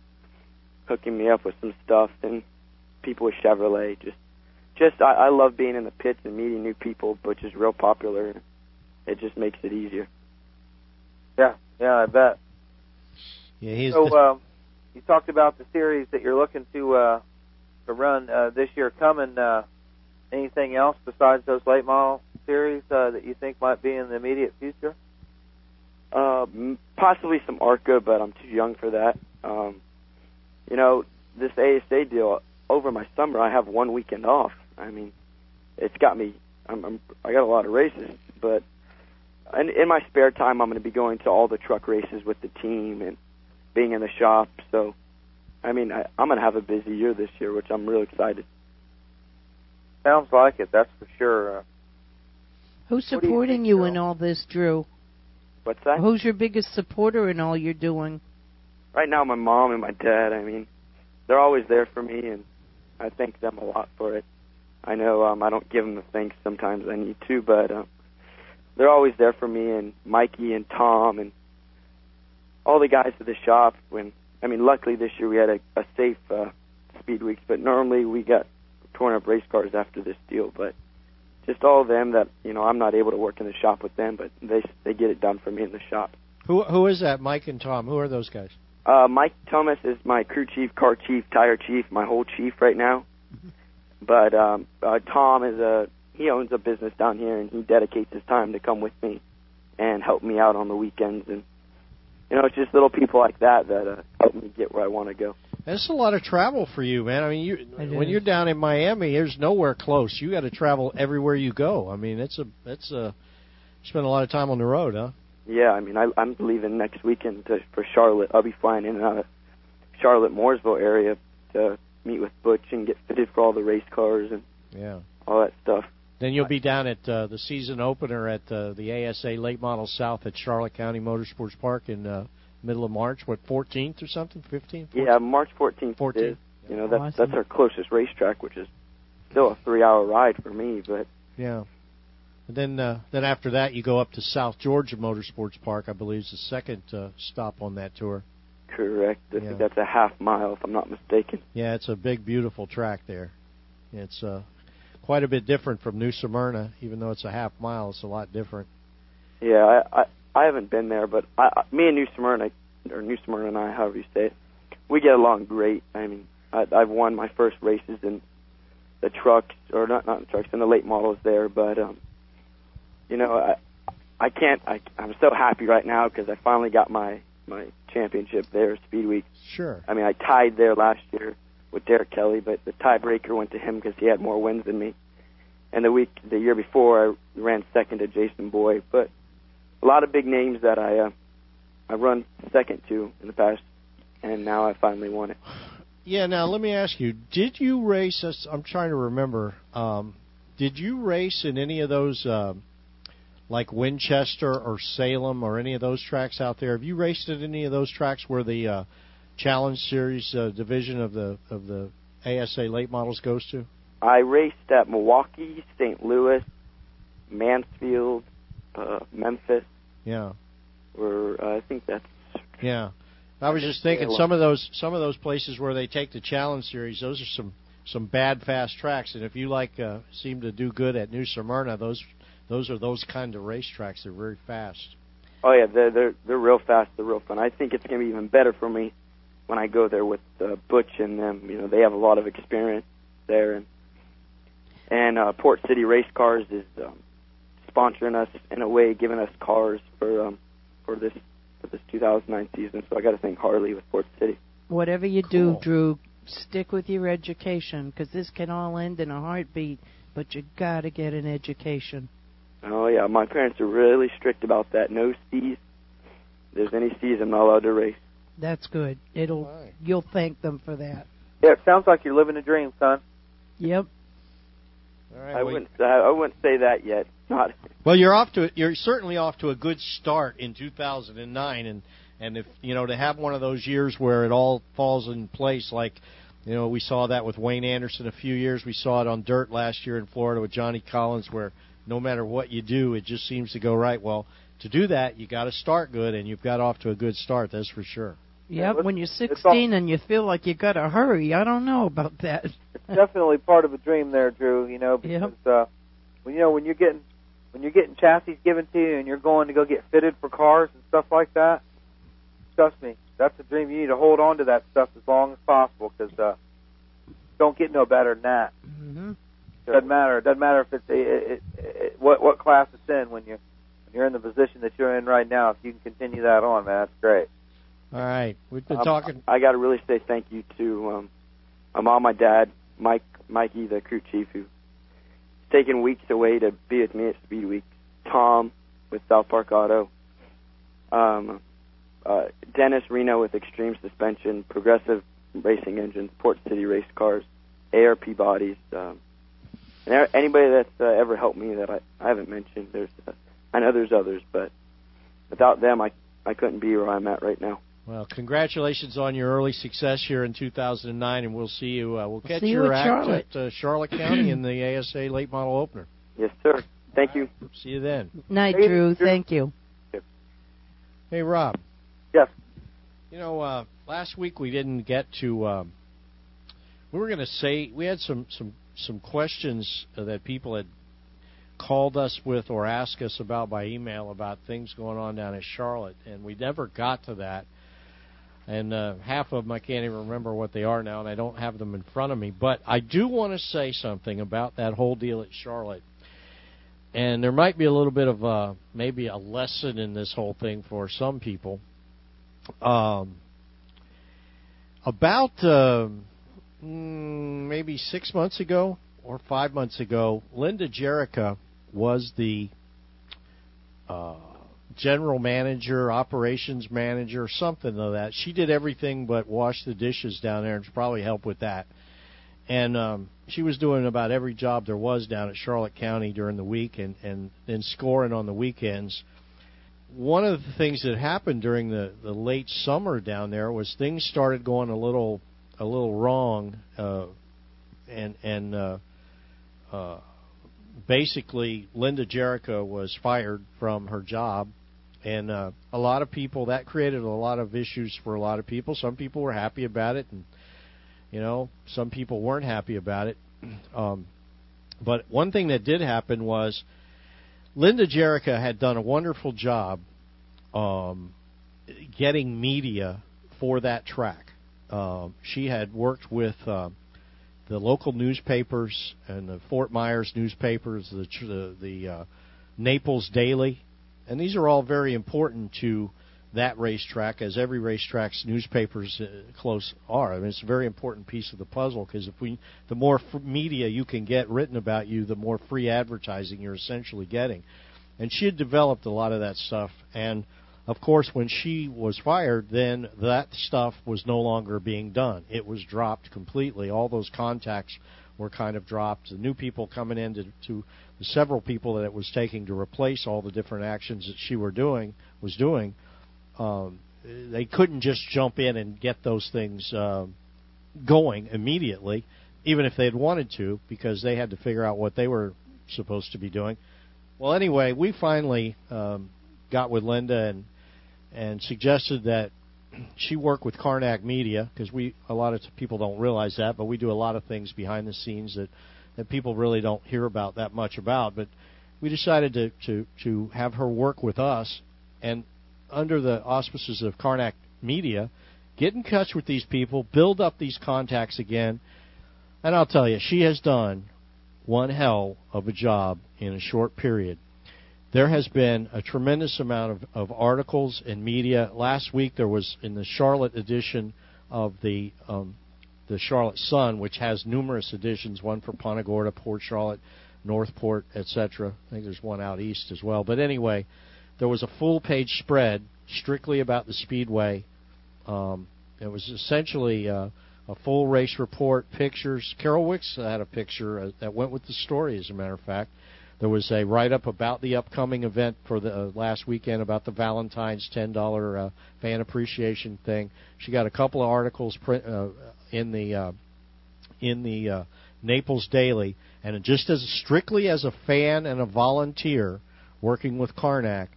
L: hooking me up with some stuff, and people with Chevrolet. Just just I, I love being in the pits and meeting new people, which is real popular. It just makes it easier.
C: Yeah, yeah, I bet.
B: Yeah, he's
C: So um, you talked about the series that you're looking to uh, to run uh, this year coming. Uh, anything else besides those late model series uh, that you think might be in the immediate future?
L: Uh, possibly some ARCA, but I'm too young for that. Um, you know, this ASA deal over my summer, I have one weekend off. I mean, it's got me. I'm, I'm I got a lot of races, but in, in my spare time, I'm going to be going to all the truck races with the team and being in the shop. So, I mean, I, I'm going to have a busy year this year, which I'm real excited.
C: Sounds like it. That's for sure. Uh,
D: Who's
C: What do you
D: supporting
C: think,
D: you in all this, Drew?
L: What's that?
D: Who's your biggest supporter in all you're doing?
L: right now my mom and my dad i mean they're always there for me and i thank them a lot for it i know um i don't give them the thanks sometimes i need to but um they're always there for me and mikey and tom and all the guys at the shop when i mean luckily this year we had a, a safe uh speed weeks but normally we got torn up race cars after this deal, but just all of them that you know I'm not able to work in the shop with them, but they they get it done for me in the shop.
B: Who who is that? Mike and Tom. Who are those guys?
L: Uh, Mike Thomas is my crew chief, car chief, tire chief, my whole chief right now. But um, uh, Tom is a he owns a business down here, and he dedicates his time to come with me and help me out on the weekends. And you know, it's just little people like that that uh, help me get where I want to go.
B: That's a lot of travel for you, man. I mean, you
L: It
B: when
L: is.
B: you're down in Miami, there's nowhere close. You got to travel everywhere you go. I mean, it's a it's a spend a lot of time on the road, huh?
L: Yeah, I mean, I, I'm leaving next weekend to, for Charlotte. I'll be flying in and out of Charlotte, Mooresville area to meet with Butch and get fitted for all the race cars and
B: Yeah.
L: all that stuff.
B: Then you'll be down at uh, the season opener at uh, the ASA Late Model South at Charlotte County Motorsports Park in uh, middle of March. What 14th or something? 15th?
L: Yeah, March 14th.
B: 14th.
L: Is, you know, that's
B: Awesome.
L: that's our closest racetrack, which is still a three-hour ride for me, but
B: Yeah. And then uh, then after that, you go up to South Georgia Motorsports Park. I believe is the second uh, stop on that tour.
L: correct. I
B: Yeah.
L: think that's a half mile, if I'm not mistaken.
B: Yeah, it's a big, beautiful track there. It's uh, quite a bit different from New Smyrna, even though it's a half mile. It's a lot different.
L: Yeah, I I, I haven't been there, but I, me and New Smyrna or New Smyrna and I, however you say it, we get along great. I mean, I, I've won my first races in the trucks, or not not in the trucks, in the late models there. But um, you know, I I can't. I I'm so happy right now because I finally got my my championship there, Speed Week.
B: Sure.
L: I mean, I tied there last year with Derek Kelly, but the tiebreaker went to him because he had more wins than me. And the week, the year before, I ran second to Jason Boyd. But a lot of big names that I uh, I run second to in the past, and now I finally won it.
B: Yeah. Now let me ask you: Did you race? I'm trying to remember. Um, did you race in any of those, um, like Winchester or Salem or any of those tracks out there? Have you raced at any of those tracks where the uh, Challenge Series uh, division of the of the ASA late models goes to?
L: I raced at Milwaukee, St. Louis, Mansfield, uh, Memphis.
B: Yeah.
L: Where uh, I think that's
B: Yeah. I was just thinking some of those some of those places where they take the challenge series, those are some some bad fast tracks and if you like uh seem to do good at New Smyrna, those those are those kind of racetracks. They're very fast.
L: Oh yeah, they're they're they're real fast, they're real fun. I think it's gonna be even better for me when I go there with uh, Butch and them. You know, they have a lot of experience there, and and uh, Port City Race Cars is um, sponsoring us in a way, giving us cars for um, for this for this 2009 season. So I got to thank Harley with Port City.
D: Whatever you do, Drew, stick with your education because this can all end in a heartbeat. But you got to get an education.
L: Oh yeah, my parents are really strict about that. No C's. If there's any C's, I'm not allowed to race.
D: That's good. It'll you'll thank them for that.
C: Yeah, it sounds like you're living a dream, son.
D: Yep.
B: All right.
L: I
B: well,
L: wouldn't. I, I wouldn't say that yet. *laughs* Not.
B: well, you're off to you're certainly off to a good start in 2009 and and if you know to have one of those years where it all falls in place like you know we saw that with Wayne Anderson a few years we saw it on dirt last year in Florida with Johnny Collins where no matter what you do it just seems to go right well to do that you got to start good and you've got off to a good start that's for sure
D: Yep. when you're 16 and you feel like you got to hurry, I don't know about that. *laughs*
C: It's definitely part of a dream there, Drew. You know, because uh, when you know when you're getting when you're getting chassis given to you and you're going to go get fitted for cars and stuff like that. Trust me, that's a dream. You need to hold on to that stuff as long as possible because uh, don't get no better than that.
D: Mm-hmm.
C: Doesn't matter. It doesn't matter if it's it, it, it, what what class it's in when you're when you're in the position that you're in right now. If you can continue that on, man, that's great.
B: All right we've been
L: Um,
B: talking
L: I got to really say thank you to um, my mom, my dad, Mike, Mikey, the crew chief, who taken weeks away to be with me at Speed Week. Tom with South Park Auto. Um, uh, Dennis Reno with Extreme Suspension, Progressive Racing Engines, Port City Race Cars, ARP Bodies, um, and anybody that's uh, ever helped me that I, I haven't mentioned. There's, uh, I know there's others, but without them, I I couldn't be where I'm at right now.
B: Well congratulations on your early success here in 2009 and we'll see you uh, we'll catch
D: see you
B: your
D: at
B: act
D: Charlotte.
B: at uh, Charlotte County in the ASA late model opener
L: Yes, sir. Thank you.
B: see you then
D: Night,
C: Hey,
D: Drew.
C: Drew.
D: Thank you.
B: Hey, Rob.
C: Yes.
B: You know, uh, last week we didn't get to. Um, we were going to say we had some some some questions uh, that people had called us with or asked us about by email about things going on down in Charlotte, and we never got to that. And uh, half of them I can't even remember what they are now, and I don't have them in front of me. But I do want to say something about that whole deal at Charlotte. And there might be a little bit of uh, maybe a lesson in this whole thing for some people. Um, about uh, mm, maybe six months ago or five months ago, Linda Jerica was the uh, general manager, operations manager, something of that. She did everything but wash the dishes down there, and probably help with that. And um, she was doing about every job there was down at Charlotte County during the week, and and then scoring on the weekends. One of the things that happened during the the late summer down there was things started going a little a little wrong, uh, and and uh, uh, basically Linda Jericho was fired from her job, and uh, a lot of people that created a lot of issues for a lot of people. Some people were happy about it, and you know some people weren't happy about it. Um, but one thing that did happen was Linda Jerica had done a wonderful job um, getting media for that track. Um, she had worked with uh, the local newspapers and the Fort Myers newspapers, the the, the uh, Naples Daily, and these are all very important to that racetrack, as every racetrack's newspapers uh, close are. I mean, it's a very important piece of the puzzle because if we, the more media you can get written about you, the more free advertising you're essentially getting. And she had developed a lot of that stuff, and of course, when she was fired, then that stuff was no longer being done. It was dropped completely. All those contacts were kind of dropped. The new people coming in to, to several people that it was taking to replace all the different actions that she were doing was doing. Um, they couldn't just jump in and get those things uh, going immediately, even if they had wanted to, because they had to figure out what they were supposed to be doing. Well, anyway, we finally um, got with Linda and and suggested that she work with Carnac Media because we a lot of people don't realize that, but we do a lot of things behind the scenes that that people really don't hear about that much about. But we decided to to to have her work with us, and under the auspices of Carnac Media, get in touch with these people, build up these contacts again, and I'll tell you, she has done one hell of a job in a short period there has been a tremendous amount of, of articles and media. Last week there was in the Charlotte edition of the um, the Charlotte Sun, which has numerous editions, one for Punta Gorda, Port Charlotte, Northport, etc. I think there's one out east as well. But anyway, there was a full page spread strictly about the Speedway. Um, it was essentially uh, a full race report, pictures. Carol Wicks had a picture uh, that went with the story, as a matter of fact. There was a write up about the upcoming event for the uh, last weekend about the Valentine's ten dollar uh, fan appreciation thing. She got a couple of articles print, uh, in the uh, in the uh, Naples Daily, and just as strictly as a fan and a volunteer working with Carnac,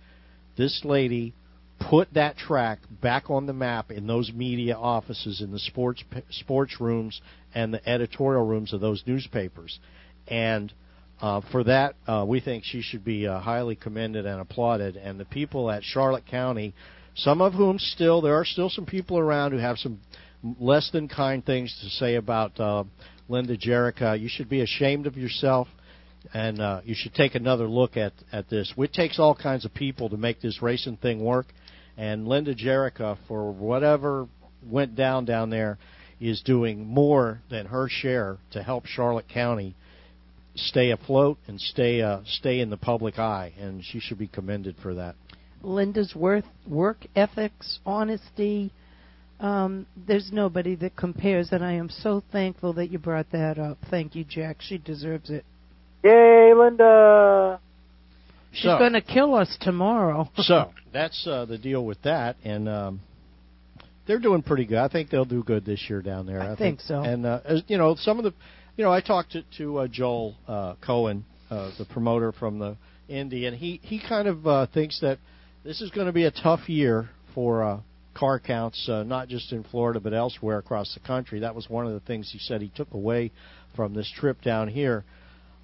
B: this lady put that track back on the map in those media offices in the sports sports rooms and the editorial rooms of those newspapers and uh, for that, uh, we think she should be uh, highly commended and applauded. And the people at Charlotte County, some of whom still, there are still some people around who have some less than kind things to say about uh, Linda Jerica. You should be ashamed of yourself, and uh, you should take another look at at this. It takes all kinds of people to make this racing thing work, and Linda Jerica, for whatever went down down there, is doing more than her share to help Charlotte County stay afloat and stay uh, stay in the public eye, and she should be commended for that.
D: Linda's worth, work ethics, honesty. Um, there's nobody that compares, and I am so thankful that you brought that up. Thank you, Jack. She deserves it.
C: Yay, Linda!
D: She's
B: So-
D: going to kill us tomorrow. *laughs*
B: so that's uh, the deal with that, and um, they're doing pretty good. I think they'll do good this year down there.
D: I think so.
B: And uh, as, you know, some of the, you know, I talked to, to uh, Joel uh, Cohen, uh, the promoter from the Indy, and he he kind of uh, thinks that this is going to be a tough year for uh, car counts, uh, not just in Florida but elsewhere across the country. That was one of the things he said he took away from this trip down here.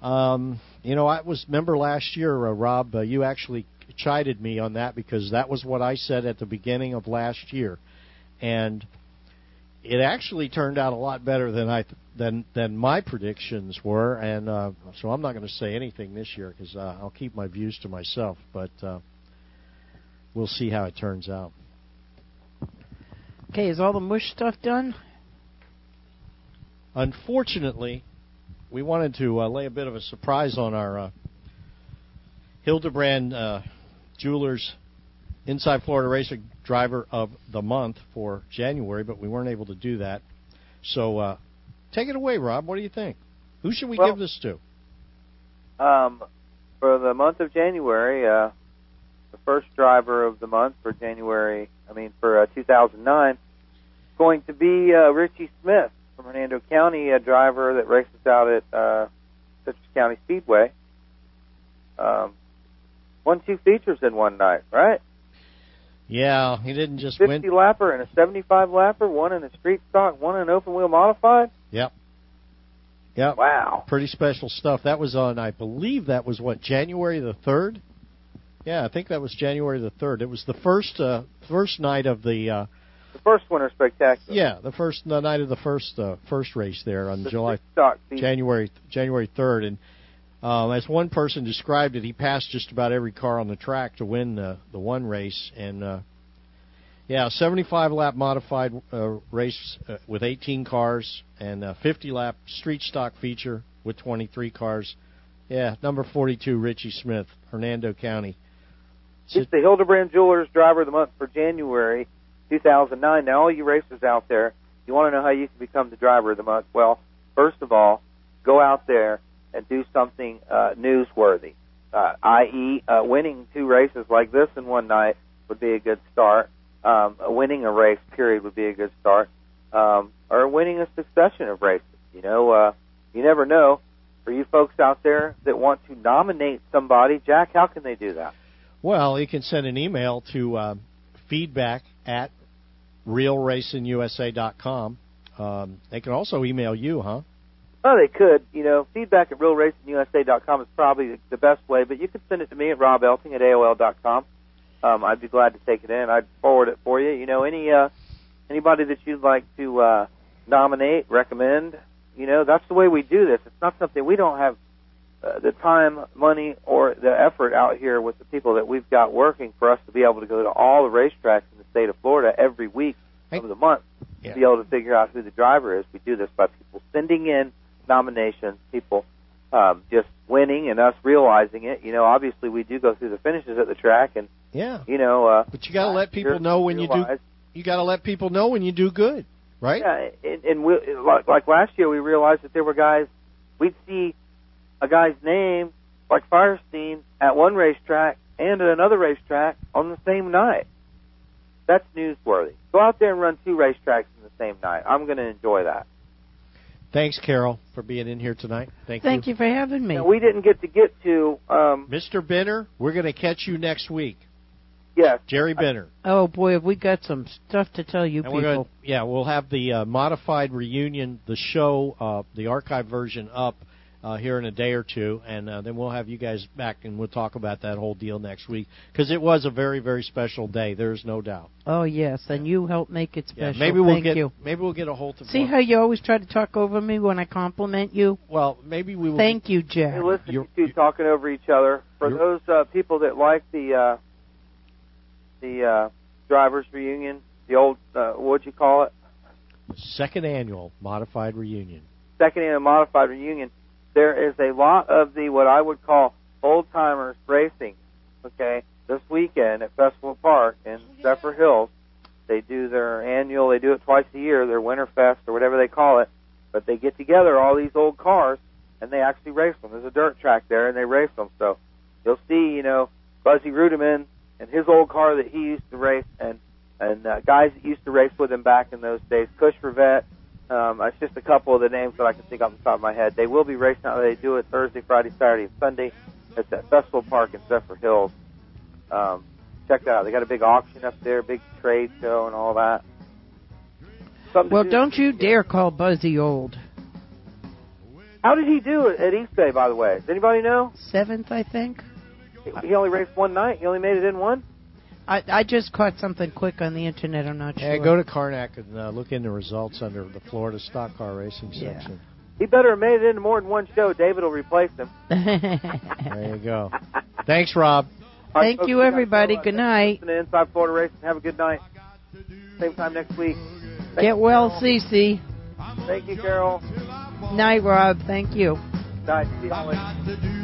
B: Um, you know, I was remember last year, uh, Rob, uh, you actually chided me on that because that was what I said at the beginning of last year, and it actually turned out a lot better than I than than my predictions were, and uh, so I'm not going to say anything this year because uh, I'll keep my views to myself. But uh, we'll see how it turns out.
D: Okay, is all the mush stuff done?
B: Unfortunately, we wanted to uh, lay a bit of a surprise on our uh, Hildebrand uh, Jewelers Inside Florida Racing Driver of the Month for January, but we weren't able to do that. So uh, take it away, Rob. What do you think? Who should we
C: Well-
B: give this to?
C: Um, for the month of January, uh, the first driver of the month for January, I mean for uh, 2009, going to be uh, Richie Smith from Hernando County, a driver that races out at uh, Citrus County Speedway. Um, won two features in one night, right?
B: Yeah, he didn't just
C: 50
B: win.
C: lapper and a 75 lapper, one in a street stock, one in an open wheel modified.
B: Yep. Yep.
C: Wow.
B: Pretty special stuff. That was on, I believe that was what, January the 3rd? Yeah, I think that was January the 3rd. It was the first uh, first night of the uh,
C: The first winter spectacular.
B: yeah, the first the night of the first uh, first race there on
C: The
B: July
C: stock.
B: January January 3rd and um, as one person described it, he passed just about every car on the track to win the the one race and uh yeah, 75 lap modified uh, race uh, with 18 cars and a 50 lap street stock feature with 23 cars. Yeah, number 42 Richie Smith, Hernando County.
C: He's the Hildebrand Jewelers Driver of the Month for January 2009. Now, all you racers out there, you want to know how you can become the Driver of the Month? Well, first of all, go out there and do something uh, newsworthy, uh, i.e., uh, winning two races like this in one night would be a good start. Um, winning a race, period, would be a good start. Um, or winning a succession of races. You know, uh, you never know. For you folks out there that want to nominate somebody, Jack, how can they do that?
B: Well, you can send an email to uh, feedback at realracingusa.com. Um, they can also email you, huh?
C: Oh, they could. You know, feedback at realracingusa.com is probably the best way, but you could send it to me at robelting at aol.com. Um, I'd be glad to take it in. I'd forward it for you. You know, any uh, anybody that you'd like to uh, nominate, recommend, you know, that's the way we do this. It's not something we don't have uh, the time, money, or the effort out here with the people that we've got working for us to be able to go to all the racetracks in the state of Florida every week of the month
B: Yeah.
C: to be able to figure out who the driver is. We do this by people sending in nominations, people um, just winning, and us realizing it. You know, obviously we do go through the finishes at the track, and
B: Yeah.
C: you know, uh,
B: But you got to let people know when you do. You got to let people know when you do good, right?
C: Yeah, and, and we, like, like last year, we realized that there were guys. We'd see a guy's name, like Firestein, at one racetrack and at another racetrack on the same night. That's newsworthy. Go out there and run two racetracks in the same night. I'm going to enjoy that.
B: Thanks, Carol, for being in here tonight. Thank,
D: Thank you for having me.
C: Now, we didn't get to get to. Um,
B: Mr. Benner, we're going to catch you next week.
C: Yes.
B: Jerry Benner.
D: Oh boy, have we got some stuff to tell you
B: And we're
D: people.
B: gonna, yeah, we'll have the uh, modified reunion, the show, uh, the archive version up uh, here in a day or two, and uh, then we'll have you guys back and we'll talk about that whole deal next week because it was a very, very special day. There's no doubt.
D: Oh yes, and you helped make it
B: Yeah,
D: special.
B: maybe we'll
D: Thank
B: get
D: you.
B: maybe we'll get a hold of
D: See
B: one-
D: how you always try to talk over me when I compliment you?
B: Well, maybe we will.
D: Thank you, Jack.
C: Hey, listen to you two talking over each other. For those uh, people that like the uh, the uh, drivers reunion, the old uh, what'd you call it?
B: second annual modified reunion.
C: Second annual modified reunion. There is a lot of the what I would call old timers racing. Okay, this weekend at Festival Park in Zephyrhills, they do their annual. They do it twice a year. Their Winter Fest or whatever they call it. But they get together all these old cars and they actually race them. There's a dirt track there and they race them. So you'll see, you know, Buzzie Reutimann and his old car that he used to race, and and uh, guys that used to race with him back in those days. Cush Rivette. Um, that's just a couple of the names that I can think off the top of my head. They will be racing out. They do it Thursday, Friday, Saturday, and Sunday. It's at Festival Park in Zephyrhills. Um, check that out. They got a big auction up there, big trade show, and all that. Something
D: Well,
C: do.
D: don't you dare call Buzzie old.
M: How did he do at East Bay, by the way? Does anybody know?
D: Seventh, I think.
M: He only raced one night. He only made it in one.
D: I I just caught something quick on the internet. I'm not sure.
B: Yeah,
D: sure.
B: go to Carnac and uh, look in the results under the Florida Stock Car Racing
D: Yeah.
B: section.
M: He better have made it into more than one show. David will replace him. *laughs*
B: There you go. Thanks, Rob.
M: All right,
D: Thank
M: folks,
D: you, everybody. Good night.
M: To Inside Florida Racing. Have a good night. Same time next week. Thank
D: Get
M: you,
D: well,
M: Carol.
D: Cece.
M: Thank you, Carol.
D: Night, Rob. Thank you.
M: Night. See y'all